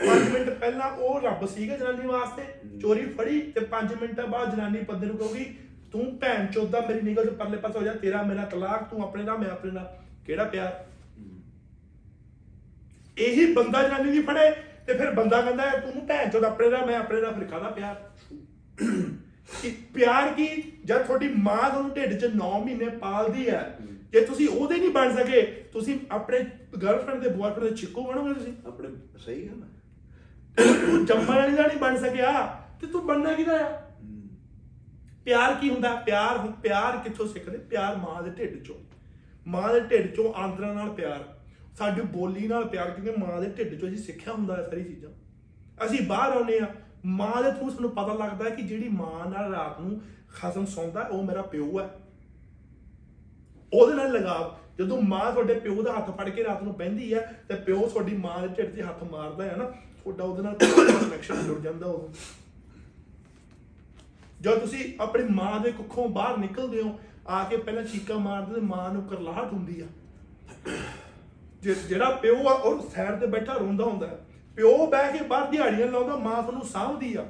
5 ਮਿੰਟ ਪਹਿਲਾਂ ਉਹ ਰੱਬ ਸੀਗਾ ਜਨਾਨੀ ਵਾਸਤੇ। ਚੋਰੀ ਫੜੀ ਤੇ 5 ਮਿੰਟਾਂ ਬਾਅਦ ਜਨਾਨੀ ਬੰਦੇ ਨੂੰ ਕਹੂਗੀ ਤੂੰ ਭੈਣ ਚੋਦਾ ਮੇਰੀ ਨਿਗਲ ਦੇ ਪਰਲੇ ਪਾਸੇ ਹੋ ਜਾ ਤੇਰਾ ਮੇਰਾ ਤਲਾਕ ਤੂੰ ਆਪਣੇ ਨਾਲ ਮੈਂ ਆਪਣੇ ਨਾਲ। ਕਿਹੜਾ ਪਿਆਰ? ਇਹੀ ਬੰਦਾ ਜਨਾਨੀ ਦੀ ਫੜੇ। ਤੇ ਫਿਰ ਬੰਦਾ ਕਹਿੰਦਾ ਤੂੰ ਭੈਣ ਚੋਦ ਆਪਣੇ ਨਾਲ ਮੈਂ ਆਪਣੇ ਨਾਲ ਫਿਰ ਕਾਹਦਾ ਪਿਆਰ ਕਿ ਪਿਆਰ ਕੀ? ਜਦ ਤੁਹਾਡੀ ਮਾਂ ਤੁਹਾਨੂੰ ਢਿੱਡ 'ਚ 9 ਮਹੀਨੇ ਪਾਲਦੀ ਹੈ ਜੇ ਤੁਸੀਂ ਉਹਦੇ ਨਹੀਂ ਬਣ ਸਕੇ ਤੁਸੀਂ ਆਪਣੇ ਗਰਲਫ੍ਰੈਂਡ ਦੇ ਬॉयਫ੍ਰੈਂਡ ਦੇ ਚਿੱਕੂ ਬਣੋਗੇ ਤੁਸੀਂ? ਆਪਣੇ ਸਹੀ ਹੈ। ਤੂੰ ਜੰਮਣ ਵਾਲੀ ਦਾ ਨਹੀਂ ਬਣ ਸਕਿਆ ਤੇ ਤੂੰ ਬਣਨਾ ਕਿਹਦਾ ਆ? ਪਿਆਰ ਕੀ ਹੁੰਦਾ? ਪਿਆਰ ਪਿਆਰ ਕਿੱਥੋਂ ਸਿੱਖਦੇ? ਪਿਆਰ ਮਾਂ ਦੇ ਢਿੱਡ ਚੋਂ। ਮਾਂ ਦੇ ਢਿੱਡ ਚੋਂ ਆਂਦਰਾਂ ਨਾਲ ਪਿਆਰ। ਸਾਡੀ ਬੋਲੀ ਨਾਲ ਪਿਆਰ ਕਿਉਂਕਿ ਮਾਂ ਦੇ ਢਿੱਡ ਚੋਂ ਅਸੀਂ ਸਿੱਖਿਆ ਹੁੰਦਾ ਹੈ ਸਾਰੀ ਚੀਜ਼ਾਂ। ਅਸੀਂ ਬਾਹਰ ਆਉਨੇ ਆ ਮਾਂ ਦੇ ਥਰੂ ਸਾਨੂੰ ਪਤਾ ਲੱਗਦਾ ਹੈ ਕਿ ਜਿਹੜੀ ਮਾਂ ਨਾਲ ਰਾਤ ਨੂੰ ਖਸਮ ਸੌਂਦਾ ਉਹ ਮੇਰਾ ਪਿਓ ਹੈ। ਉਹਦੇ ਨਾਲ ਲਗਾਵ, ਜਦੋਂ ਮਾਂ ਤੁਹਾਡੇ ਪਿਓ ਦਾ ਹੱਥ ਫੜ ਕੇ ਰਾਤ ਨੂੰ ਬਹਿੰਦੀ ਹੈ, ਤੇ ਪਿਓ ਤੁਹਾਡੀ ਮਾਂ ਦੇ ਢਿੱਡ 'ਤੇ ਹੱਥ ਮਾਰਦਾ ਹੈ ਨਾ, ਤੁਹਾਡਾ ਉਹਦੇ ਨਾਲ ਕਨੈਕਸ਼ਨ ਜੁੜ ਜਾਂਦਾ ਉਦੋਂ। ਜਦੋਂ ਤੁਸੀਂ ਆਪਣੀ ਮਾਂ ਦੇ ਕੁੱਖੋਂ ਬਾਹਰ ਨਿਕਲਦੇ ਹੋ, ਆ ਕੇ ਪਹਿਲਾਂ ਚੀਕਾਂ ਮਾਰਦੇ ਤੇ ਮਾਂ ਨੂੰ ਕਰਲਾਹਟ ਹੁੰਦੀ ਆ। ਜੇ- ਜਿਹੜਾ ਪਿਓ ਆ ਉਹ ਸਾਈਡ ਤੇ ਬੈਠਾ ਰੋਂਦਾ ਹੁੰਦਾ ਹੈ। ਪਿਓ ਬਹਿ ਕੇ ਬਾਹਰ ਦਿਹਾੜੀਆਂ ਲਾਉਂਦਾ ਮਾਂ ਤੁਹਾਨੂੰ ਸਾਂਭਦੀ ਆ।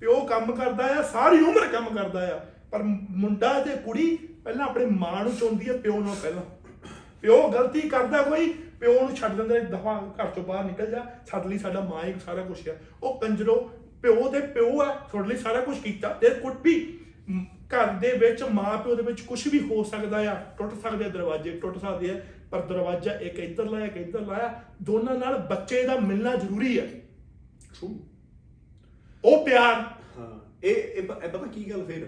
ਪਿਓ ਕੰਮ ਕਰਦਾ ਆ ਸਾਰੀ ਉਮਰ ਕੰਮ ਕਰਦਾ ਆ। ਪਰ ਮੁੰਡਾ ਤੇ ਕੁੜੀ ਪਹਿਲਾਂ ਆਪਣੀ ਮਾਂ ਨੂੰ ਚੁੰਦੀ ਆ ਪਿਓ ਨਾਲ ਪਹਿਲਾਂ। ਪਿਓ ਗਲਤੀ ਕਰਦਾ ਕੋਈ ਪਿਓ ਨੂੰ ਛੱਡ ਦਿੰਦਾ ਦਫਾ ਘਰ ਤੋਂ ਬਾਹਰ ਨਿਕਲ ਜਾ ਸਾਡੇ ਲਈ ਸਾਡਾ ਮਾਂ ਹੀ ਸਾਰਾ ਕੁਝ ਆ। ਉਹ ਕੰਜਰੋ ਪਿਓ ਤੇ ਪਿਓ ਆ ਤੁਹਾਡੇ ਲਈ ਸਾਰਾ ਕੁਝ ਕੀਤਾ। ਤੇ ਕੁੱਟ ਵੀ ਮ, ਘਰ ਦੇ ਵਿੱਚ ਮਾਂ ਪਿਓ ਦੇ ਵਿੱਚ ਕੁਝ ਵੀ ਹੋ ਸਕਦਾ ਆ ਟੁੱਟ ਸਕਦੇ ਆ ਦਰਵਾਜ਼ੇ ਟੁੱਟ ਸਕਦੇ ਆ। ਪਰ ਦਰਵਾਜ਼ਾ ਇੱਕ ਇੱਧਰ ਲਾਇਆ ਇੱਕ ਇੱਧਰ ਲਾਇਆ ਦੋਨਾਂ ਨਾਲ ਬੱਚੇ ਦਾ ਮਿਲਣਾ ਜ਼ਰੂਰੀ ਹੈ। ਟਰੂ ਉਹ ਪਿਆਰ। ਹਾਂ ਇਹ ਇਹ ਇਹ ਪਤਾ ਕੀ ਗੱਲ ਫੇਰ?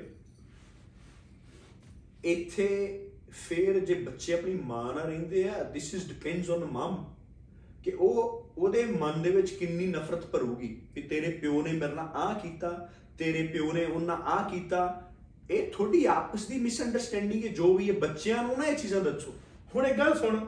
ਇੱਥੇ ਫੇਰ ਜੇ ਬੱਚੇ ਆਪਣੀ ਮਾਂ ਨਾਲ ਰਹਿੰਦੇ ਆ this is depends on mom ਕਿ ਉਹ ਉਹਦੇ ਮਨ ਦੇ ਵਿੱਚ ਕਿੰਨੀ ਨਫ਼ਰਤ ਭਰੂਗੀ ਕਿ ਤੇਰੇ ਪਿਓ ਨੇ ਮੇਰੇ ਨਾਲ ਆਹ ਕੀਤਾ ਤੇਰੇ ਪਿਓ ਨੇ ਉਹਨਾਂ ਆਹ ਕੀਤਾ। ਇਹ ਤੁਹਾਡੀ ਆਪਸ ਦੀ ਮਿਸਅੰਡਰਸਟੈਂਡਿੰਗ ਹੈ ਜੋ ਵੀ ਹੈ ਬੱਚਿਆਂ ਨੂੰ ਨਾ ਇਹ ਚੀਜ਼ਾਂ ਦੱਸੋ। ਹੁਣ ਇੱਕ ਗੱਲ ਸੁਣ।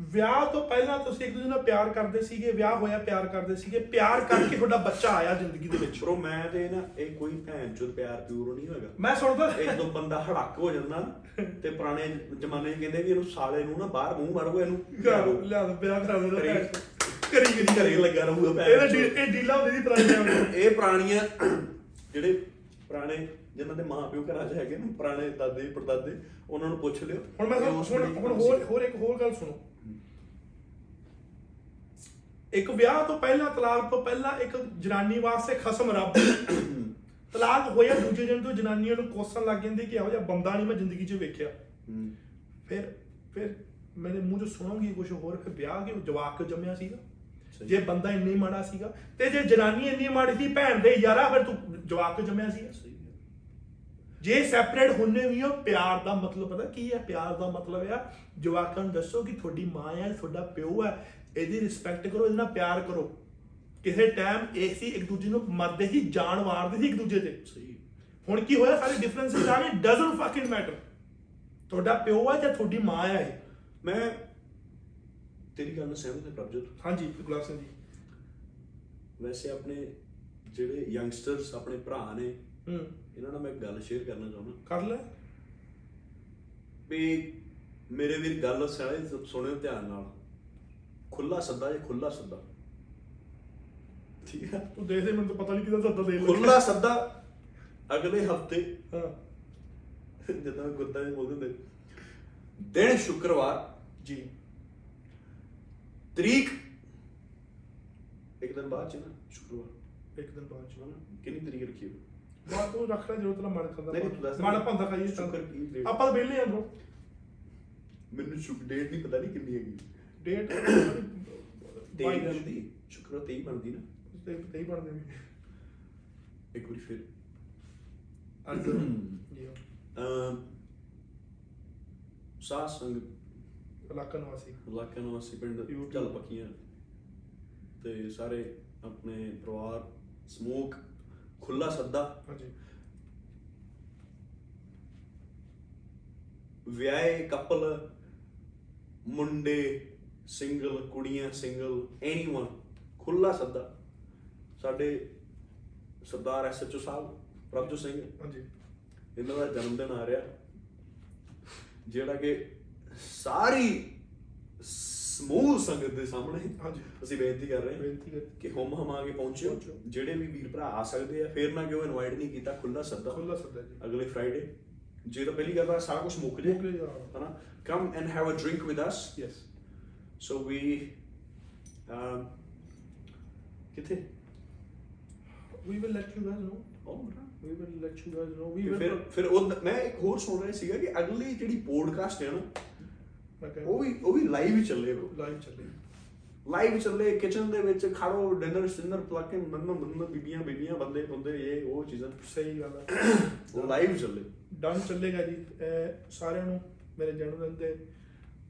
ਵਿਆਹ ਤੋਂ ਪਹਿਲਾਂ ਤੁਸੀਂ ਇੱਕ ਦੂਜੇ ਨਾਲ ਪਿਆਰ ਕਰਦੇ ਸੀਗੇ ਵਿਆਹ ਹੋਇਆ ਪਿਆਰ ਕਰਦੇ ਸੀਗੇ ਪਿਆਰ ਕਰਕੇ ਤੁਹਾਡਾ ਬੱਚਾ ਆਇਆ ਜ਼ਿੰਦਗੀ ਦੇ ਵਿੱਚ। ਬ్రో ਮੈਂ ਤੇ ਨਾ ਇਹ ਕੋਈ ਭੈਣ ਚੋਦ ਪਿਆਰ ਪਿਓਰ ਨਹੀਂ ਹੋਏਗਾ। ਮੈਂ ਸੁਣਦਾ। ਇੱਕ ਦੋ ਬੰਦਾ ਹੜੱਕ ਹੋ ਜਾਂਦਾ ਤੇ ਪੁਰਾਣੇ ਜ਼ਮਾਨੇ 'ਚ ਕਹਿੰਦੇ ਵੀ ਇਹਨੂੰ ਸਾਲੇ ਨੂੰ ਨਾ ਬਾਹਰ ਮੂੰਹ ਮਾਰੋ ਇਹਨੂੰ ਲਿਆ ਦੋ ਵਿਆਹ ਕਰਾ ਦੋ ਕਰੀ ਕਰੀ ਕਰੀ ਲੱਗਾ ਰਹੂਗਾ। ਡੀ- ਇਹ ਡੀਲਾ ਹੁੰਦੀ ਸੀ ਪੁਰਾਣੇ ਇਹ ਪੁਰਾਣੀਆਂ ਜਿਹੜੇ ਪੁਰਾਣੇ ਜਿਨ੍ਹਾਂ ਦੇ ਮਾਂ ਪਿਓ ਘਰਾਂ 'ਚ ਹੈਗੇ ਨੇ ਪੁਰਾਣੇ ਦਾਦੇ ਪੜਦਾਦੇ ਉਹਨਾਂ ਨੂੰ ਪੁੱਛ ਲਿਓ ਹੁਣ ਮੈਂ ਤੁਹਾਨੂੰ- ਹੁਣ ਹੁਣ ਹੋਰ। ਹੋਰ ਇੱਕ ਹੋਰ ਗੱਲ ਸੁਣੋ ਇੱਕ ਵਿਆਹ ਤੋਂ ਪਹਿਲਾਂ ਤਲਾਕ ਤੋਂ ਪਹਿਲਾਂ ਇੱਕ ਜਨਾਨੀ ਵਾਸਤੇ ਖਸਮ ਰੱਬ ਤਲਾਕ ਹੋਇਆ ਦੂਜੇ ਦਿਨ ਤੋਂ ਜਨਾਨੀਆਂ ਨੂੰ ਕੋਸਣ ਲੱਗ ਜਾਂਦੀ ਕਿ ਇਹੋ ਜਿਹਾ ਬੰਦਾ ਨਹੀਂ ਮੈਂ ਜ਼ਿੰਦਗੀ 'ਚ ਵੇਖਿਆ ਹੂੰ। ਫਿਰ ਫਿਰ ਮੇਰੇ ਮੂੰਹ ਤੋਂ ਸੁਣੋਗੀ ਕੁਝ ਹੋਰ ਫਿਰ ਵਿਆਹ ਕੇ ਜਵਾਕ ਕਿਉਂ ਜੰਮਿਆ ਸੀਗਾ ਸਹੀ। ਜੇ ਬੰਦਾ ਇੰਨੀ ਮਾੜਾ ਸੀਗਾ ਤੇ ਜੇ ਜਨਾਨੀ ਇੰਨੀ ਮਾੜੀ ਸੀ ਭੈਣ ਦੇ ਯਾਰਾ ਫਿਰ ਤੂੰ ਜਵਾਕ ਕਿਉਂ ਜੰਮਿਆ ਸੀਗਾ ਸਹੀ। ਜੇ ਸੈਪਰੇਟ ਹੁੰਨੇ ਵੀ ਹੋ ਪਿਆਰ ਦਾ ਮਤਲਬ ਪਤਾ ਕੀ ਹੈ? ਪਿਆਰ ਦਾ ਮਤਲਬ ਆ ਜਵਾਕਾਂ ਨੂੰ ਦੱਸੋ ਕਿ ਤੁਹਾਡੀ ਮਾਂ ਹੈ ਤੁਹਾਡਾ ਪਿਓ ਹੈ ਇਹਦੀ ਰਿਸਪੈਕਟ ਕਰੋ ਇਹਦੇ ਨਾਲ ਪਿਆਰ ਕਰੋ। ਕਿਸੇ ਟਾਈਮ ਇਹ ਸੀ ਇੱਕ ਦੂਜੇ ਨੂੰ ਮਰਦੇ ਸੀ ਜਾਨ ਵਾਰਦੇ ਸੀ ਇੱਕ ਦੂਜੇ ਤੇ। ਸਹੀ। ਹੈ। ਹੁਣ ਕੀ ਹੋਇਆ? ਸਾਰੇ ਡਿਫਰੈਂਸਸ ਆ ਗਏ ਡਸਨਟ ਫਕਿੰਗ ਮੈਟਰ ਤੁਹਾਡਾ ਪਿਓ ਹੈ ਜਾਂ ਤੁਹਾਡੀ ਮਾਂ ਹੈ ਇਹ? ਮੈਂ ਤੇਰੀ ਗੱਲ ਨਾਲ ਸਹਿਮਤ ਹਾਂ ਪ੍ਰਭਜੋਤ। ਹਾਂਜੀ ਗੁਲਾਬ ਸਿੰਘ ਜੀ। ਵੈਸੇ ਆਪਣੇ ਜਿਹੜੇ ਯੰਗਸਟਰਸ ਆਪਣੇ ਭਰਾ ਨੇ ਹੂੰ। ਇਹਨਾਂ ਨਾਲ ਮੈਂ ਇੱਕ ਗੱਲ ਸ਼ੇਅਰ ਕਰਨਾ ਚਾਹੁੰਦਾ। ਕਰ ਲੈ। ਵੀ ਮੇਰੇ ਵੀਰ ਗੱਲ ਸਾਰੇ ਸੁਣਿਓ ਧਿਆਨ ਨਾਲ। ਖੁੱਲਾ ਸੱਦਾ ਜੇ ਖੁੱਲਾ ਸੱਦਾ। ਠੀਕ ਹੈ ਤੂੰ ਦੇਖਦੇ ਮੈਨੂੰ ਤਾਂ ਪਤਾ ਨਹੀਂ ਕਿਹਦਾ ਸੱਦਾ ਦੇ ਖੁੱਲਾ ਸੱਦਾ ਅਗਲੇ ਹਫ਼ਤੇ। ਹਾਂ। ਜਦੋਂ ਗੁੱਦਾ ਜੀ ਬੋਲਦੇ ਹੁੰਦੇ। ਦਿਨ ਸ਼ੁੱਕਰਵਾਰ। ਜੀ। ਤਰੀਕ। ਇੱਕ ਦਿਨ ਬਾਅਦ ਚ ਨਾ ਸ਼ੁੱਕਰਵਾਰ। ਇੱਕ ਦਿਨ ਬਾਅਦ ਚ। ਹਨਾ? ਕਿੰਨੀ ਤਰੀਕ ਰੱਖੀ ਹੋਈ? ਬਾਅਦ ਤੂੰ ਰੱਖ ਲੈ ਜਦੋਂ ਤੇਰਾ ਮਨ ਕਰਦਾ ਨਹੀਂ, ਤੂੰ ਦੱਸ ਦੇ। ਮਨ ਭੰਦਾ ਖਾਈਏ ਤਾਂ। ਸ਼ੁਕਰ ਕੀ date? ਆਪਾਂ ਤਾਂ ਵਿਹਲੇ ਆਂ ਬ్రో ਮੈਨੂੰ ਸ਼ੁਕ ਡੇਟ ਨਹੀਂ ਪਤਾ ਨਹੀਂ ਕਿੰਨੀ ਹੈਗੀ। ਡੇਟ 23 [coughs] ਬਣਦੀ। ਸ਼ੁੱਕਰਵਾਰ 23 ਬਣਦੀ ਨਾ। ਤੇ ਤੇ ਹੀ ਬਣਦੇ ਨੇ ਇੱਕ ਵਾਰੀ ਫਿਰ। ਅੱਜ [coughs] ਅਮ ਸਾਧ ਸੰਗ ਇਲਾਕਾ ਨਿਵਾਸੀ। ਇਲਾਕਾ ਨਿਵਾਸੀ ਪਿੰਡ। ਚੱਲ ਪੱਕੀਆਂ। ਤੇ ਸਾਰੇ ਆਪਣੇ ਪਰਿਵਾਰ ਸਮੋਕ ਖੁੱਲਾ ਸੱਦਾ। ਹਾਂਜੀ। ਵਿਆਹੇ ਕਪਲ ਮੁੰਡੇ ਸਿੰਗਲ ਕੁੜੀਆਂ ਸਿੰਗਲ ਐਨੀਵਨ ਖੁੱਲਾ ਸੱਦਾ। ਸਾਡੇ ਸਰਦਾਰ ਐਸਐਚਓ ਸਾਹਿਬ ਪ੍ਰਭਜੋਤ ਸਿੰਘ। ਹਾਂਜੀ। ਇਹਨਾਂ ਦਾ ਜਨਮ ਦਿਨ ਆ ਰਿਹਾ। ਜਿਹੜਾ ਕਿ ਸਾਰੀ ਸਮੂਹ ਸੰਗਤ ਦੇ ਸਾਹਮਣੇ ਹਾਂਜੀ। ਅਸੀਂ ਬੇਨਤੀ ਕਰ ਰਹੇ ਹਾਂ ਬੇਨਤੀ ਕਰ ਕਿ ਹੁਮ ਹਮਾ ਕੇ ਪਹੁੰਚਿਓ। ਪਹੁੰਚੋ। ਜਿਹੜੇ ਵੀ ਵੀਰ ਭਰਾ ਆ ਸਕਦੇ ਆ ਫੇਰ ਨਾ ਕਿਉਂ ਇਨਵਾਈਟ ਨਹੀਂ ਕੀਤਾ ਖੁੱਲਾ ਸੱਦਾ। ਖੁੱਲਾ ਸੱਦਾ ਜੀ। ਅਗਲੇ ਫਰਾਈਡੇ ਜੇ ਤਾਂ ਪਹਿਲੀ ਗੱਲ ਤਾਂ ਸਾਰਾ ਕੁਝ ਮੁੱਕ ਜੇ। ਹਨਾ? Come and have a drink with us yes so we um ਕਿੱਥੇ? We will let you guys know ਉਹ we will let you guys know we ਤੇ ਵਿਲ ਫਿਰ ਫਿਰ ਉਹ ਮੈਂ ਇੱਕ ਹੋਰ ਸੁਣ ਰਿਹਾ ਸੀਗਾ ਕਿ ਅਗਲੀ ਜਿਹੜੀ ਪੋਡਕਾਸਟ ਹੈ ਨਾ ਉਹ ਵੀ ਉਹ ਵੀ ਲਾਈਵ ਹੀ ਚੱਲੇ ਬ్రో ਲਾਈਵ ਚੱਲੇ। ਲਾਈਵ ਚੱਲੇ ਕਿਚਨ ਦੇ ਵਿੱਚ ਖੜੋ ਡਿਨਰ ਸਿੰਨਰ ਪਲੱਗ ਕੇ ਮੰਨ ਮੰਨ ਬੀਬੀਆਂ ਬੀਬੀਆਂ ਬੰਦੇ ਬੰਦੇ ਇਹ ਉਹ ਚੀਜ਼ਾਂ। ਸਹੀ ਗੱਲ ਹੈ ਉਹ ਲਾਈਵ ਚੱਲੇ। ਡਨ ਚੱਲੇਗਾ ਜੀ। ਸਾਰਿਆਂ ਨੂੰ ਮੇਰੇ ਜਨਮ ਦਿਨ ਤੇ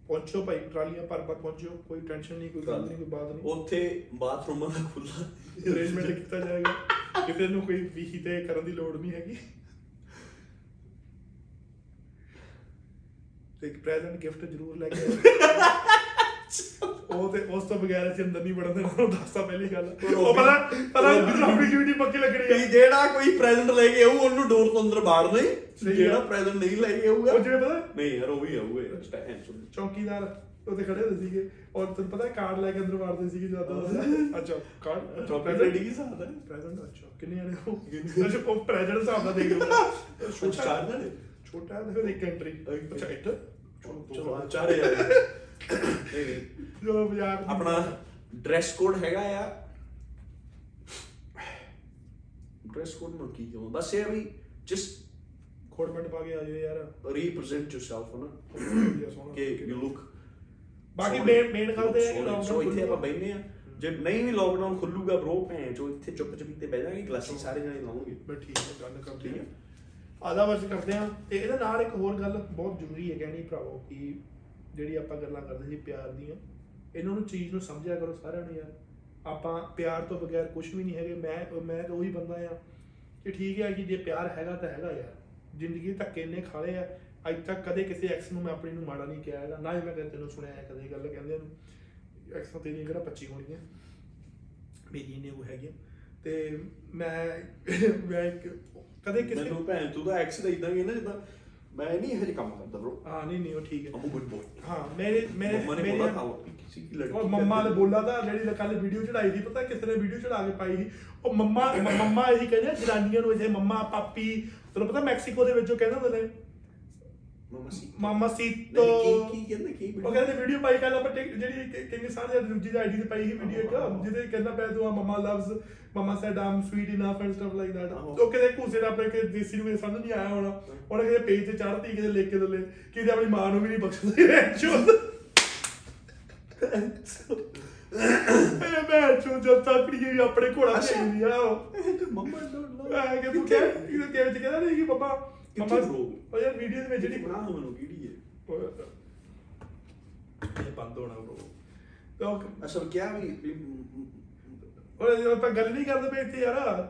ਪਹੁੰਚੋ ਭਾਈ ਟਰਾਲੀਆਂ ਭਰ ਭਰ ਪਹੁੰਚਿਓ ਕੋਈ ਟੈਨਸ਼ਨ ਨਹੀਂ ਕੋਈ ਗੱਲ ਨਹੀਂ ਕੋਈ ਬਾਤ ਨਹੀਂ। ਉੱਥੇ ਬਾਥਰੂਮਾਂ ਦਾ ਖੁੱਲਾ ਅਰੇਂਜਮੈਂਟ ਕੀਤਾ ਜਾਏਗਾ। ਕਿਸੇ ਨੂੰ ਕੋਈ ਵੀਹੀ ਤੇ ਕਰਨ ਦੀ ਲੋੜ ਨਹੀਂ ਹੈਗੀ। ਤੇ ਇੱਕ ਪ੍ਰੈਜ਼ੈਂਟ ਗਿਫਟ ਜ਼ਰੂਰ ਲੈ ਕੇ। ਉਹ ਤੇ ਉਸ ਤੋਂ ਬਗੈਰ ਅਸੀਂ ਅੰਦਰ ਨਹੀਂ ਵੜਨ ਦੇਣਾ ਉਹ ਦੱਸਦਾ ਪਹਿਲੀ ਗੱਲ। ਉਹ ਪਤਾ ਪਤਾ ਆਪਣੀ ਡਿਊਟੀ ਪੱਕੀ ਲੱਗਣੀ ਹੈ ਜਿਹੜਾ ਕੋਈ ਪ੍ਰੈਜ਼ੈਂਟ ਲੈ ਕੇ ਆਊ ਉਹਨੂੰ ਡੋਰ ਤੋਂ ਅੰਦਰ ਬਾੜ ਨਹੀਂ। ਜਿਹੜਾ। ਪ੍ਰੈਜ਼ੈਂਟ ਨਹੀਂ ਲੈ ਕੇ ਆਊਗਾ। ਉਹ ਜਿਵੇਂ ਪਤਾ? ਨਹੀਂ ਯਾਰ ਉਹ ਵੀ ਆਊਗਾ ਟੈਨਸ਼ਨ ਚੌਕੀਦਾਰ ਉੱਥੇ ਖੜੇ ਹੁੰਦੇ ਸੀਗੇ। ਔਰ ਤੁਹਾਨੂੰ ਪਤਾ ਕਾਰਡ ਲੈ ਕੇ ਅੰਦਰ ਵਾੜਦੇ ਸੀਗੇ ਜਦੋਂ ਅੱਛਾ ਕਾਰਡ ਚੌਕੀ ਰੈਡੀ ਕੀ ਸਾਥ ਹੈ ਪ੍ਰੈਜ਼ੈਂਟ ਅੱਛਾ ਕਿੰਨੇ ਆਣੇ ਹੋ? ਅੱਛਾ ਉਹ ਪ੍ਰੈਜ਼ੈਂਟ ਹਿਸਾਬ ਨਾਲ ਦੇਖ ਲਓ। ਛੋਟਾ ਛੋਟਾ ਹੈ ਫਿਰ ਇੱਕ ਐਂਟਰੀ ਅੱਛਾ ਇੱਧਰ ਚਲੋ ਆ ਚਾਰੇ ਆ ਨਹੀਂ ਨਹੀਂ। ਜੋ ਦੀ- ਆਪਣਾ ਡਰੈਸ ਕੋਡ ਹੈਗਾ ਆ। ਡਰੈਸ ਕੋਡ ਨੂੰ ਕੀ ਕਹਾਂ ਬਸ ਇਹ ਵੀ ਜਸਟ ਕੋਟ ਪੈਂਟ ਪਾ ਕੇ ਆ ਜਾਓ ਯਾਰ। ਰੀਪ੍ਰੈਜ਼ੈਂਟ ਯੋਰਸੈਲਫ ਨਾ ਕਿ ਯੂ ਲੁੱਕ ਬਾਕੀ main- main ਗੱਲ ਤੇ ਹੈ ਕਿ ਸੋ ਇੱਥੇ ਆਪਾਂ। ਬੈਠਨੇ ਆ ਜੇ ਨਹੀਂ ਵੀ ਲੋਕਡਾਊਨ ਖੁੱਲੂਗਾ ਬ్రో ਭੈਣ ਜੋ ਇੱਥੇ ਚੁੱਪ ਚੁਪੀਤੇ ਬਹਿ ਜਾਾਂਗੇ ਗਲਾਸੀ ਸਾਰੇ ਜਣੇ ਲਾਉਂਗੇ ਬਸ ਠੀਕ ਹੈ ਗੱਲ ਕਰਦੇ ਠੀਕ ਹਾਂ ਹੈ। ਆਦਾ ਵਰਸ ਕਰਦੇ ਹਾਂ। ਤੇ ਇਹਦੇ ਨਾਲ ਇੱਕ ਹੋਰ ਗੱਲ ਬਹੁਤ ਜ਼ਰੂਰੀ ਹੈ ਕਹਿਣੀ ਭਰਾਵੋ, ਕਿ ਜਿਹੜੀ ਆਪਾਂ ਗੱਲਾਂ ਕਰਦੇ ਸੀ ਪਿਆਰ ਦੀਆਂ, ਇਹਨਾਂ ਨੂੰ ਚੀਜ਼ ਨੂੰ ਸਮਝਿਆ ਕਰੋ ਸਾਰਿਆਂ ਨੂੰ ਯਾਰ। ਆਪਾਂ ਪਿਆਰ ਤੋਂ ਬਗੈਰ ਕੁਝ ਵੀ ਨਹੀਂ ਹੈਗੇ। ਮੈਂ ਮੈਂ ਤਾਂ ਉਹੀ ਬੰਦਾ ਆ ਕਿ ਠੀਕ ਹੈ ਕਿ ਜੇ ਪਿਆਰ ਹੈਗਾ ਤਾਂ ਹੈਗਾ ਯਾਰ। ਜ਼ਿੰਦਗੀ ਦੇ ਧੱਕੇ ਇੰਨੇ ਖਾਲੇ ਆ। ਅੱਜ ਤੱਕ ਕਦੇ ਕਿਸੇ ਐਕਸ ਨੂੰ ਮੈਂ ਆਪਣੀ ਨੂੰ ਮਾੜਾ ਨਹੀਂ ਕਿਹਾ ਹੈਗਾ। ਨਾ ਹੀ ਮੈਂ ਕਦੇ ਤੈਨੂੰ ਸੁਣਿਆ ਹੈ ਕਦੇ ਇਹ ਗੱਲ ਕਹਿੰਦੇ ਨੂੰ। ਐਕਸਾਂ ਤੇਰੀਆਂ ਕਿਹੜਾ 25 ਹੋਣਗੀਆਂ। ਮੇਰੀ ਨੇ ਉਹ ਹੈਗੀਆਂ। ਤੇ ਮੈਂ ਮੈਂ ਇੱਕ- ਕਦੇ ਕਿਸੇ ਮੈਨੂੰ ਭੈਣ ਤੂੰ ਤਾਂ ਐਕਸ ਦਾ ਇਦਾਂ ਹੀ ਹੈ ਨਾ ਜਿੱਦਾਂ। ਮੈਂ ਨਹੀਂ ਇਹੋ ਜਿਹੇ ਕੰਮ ਕਰਦਾ ਬ్రో ਹਾਂ ਨਹੀਂ ਨਹੀਂ ਉਹ ਠੀਕ ਹੈ। ਅਮੂ ਗੁੱਡ ਬੋਏ ਹਾਂ ਮੇਰੇ ਮੇਰੇ ਮੰਮਾ ਨੇ ਬੋਲਾ ਥਾ ਕਿਸੇ ਕੀ ਲੜਕੀ ਉਹ ਮੰਮਾ ਨੇ ਬੋਲਾ ਤਾਂ ਜਿਹੜੀ ਕੱਲ ਵੀਡੀਓ ਚੜਾਈ ਸੀ ਪਤਾ ਕਿਸੇ ਨੇ ਵੀਡੀਓ ਚੜਾ ਕੇ ਪਾਈ ਸੀ? ਉਹ ਮੰਮਾ ਮੰਮਾ ਇਹੀ ਕਹਿੰਦੇ ਜਨਾਨੀਆਂ ਨੂੰ ਇਥੇ ਮੰਮਾ ਪਾਪੀ ਤੈਨੂੰ ਪਤਾ ਮੈਕਸੀਕੋ ਦੇ ਵਿੱਚ ਉਹ ਕਹਿੰਦੇ ਹੁੰਦੇ ਨੇ ਮਾਮਾ ਸੀ ਮਾਮਾ ਸੀਤੋ ਨਹੀਂ, ਕੀ ਕੀ ਕਹਿੰਦੇ ਕੀ ਉਹ ਕਹਿੰਦੇ ਵੀਡੀਓ ਪਾਈ ਕੱਲ ਆਪਾਂ ਟਿਕ- ਜਿਹੜੀ ਕਿ- ਕਿੰਨੀ ਸਾਰੀ ਦੂਜੀ ਦੀ ਆਈਡੀ ਤੇ ਪਾਈ ਸੀ ਵੀਡੀਓ ਇੱਕ ਜਿਹਦੇ ਕਹਿੰਦਾ ਪਿਆ ਤੂੰ mama loves mama said I'm sweet enough and stuff like that ਆਹੋ। ਉਹ ਕਿਤੇ ਘੂਸੇ ਦਾ ਆਪਣੇ ਕਿ ਦੇਸੀ ਨੂੰ ਕਿਤੇ ਸਮਝ ਨਹੀਂ ਆਇਆ ਹੋਣਾ। ਉਹਨੇ ਕਿਤੇ ਪੇਜ ਤੇ ਚੜ੍ਹਤੀ ਕਿਤੇ ਲਿਖ ਕੇ ਥੱਲੇ ਕਿ ਤੇ ਆਪਣੀ ਮਾਂ ਨੂੰ ਵੀ ਨਹੀਂ ਬਖਸ਼ਦੀ ਚੁੱਪ ਇਹ ਮੈਂ ਚੋ ਜਦ ਤੱਕ ਵੀ ਆਪਣੇ ਘੋੜਾ ਛੇੜਦੀ ਆ। ਉਹ ਮੰਮਾ ਡੋਂਟ ਮੈਂ ਕਿ ਤੂੰ ਕਹਿ ਕਿ ਤੇਰੇ ਚ ਕਹਿੰਦਾ ਨਹੀਂ ਕਿ ਮਮਾ ਮਮਾ? ਉਹ ਯਾਰ ਵੀਡੀਓ ਦੇ ਵਿੱਚ ਜਿਹੜੀ ਬਣਾ ਮੈਨੂੰ ਕਿਹੜੀ ਹੈ? ਇਹ ਬੰਦ ਹੋਣਾ ਬ్రో ਤਾਂ ਅਸਲ ਕਿਆ ਵੀ ਵੀ- ਓਏ ਆਪਾਂ ਗੱਲ ਨਹੀਂ ਕਰਦੇ ਪਏ ਇੱਥੇ ਯਾਰ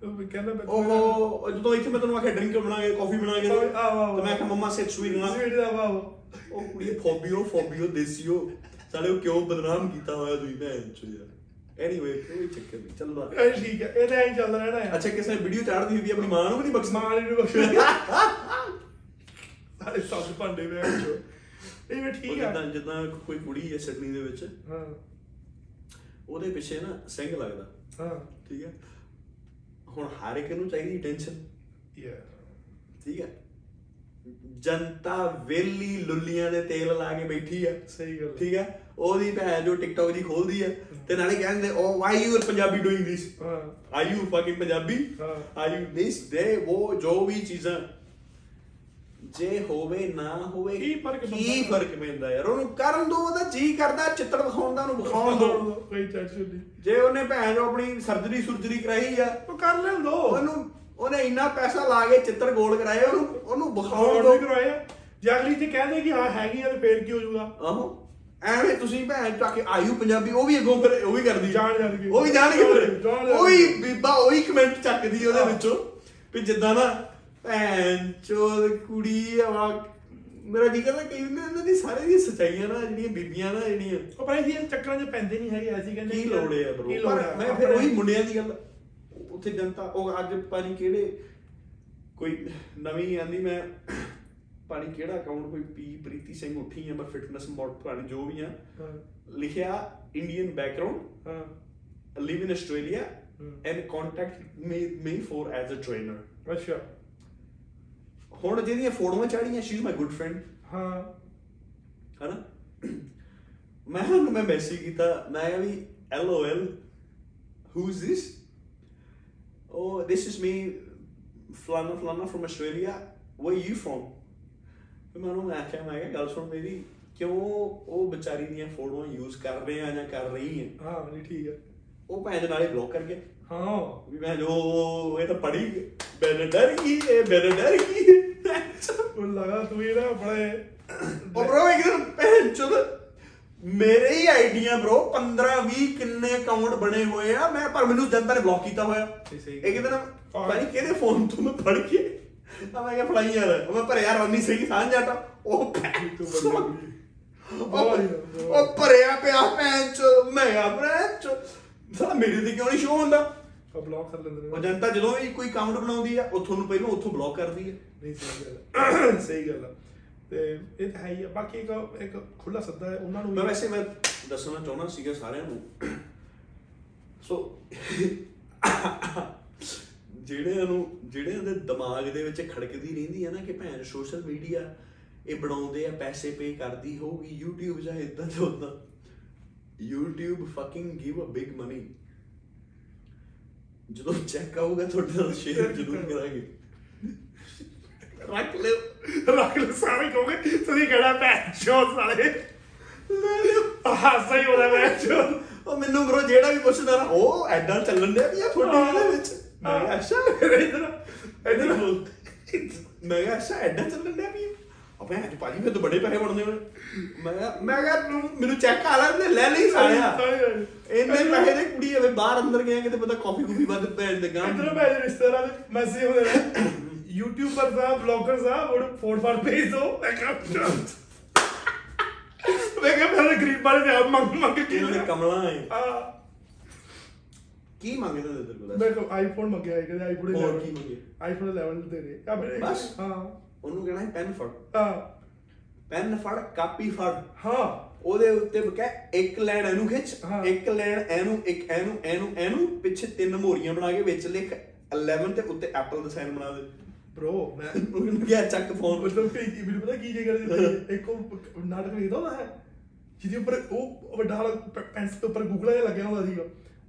ਤੂੰ ਕਹਿੰਦਾ ਮੈਂ ਉਹ ਜਦੋਂ ਇੱਥੇ ਮੈਂ ਤੈਨੂੰ ਆਖਿਆ ਡਰਿੰਕ ਬਣਾ ਕੇ ਕਾਫੀ ਬਣਾ ਕੇ ਦੇ ਆਹ, ਆਹ, ਆਹ। ਤੇ ਮੈਂ ਕਿਹਾ ਮੰਮਾ ਸੈਟ ਸਵੀਟ ਨਾ ਸਵੀਟ ਦਾ ਵਾਓ ਉਹ ਕੁੜੀ ਫੋਬੀਓ ਫੋਬੀਓ ਦੇਸੀਓ। ਸਾਲੇ ਉਹ ਕਿਉਂ ਬਦਨਾਮ ਕੀਤਾ ਹੋਇਆ ਤੁਸੀਂ ਭੈਣ ਚੋ ਯਾਰ? ਐਨੀਵੇ ਕੋਈ ਚੱਕਰ ਨਹੀਂ ਚੱਲਦਾ ਇਹ ਠੀਕ ਹੈ ਇਹ ਤਾਂ ਐਂ ਹੀ ਚੱਲਦਾ ਰਹਿਣਾ ਹੈ। ਅੱਛਾ ਕਿਸੇ ਵੀਡੀਓ ਚਾੜਦੀ ਹੁੰਦੀ ਆਪਣੀ ਮਾਂ ਨੂੰ ਵੀ ਨਹੀਂ ਬਖਸ਼ਣਾ। ਮਾਂ ਨੇ ਬਖਸ਼ਿਆ ਸਾਰੇ ਸੱਤ ਭਾਂਡੇ ਵੇ ਵਿੱਚੋਂ। ਇਹ ਵੀ ਠੀਕ ਆ। ਜਿੱਦਾਂ ਜਿੱਦਾਂ ਕੋਈ ਕੁੜੀ ਹੈ ਸਿਡਨੀ ਦੇ ਵਿੱਚ ਹਾਂ। ਉਹਦੇ ਪਿੱਛੇ ਨਾ ਸਿੰਘ ਲੱਗਦਾ। ਹਾਂ। ਠੀਕ ਹੈ? ਹੁਣ ਹਰ ਇੱਕ ਨੂੰ ਚਾਹੀਦੀ ਟੈਨਸ਼ਨ ਯਾ ਠੀਕ ਹੈ? ਜਨਤਾ ਵੇਲੀ ਲੁੱਲੀਆਂ ਦੇ ਤੇਲ ਲਾ ਕੇ ਬੈਠੀ ਆ ਸਹੀ ਗੱਲ ਠੀਕ ਹੈ? ਉਹਦੀ ਭੈਣ ਜੋ ਟਿਕਟੌਕ ਦੀ ਖੋਲਦੀ ਆ ਤੇ ਨਾਲੇ ਕਹਿੰਦੇ ਓ why you Punjabi doing this are you fucking Punjabi. Are you this ਦੇ ਉਹ ਜੋ ਵੀ ਚੀਜ਼ਾਂ। ਜੇ ਹੋਵੇ ਨਾ ਹੋਵੇ ਕੀ ਫ਼ਰਕ ਕੀ ਪੈਂਦਾ? ਫ਼ਰਕ ਪੈਂਦਾ ਯਾਰ? ਉਹਨੂੰ ਕਰਨ ਦੋ ਉਹਦਾ ਜੀ ਕਰਦਾ ਚਿੱਤਰ ਵਿਖਾਉਣ ਦਾ ਉਹਨੂੰ ਵਿਖਾਉਣ ਦੋ। ਕੋਈ ਟੈਨਸ਼ਨ ਨਹੀਂ। ਜੇ ਉਹਨੇ ਭੈਣ ਜੋ ਆਪਣੀ ਸਰਜਰੀ ਸੁਰਜਰੀ ਕਰਾਈ ਆ ਉਹ ਕਰ ਲੈਣ ਦੋ। ਉਹਨੂੰ ਉਹਨੇ ਇੰਨਾ ਪੈਸਾ ਲਾ ਕੇ ਚਿੱਤਰ ਗੋਲ ਕਰਾਏ ਉਹਨੂੰ ਉਹਨੂੰ ਵਿਖਾਉਣ ਦੋ। ਕਰਵਾਇਆ ਜੇ ਅਗਲੀ ਤੇ ਕਹਿ ਦੇ ਕਿ ਹਾਂ ਹੈਗੀ ਆ ਤੇ ਫੇਰ ਕੀ ਹੋ ਜਾਊਗਾ? ਆਹੋ। ਐਵੇਂ ਤੁਸੀਂ ਭੈਣ ਚੱਕ ਕੇ ਆਯੂ ਪੰਜਾਬੀ ਉਹ ਵੀ ਅੱਗੋਂ ਫਿਰ ਉਹ ਵੀ ਕਰਦੀ ਜਾਣ ਜਾਣਗੇ। ਉਹ ਵੀ ਜਾਣਗੇ ਫਿਰ। ਉਹ ਵੀ ਬੀਬਾ ਉਹ ਹੀ ਕਮੈਂਟ ਚੱਕਦੀ ਉਹਦੇ। ਵਿੱਚੋਂ ਵੀ ਜਿੱਦਾਂ ਨਾ ਭੈਣ ਚੋਦ ਕੁੜੀ ਆ ਮੇਰਾ ਜੀ ਕਰਦਾ ਕਿ ਇਹਨਾਂ ਦੀ ਸਾਰੇ ਦੀ ਸਚਾਈਆਂ ਨਾ ਜਿਹੜੀਆਂ ਬੀਬੀਆਂ ਨਾ ਜਿਹੜੀਆਂ ਉਹ ਪਰ ਇਹ ਚੱਕਰਾਂ 'ਚ ਪੈਂਦੇ ਨਹੀਂ ਹੈਗੇ ਅਸੀਂ ਕਹਿੰਦੇ ਕੀ ਲੋੜ ਹੈ ਬ్రో ਪਰ? ਮੈਂ ਫਿਰ ਉਹੀ ਮੁੰਡਿਆਂ ਦੀ ਗੱਲ ਉੱਥੇ ਜਨਤਾ ਉਹ ਅੱਜ ਪਾਣੀ ਕਿਹੜੇ ਕੋਈ ਨਵੀਂ ਆਂਦੀ ਮੈਂ ਪਾਣੀ ਕਿਹੜਾ ਅਕਾਊਂਟ ਕੋਈ ਪੀ ਪ੍ਰੀਤੀ ਸਿੰਘ ਉੱਠੀ ਆ ਮੈਂ ਫਿਟਨੈਸ ਮੋਡ ਪਾਣੀ ਜੋ ਵੀ ਆ ਲਿਖਿਆ ਇੰਡੀਅਨ ਬੈਕਗ੍ਰਾਉਂਡ ਹਾਂ Australia Hmm. and contact me, me for as a trainer. ਅੱਛਾ ਹੁਣ ਜਿਹੜੀਆਂ ਫੋਟੋਆਂ ਚਾੜੀਆਂ she is my good friend ਹਾਂ ਹਨਾ ਮੈਂ ਉਹਨੂੰ ਮੈਂ ਮੈਸੇਜ ਕੀਤਾ ਮੈਂ ਕਿਹਾ ਵੀ LOL who is this oh this is me ਫਲਾਨਾ ਫਲਾਨਾ from Australia where are you from ਫਿਰ ਮੈਂ ਉਹਨੂੰ ਆਖਿਆ ਮੈਂ ਕਿਹਾ ਗੱਲ ਸੁਣ ਮੇਰੀ ਕਿਉਂ ਉਹ ਵਿਚਾਰੀ ਦੀਆਂ ਫੋਟੋਆਂ ਯੂਜ਼ ਕਰ ਰਹੇ ਆ ਜਾਂ ਕਰ ਰਹੀ ਹੈ ਹਾਂ ਨਹੀਂ ਠੀਕ ਹੈ ਉਹ ਭੈਣ ਨਾਲੇ ਬਲੌਕ ਕਰ ਗਿਆ ਹਾਂ। ਵੀ ਮੈਂ ਜੋ ਇਹ ਤਾਂ ਪੜੀ ਮੈਨੇ ਡਰ ਗਈ ਇਹ ਮੈਨੇ ਡਰ ਗਈ ਉਹ ਲਗਾ ਤੂੰ ਇਹ ਨਾ ਬੜੇ ਉਹ ਬ్రో ਇੱਕ ਦਿਨ ਭੈਣ ਚੋਦ ਮੇਰੇ ਹੀ ਆਈਡੀਆਂ ਬ్రో 15 20 ਕਿੰਨੇ ਅਕਾਊਂਟ ਬਣੇ ਹੋਏ ਆ। ਮੈਂ ਪਰ ਮੈਨੂੰ ਜਨਤਾ ਨੇ ਬਲੌਕ ਕੀਤਾ ਹੋਇਆ। ਇੱਕ ਦਿਨ ਪਤਾ ਨਹੀਂ ਕਿਹਦੇ ਫੋਨ ਤੋਂ ਮੈਂ ਫੜ ਕੇ ਆ ਮੈਂ ਕਿਹਾ ਫੜਾਈ ਯਾਰ ਉਹ ਮੈਂ ਭਰਿਆ ਰੰਨੀ ਸਹੀ ਸਾਂਝ ਜਾਟਾ ਉਹ ਭੈਣ ਤੂੰ। ਬੰਦੇ ਉਹ ਉਹ ਭਰਿਆ ਪਿਆ ਭੈਣ ਚੋ ਮੈਂ ਆ ਭੈਣ ਚੋ ਸਾਲਾ ਮੇਰੇ ਤੇ ਕਿਉਂ ਨਹੀਂ ਸ਼ੋ ਹੁੰਦਾ ਆ ਬਲੌਕ ਕਰ ਲੈਂਦੇ ਉਹ ਨੇ ਜਨਤਾ ਜਦੋਂ ਵੀ ਕੋਈ ਅਕਾਊਂਟ ਬਣਾਉਂਦੀ ਆ ਉਹ ਤੁਹਾਨੂੰ ਪਹਿਲਾਂ ਉੱਥੋਂ ਬਲੌਕ ਕਰਦੀ ਹੈ ਨਹੀਂ ਸਹੀ ਗੱਲ। ਸਹੀ ਗੱਲ ਆ ਤੇ ਇਹ ਤਾਂ ਹੈ ਹੀ ਆ ਬਾਕੀ ਇੱਕ ਇੱਕ ਖੁੱਲਾ ਸੱਦਾ ਹੈ ਉਹਨਾਂ ਨੂੰ ਮੈਂ ਵੈਸੇ ਮੈਂ ਦੱਸਣਾ ਚਾਹੁੰਦਾ ਸੀਗਾ ਸਾਰਿਆਂ ਨੂੰ ਸੋ ਜਿਹੜਿਆਂ ਨੂੰ ਜਿਹੜਿਆਂ ਦੇ ਦਿਮਾਗ ਦੇ ਵਿੱਚ ਖੜਕਦੀ ਰਹਿੰਦੀ ਆ ਨਾ ਕਿ ਭੈਣ ਸੋਸ਼ਲ ਮੀਡੀਆ ਇਹ ਬਣਾਉਂਦੇ ਆ ਪੈਸੇ ਪੇ ਕਰਦੀ ਹੋਊਗੀ YouTube ਜਾਂ ਇਦਾਂ ਤੇ ਉਦਾਂ। YouTube fucking give a big money ਜਦੋਂ ਚੈੱਕ ਆਊਗਾ ਤੁਹਾਡੇ ਨਾਲ ਸ਼ੇਅਰ ਜ਼ਰੂਰ ਕਰਾਂਗੇ। ਰੱਖ ਲਿਓ ਰੱਖ ਲੈ ਸਾਰੇ ਕਹੋਗੇ ਤੁਸੀਂ ਕਿਹੜਾ ਭੈਣ ਚੋਦ ਸਾਲੇ ਲੈ ਲਿਓ ਹਾਸਾ ਹੀ ਉਹਦਾ ਭੈਣ ਚੋਦ। ਉਹ ਮੈਨੂੰ ਬਰੋ ਜਿਹੜਾ ਵੀ ਪੁੱਛਦਾ ਨਾ ਉਹ ਐਡਾ ਚੱਲਣ ਡਿਆ ਵੀ ਆ ਫੋਟੋ ਦੇ ਵਿੱਚ। ਮੈਂ ਕਿਹਾ ਅੱਛਾ ਇਧਰ ਇਧਰ ਮੈਂ ਕਿਹਾ ਅੱਛਾ ਐਡਾ ਚੱਲਣ ਡਿਆ ਵੀ ਅਬੇ ਅੱਜ ਭਾਜੀ ਫਿਰ ਤਾਂ ਬੜੇ ਪੈਸੇ ਬਣਦੇ ਹੋਣੇ ਮੈਂ ਕਿਹਾ ਮੈਂ ਕਿਹਾ ਤੂੰ ਮੈਨੂੰ ਚੈੱਕ ਆ ਲੈਂਦੇ ਲੈ ਲਈ ਸਾਲਿਆ ਇੰਨੇ ਪੈਸੇ ਦੇ ਕੁੜੀ ਐਵੇਂ ਬਾਹਰ ਅੰਦਰ ਗਿਆ ਕਿਤੇ ਪਤਾ ਕਾਫੀ ਕੁਫੀ ਵੱਧ ਪੈਣ ਦੇ ਗਾਂ ਇਧਰ ਮੈਂ ਰਿਸ਼ਤੇਦਾਰਾਂ ਦੇ ਮੈਸੇਜ ਹੁੰਦੇ ਨੇ ਯੂਟਿਊਬਰ ਸਾਹਿਬ ਬਲੌਗਰ ਸਾਹਿਬ ਉਹ ਫੋਨ ਫਾਰ ਭੇਜ ਦੋ ਮੈਂ ਕਿਹਾ ਮੈਂ ਕਿਹਾ ਮੈਂ ਗਰੀਬ ਵਾਲੇ ਦੇ ਆਪ ਮੰਗ ਮੰਗ ਕੇ ਹੈ ਮੰਗਦੇ ਤੇ ਤੇਰੇ ਕੋਲ ਮੈਂ ਕੋ ਆਈਫੋਨ ਮੰਗਿਆ ਹੈ ਕਹਿੰਦੇ ਆਈਫੋਨ ਹੋਰ 11 ਕੀ ਮੰਗੇ? ਆਈਫੋਨ 11 ਦੇ ਦੇ। ਆ ਮੇਰੇ ਬਸ? ਹਾਂ। ਉਹਨੂੰ ਕਹਿਣਾ ਪੈਨ ਫੜ। ਹਾਂ। ਪੈਨ ਫੜ ਕਾਪੀ ਫੜ। ਹਾਂ। ਉਹਦੇ ਉੱਤੇ ਬਕੈ ਇੱਕ ਲਾਈਨ ਇਹਨੂੰ ਖਿੱਚ ਹਾਂ। ਇੱਕ ਲਾਈਨ ਇਹਨੂੰ ਇੱਕ ਇਹਨੂੰ ਇਹਨੂੰ ਇਹਨੂੰ ਪਿੱਛੇ ਤਿੰਨ ਮੋਰੀਆਂ ਬਣਾ ਕੇ ਵਿੱਚ ਲਿਖ 11 ਤੇ ਉੱਤੇ ਐਪਲ ਦਾ ਸਾਈਨ ਬਣਾ ਦੇ। ਬ్రో ਮੈਂ [laughs] ਉਹਨੂੰ ਕਿਹਾ ਚੱਕ ਫੋਨ ਮਤਲਬ ਕਿ ਕੀ ਮੈਨੂੰ ਪਤਾ ਕੀ ਜੇ ਕਰਦੇ [laughs] ਇੱਕ ਉਹ ਨਾਟਕ ਵੇਖਦਾ ਹੁੰਦਾ ਹੈ ਜਿਹਦੇ ਉੱਪਰ ਉਹ ਵੱਡਾ ਵਾਲਾ ਪੈਨਸਲ ਦੇ ਉੱਪਰ ਗੂਗਲਾ ਜਿਹਾ ਲੱਗਿਆ ਹੁੰਦਾ ਸੀਗਾ।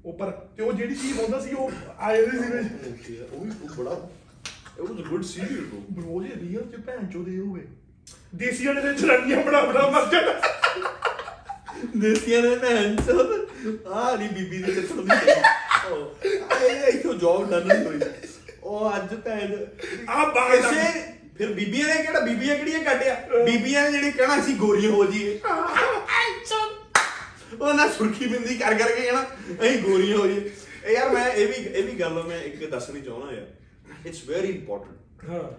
ਉੱਪਰ ਤੇ ਉਹ ਜਿਹੜੀ ਚੀਜ਼ ਹੁੰਦਾ ਸੀ ਉਹ ਆਏ ਰਹੀ ਸੀ ਵਿੱਚ। ਉਹ ਵੀ ਉਹ ਬੜਾ it was a good serial bro. Bro ਜੇ ਰੀਅਲ ਚ ਭੈਣ ਚੋਦੇ ਹੋਵੇ। ਦੇਸੀਆਂ ਦੇ ਚਰਣੀਆਂ ਬਣਾ ਬਣਾ ਮਰ ਜਾਣਾ ਦੇਸੀਆਂ ਨੇ ਭੈਣ ਚੋਦ? ਆ ਨਹੀਂ ਬੀਬੀ ਦੀ ਚੱਕਰ ਦੀ ਉਹ ਇਹ ਇਥੋਂ ਜੌਬ ਡਨ ਨਹੀਂ ਹੋਈ। ਉਹ ਅੱਜ ਭੈਣ ਆ ਬਾਗ ਦਾ ਫਿਰ ਬੀਬੀਆਂ ਨੇ ਕਿਹੜਾ ਬੀਬੀਆਂ ਕਿਹੜੀਆਂ ਕੱਢਿਆ? ਬੀਬੀਆਂ ਨੇ ਜਿਹੜੀ ਕਹਿਣਾ ਸੀ ਗੋਰੀਆਂ ਹੋ ਜੀਏ ਉਹ ਨਾ ਸੁਰਖੀ ਬਿੰਦੀ ਕਰ ਕਰਕੇ ਕਹਿਣਾ ਅਸੀਂ ਗੋਰੀਆਂ ਹੋ ਜੀਏ ਇਹ ਯਾਰ ਮੈਂ ਇਹ ਵੀ ਇਹ ਵੀ ਗੱਲ ਮੈਂ ਇੱਕ ਦੱਸਣੀ ਚਾਹੁੰਦਾ ਯਾਰ। ਇਟਸ ਵੈਰੀ ਇੰਪੋਰਟੈਂਟ ਹਾਂ।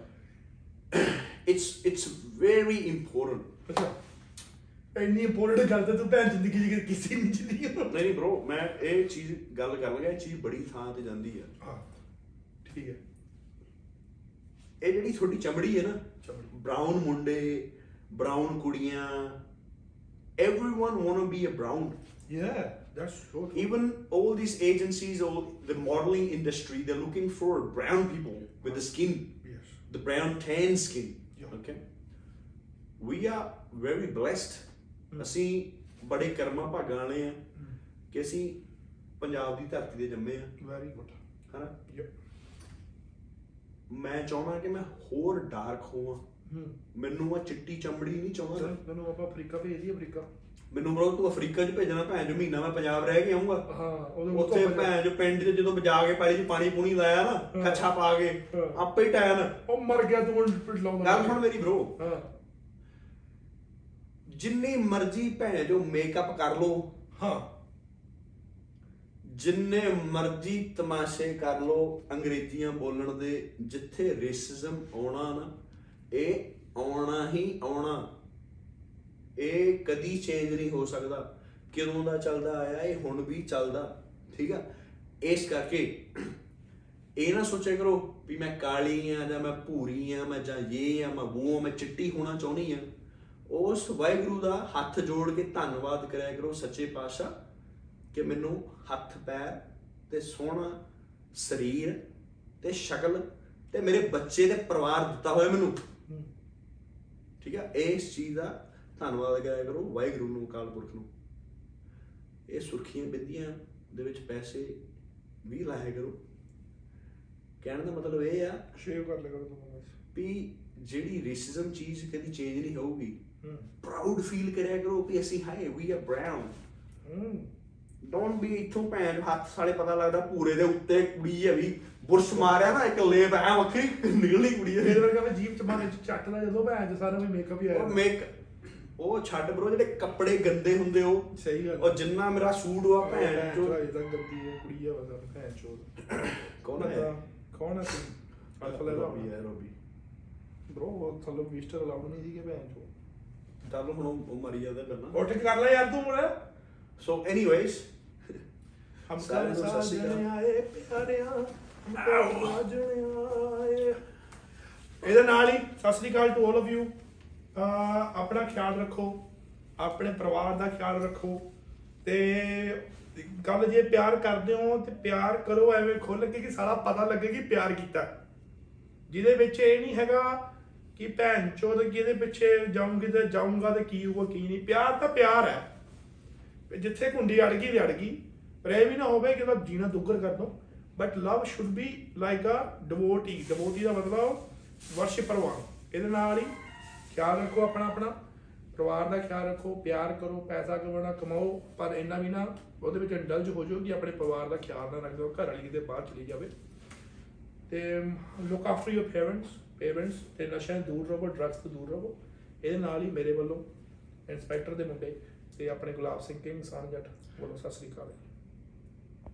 ਇਟਸ ਇਟਸ ਵੈਰੀ ਇੰਪੋਰਟੈਂਟ ਅੱਛਾ। ਇੰਨੀ ਇੰਪੋਰਟੈਂਟ ਗੱਲ ਤੇ ਤੂੰ ਭੈਣ ਜ਼ਿੰਦਗੀ ਚ ਕਿਸੇ ਨਹੀਂ ਜ਼ਿੰਦਗੀ ਨਹੀਂ ਨਹੀਂ bro ਮੈਂ ਇਹ ਚੀਜ਼ ਗੱਲ ਕਰ ਲਗਾ ਇਹ ਚੀਜ਼ ਬੜੀ ਥਾਂ ਤੇ ਜਾਂਦੀ ਆ। ਹਾਂ। ਠੀਕ ਹੈ। ਇਹ ਜਿਹੜੀ ਤੁਹਾਡੀ ਚਮੜੀ ਹੈ ਨਾ। ਬ੍ਰਾਊਨ ਮੁੰਡੇ ਬ੍ਰਾਊਨ ਕੁੜੀਆਂ everyone want to be a brown yeah that's so true. even all these agencies all the modeling industry they're looking for brown people with the skin yes the brown tan skin Yeah. okay we are very blessed ਅਸੀਂ ਬੜੇ ਕਰਮਾਂ ਭਾਗਾਂ ਵਾਲੇ ਆ ਕਿ ਅਸੀਂ ਪੰਜਾਬ ਦੀ ਧਰਤੀ ਤੇ ਜੰਮੇ ਆ very good ਹਨਾ ਮੈਂ ਚਾਹੁੰਦਾ ਕਿ ਮੈਂ ਹੋਰ ਡਾਰਕ ਹੋਵਾਂ ਮੈਨੂੰ ਆ ਚਿੱਟੀ ਚਮੜੀ ਨਹੀਂ ਚਾਹੁੰਦਾ। ਮੈਨੂੰ ਆਪਾਂ ਅਫਰੀਕਾ ਭੇਜ ਦੀ ਅਫਰੀਕਾ। ਮੈਨੂੰ ਬਰੋ ਤੂੰ ਅਫਰੀਕਾ 'ਚ ਭੇਜਣਾ ਭੈਣ ਜੋ ਮਹੀਨਾ ਮੈਂ ਪੰਜਾਬ ਰਹਿ ਕੇ ਆਉਂਗਾ ਹਾਂ ਉੱਥੇ ਭੈਣ ਜੋ ਪਿੰਡ 'ਚ ਜਦੋਂ ਬਜਾ ਕੇ ਪਾਣੀ 'ਚ ਪਾਣੀ ਪੂਣੀ ਲਾਇਆ ਨਾ। ਕੱਛਾ ਪਾ ਕੇ। ਆਪੇ ਹੀ ਟੈਨ ਉਹ ਮਰ ਗਿਆ ਤੂੰ ਪਿੱਟ ਲਾਉਂਦਾ। ਗੱਲ ਸੁਣ ਮੇਰੀ ਬ్రో ਹਾਂ। ਜਿੰਨੀ ਮਰਜ਼ੀ ਭੈਣ ਜੋ ਮੇਕਅਪ ਕਰ ਲੋ ਹਾਂ। ਜਿੰਨੇ ਮਰਜ਼ੀ ਤਮਾਸ਼ੇ ਕਰ ਲੋ ਅੰਗਰੇਜ਼ੀਆਂ ਬੋਲਣ ਦੇ ਜਿੱਥੇ ਰੇਸਿਜ਼ਮ ਆਉਣਾ ਨਾ ਇਹ ਆਉਣਾ ਹੀ ਆਉਣਾ। ਇਹ ਕਦੀ ਚੇਂਜ ਨਹੀਂ ਹੋ ਸਕਦਾ। ਕਿਦੋਂ ਦਾ ਚੱਲਦਾ ਆਇਆ, ਇਹ ਹੁਣ ਵੀ ਚੱਲਦਾ। ਠੀਕ ਆ? ਇਸ ਕਰਕੇ ਇਹ ਨਾ ਸੋਚਿਆ ਕਰੋ ਵੀ ਮੈਂ ਕਾਲੀ ਆ ਜਾਂ ਮੈਂ ਭੂਰੀ ਆ, ਮੈਂ ਜਾਂ ਇਹ ਆ, ਮੈਂ ਉਹ ਆ, ਮੈਂ ਚਿੱਟੀ ਹੋਣਾ ਚਾਹੁੰਦੀ ਆ। ਉਸ ਵਾਹਿਗੁਰੂ ਦਾ ਹੱਥ ਜੋੜ ਕੇ ਧੰਨਵਾਦ ਕਰਿਆ ਕਰੋ ਸੱਚੇ ਪਾਤਸ਼ਾਹ ਕਿ ਮੈਨੂੰ ਹੱਥ, ਪੈਰ ਤੇ ਸੋਹਣਾ ਸਰੀਰ ਤੇ ਸ਼ਕਲ ਤੇ ਮੇਰੇ ਬੱਚੇ ਦੇ ਪਰਿਵਾਰ ਦਿੱਤਾ ਹੋਇਆ ਮੈਨੂੰ। ਠੀਕ ਹੈ ਇਸ ਚੀਜ਼ ਦਾ ਧੰਨਵਾਦ ਕਰਿਆ ਕਰੋ ਵਾਹਿਗੁਰੂ ਨੂੰ ਅਕਾਲ ਪੁਰਖ ਨੂੰ। ਇਹ ਸੁਰਖੀਆਂ ਬਿੰਦੀਆਂ ਦੇ ਵਿੱਚ ਪੈਸੇ ਵੀ ਲਾਇਆ ਕਰੋ। ਕਹਿਣ ਦਾ ਮਤਲਬ ਇਹ ਆ ਸ਼ੇਅਰ ਕਰ ਲਿਆ ਕਰੋ ਵੀ ਜਿਹੜੀ ਰੇਸਿਜ਼ਮ ਚੀਜ਼ ਕਦੀ ਚੇਂਜ ਨਹੀਂ ਹੋਊਗੀ ਪ੍ਰਾਊਡ ਫੀਲ ਕਰਿਆ ਕਰੋ ਵੀ ਅਸੀਂ ਹਾਏ ਵੀ ਆ ਬ੍ਰਾਊਨ ਡੋਨਟ ਬੀ ਇਥੋਂ ਭੈਣ ਹੱਥ ਸਾਲੇ ਪਤਾ ਲੱਗਦਾ ਪੂਰੇ ਦੇ ਉੱਤੇ ਕੁੜੀ ਹੈ ਵੀ। ਬੁਰਸ਼ ਮਾਰਿਆ ਨਾ ਇੱਕ ਲੇਪ ਐ ਵੱਖਰੀ ਨਿਕਲਣੀ ਕੁੜੀ ਹੈ ਮੇਰੇ ਵਰਗਾ ਮੈਂ ਜੀਪ ਚ ਮਾਰੇ ਚੱਟ ਦਾ ਜਦੋਂ ਭੈਣ ਚ ਸਾਰਾ ਵੀ ਮੇਕਅਪ ਹੀ ਆਇਆ। ਉਹ ਮੇਕ ਉਹ ਛੱਡ ਬਰੋ ਜਿਹੜੇ ਕੱਪੜੇ ਗੰਦੇ ਹੁੰਦੇ ਉਹ। ਸਹੀ ਗੱਲ। ਉਹ ਜਿੰਨਾ ਮੇਰਾ ਸੂਟ ਆ ਭੈਣ ਚੋ ਇਦਾਂ ਗੰਦੀ ਹੈ ਕੁੜੀ ਆ ਵਜ਼ਾ ਭੈਣ ਚੋ। ਕੌਣ ਹੈ? ਕੌਣ ਹੈ ਸੀ ਅਲਫਾ ਲੈ ਰੋਬੀ ਹੈ ਰੋਬੀ। ਬ్రో ਉਹ ਥੱਲੋਂ ਮਿਸਟਰ ਅਲਾਉਡ ਨਹੀਂ ਸੀਗੇ ਭੈਣ ਚੋ। ਚੱਲ ਹੁਣ ਉਹ ਉਹ ਮਰੀ ਜਾਂਦਾ ਕਰਨਾ। ਉੱਠ ਕੇ ਕਰ ਲੈ ਯਾਰ ਤੂੰ ਮੁੜ ਸੋ ਐਨੀਵੇਜ਼ ਹਮ ਸ਼੍ਰੀ। ਸਾਜਣੇ ਆਏ ਪਿਆਰਿਆਂ। ਹਮ ਕਰ ਸਾਜਣੇ ਆਏ ਇਹਦੇ ਨਾਲ ਹੀ, ਸਤਿ ਸ੍ਰੀ ਅਕਾਲ ਟੂ 올 ਆਫ ਯੂ ਆਪਣਾ ਖਿਆਲ ਰੱਖੋ, ਆਪਣੇ ਪਰਿਵਾਰ ਦਾ ਖਿਆਲ ਰੱਖੋ। ਤੇ ਗੱਲ ਜੇ ਪਿਆਰ ਕਰਦੇ ਹੋ, ਤੇ ਪਿਆਰ ਕਰੋ, ਐਵੇਂ ਖੁੱਲ ਕੇ ਕਿ ਸਾਰਾ ਪਤਾ ਲੱਗੇ ਕਿ ਪਿਆਰ ਕੀਤਾ। ਜਿਹਦੇ ਵਿੱਚ ਇਹ ਨਹੀਂ ਹੈਗਾ ਕਿ ਭੈਣ ਚੋਦ ਕਿਹਦੇ ਪਿੱਛੇ ਜਾਊਂਗੀ ਤੇ ਜਾਊਂਗਾ ਤੇ ਕੀ ਹੋਊਗਾ, ਕੀ ਨਹੀਂ। ਪਿਆਰ ਤਾਂ ਪਿਆਰ ਹੈ। ਵੀ ਜਿੱਥੇ ਕੁੰਡੀ ਅੜ ਗਈ ਤੇ ਅੜ ਗਈ। ਪਰ ਇਹ ਵੀ ਨਾ ਹੋਵੇ ਕਿ ਉਹਦਾ ਜੀਣਾ ਦੁੱਗਰ ਕਰ ਦੋ। But love should be like a devotee devotee ਦਾ ਮਤਲਬ ਵਰਸ਼ਿਪਰ ਵਾਂਗ ਇਹਦੇ ਨਾਲ ਹੀ ਖਿਆਲ ਰੱਖੋ ਆਪਣਾ ਆਪਣਾ। ਪਰਿਵਾਰ ਦਾ ਖਿਆਲ ਰੱਖੋ, ਪਿਆਰ ਕਰੋ, ਪੈਸਾ ਕਮਾਉਣਾ, ਕਮਾਓ। ਪਰ ਇੰਨਾ ਵੀ ਨਾ ਉਹਦੇ ਵਿੱਚ ਇੰਡਲਜ ਹੋ ਜਾਓ ਕਿ ਆਪਣੇ ਪਰਿਵਾਰ ਦਾ ਖਿਆਲ ਨਾ ਰੱਖਦੇ ਹੋ ਘਰ ਵਾਲੀ ਕਿਤੇ ਬਾਹਰ ਚਲੀ ਜਾਵੇ। ਤੇ look after your parents parents ਤੇ ਨਸ਼ਿਆਂ ਤੋਂ ਦੂਰ ਰਹੋ ਡਰੱਗਸ ਤੋਂ ਦੂਰ ਰਹੋ। ਇਹਦੇ ਨਾਲ ਹੀ ਮੇਰੇ ਵੱਲੋਂ ਇੰਸਪੈਕਟਰ ਦੇ ਮੁੰਡੇ ਤੇ ਆਪਣੇ ਗੁਲਾਬ ਸਿੰਘ ਕਿੰਗ ਸਨ ਜੱਟ ਵੱਲੋਂ ਸਤਿ ਸ੍ਰੀ ਅਕਾਲ।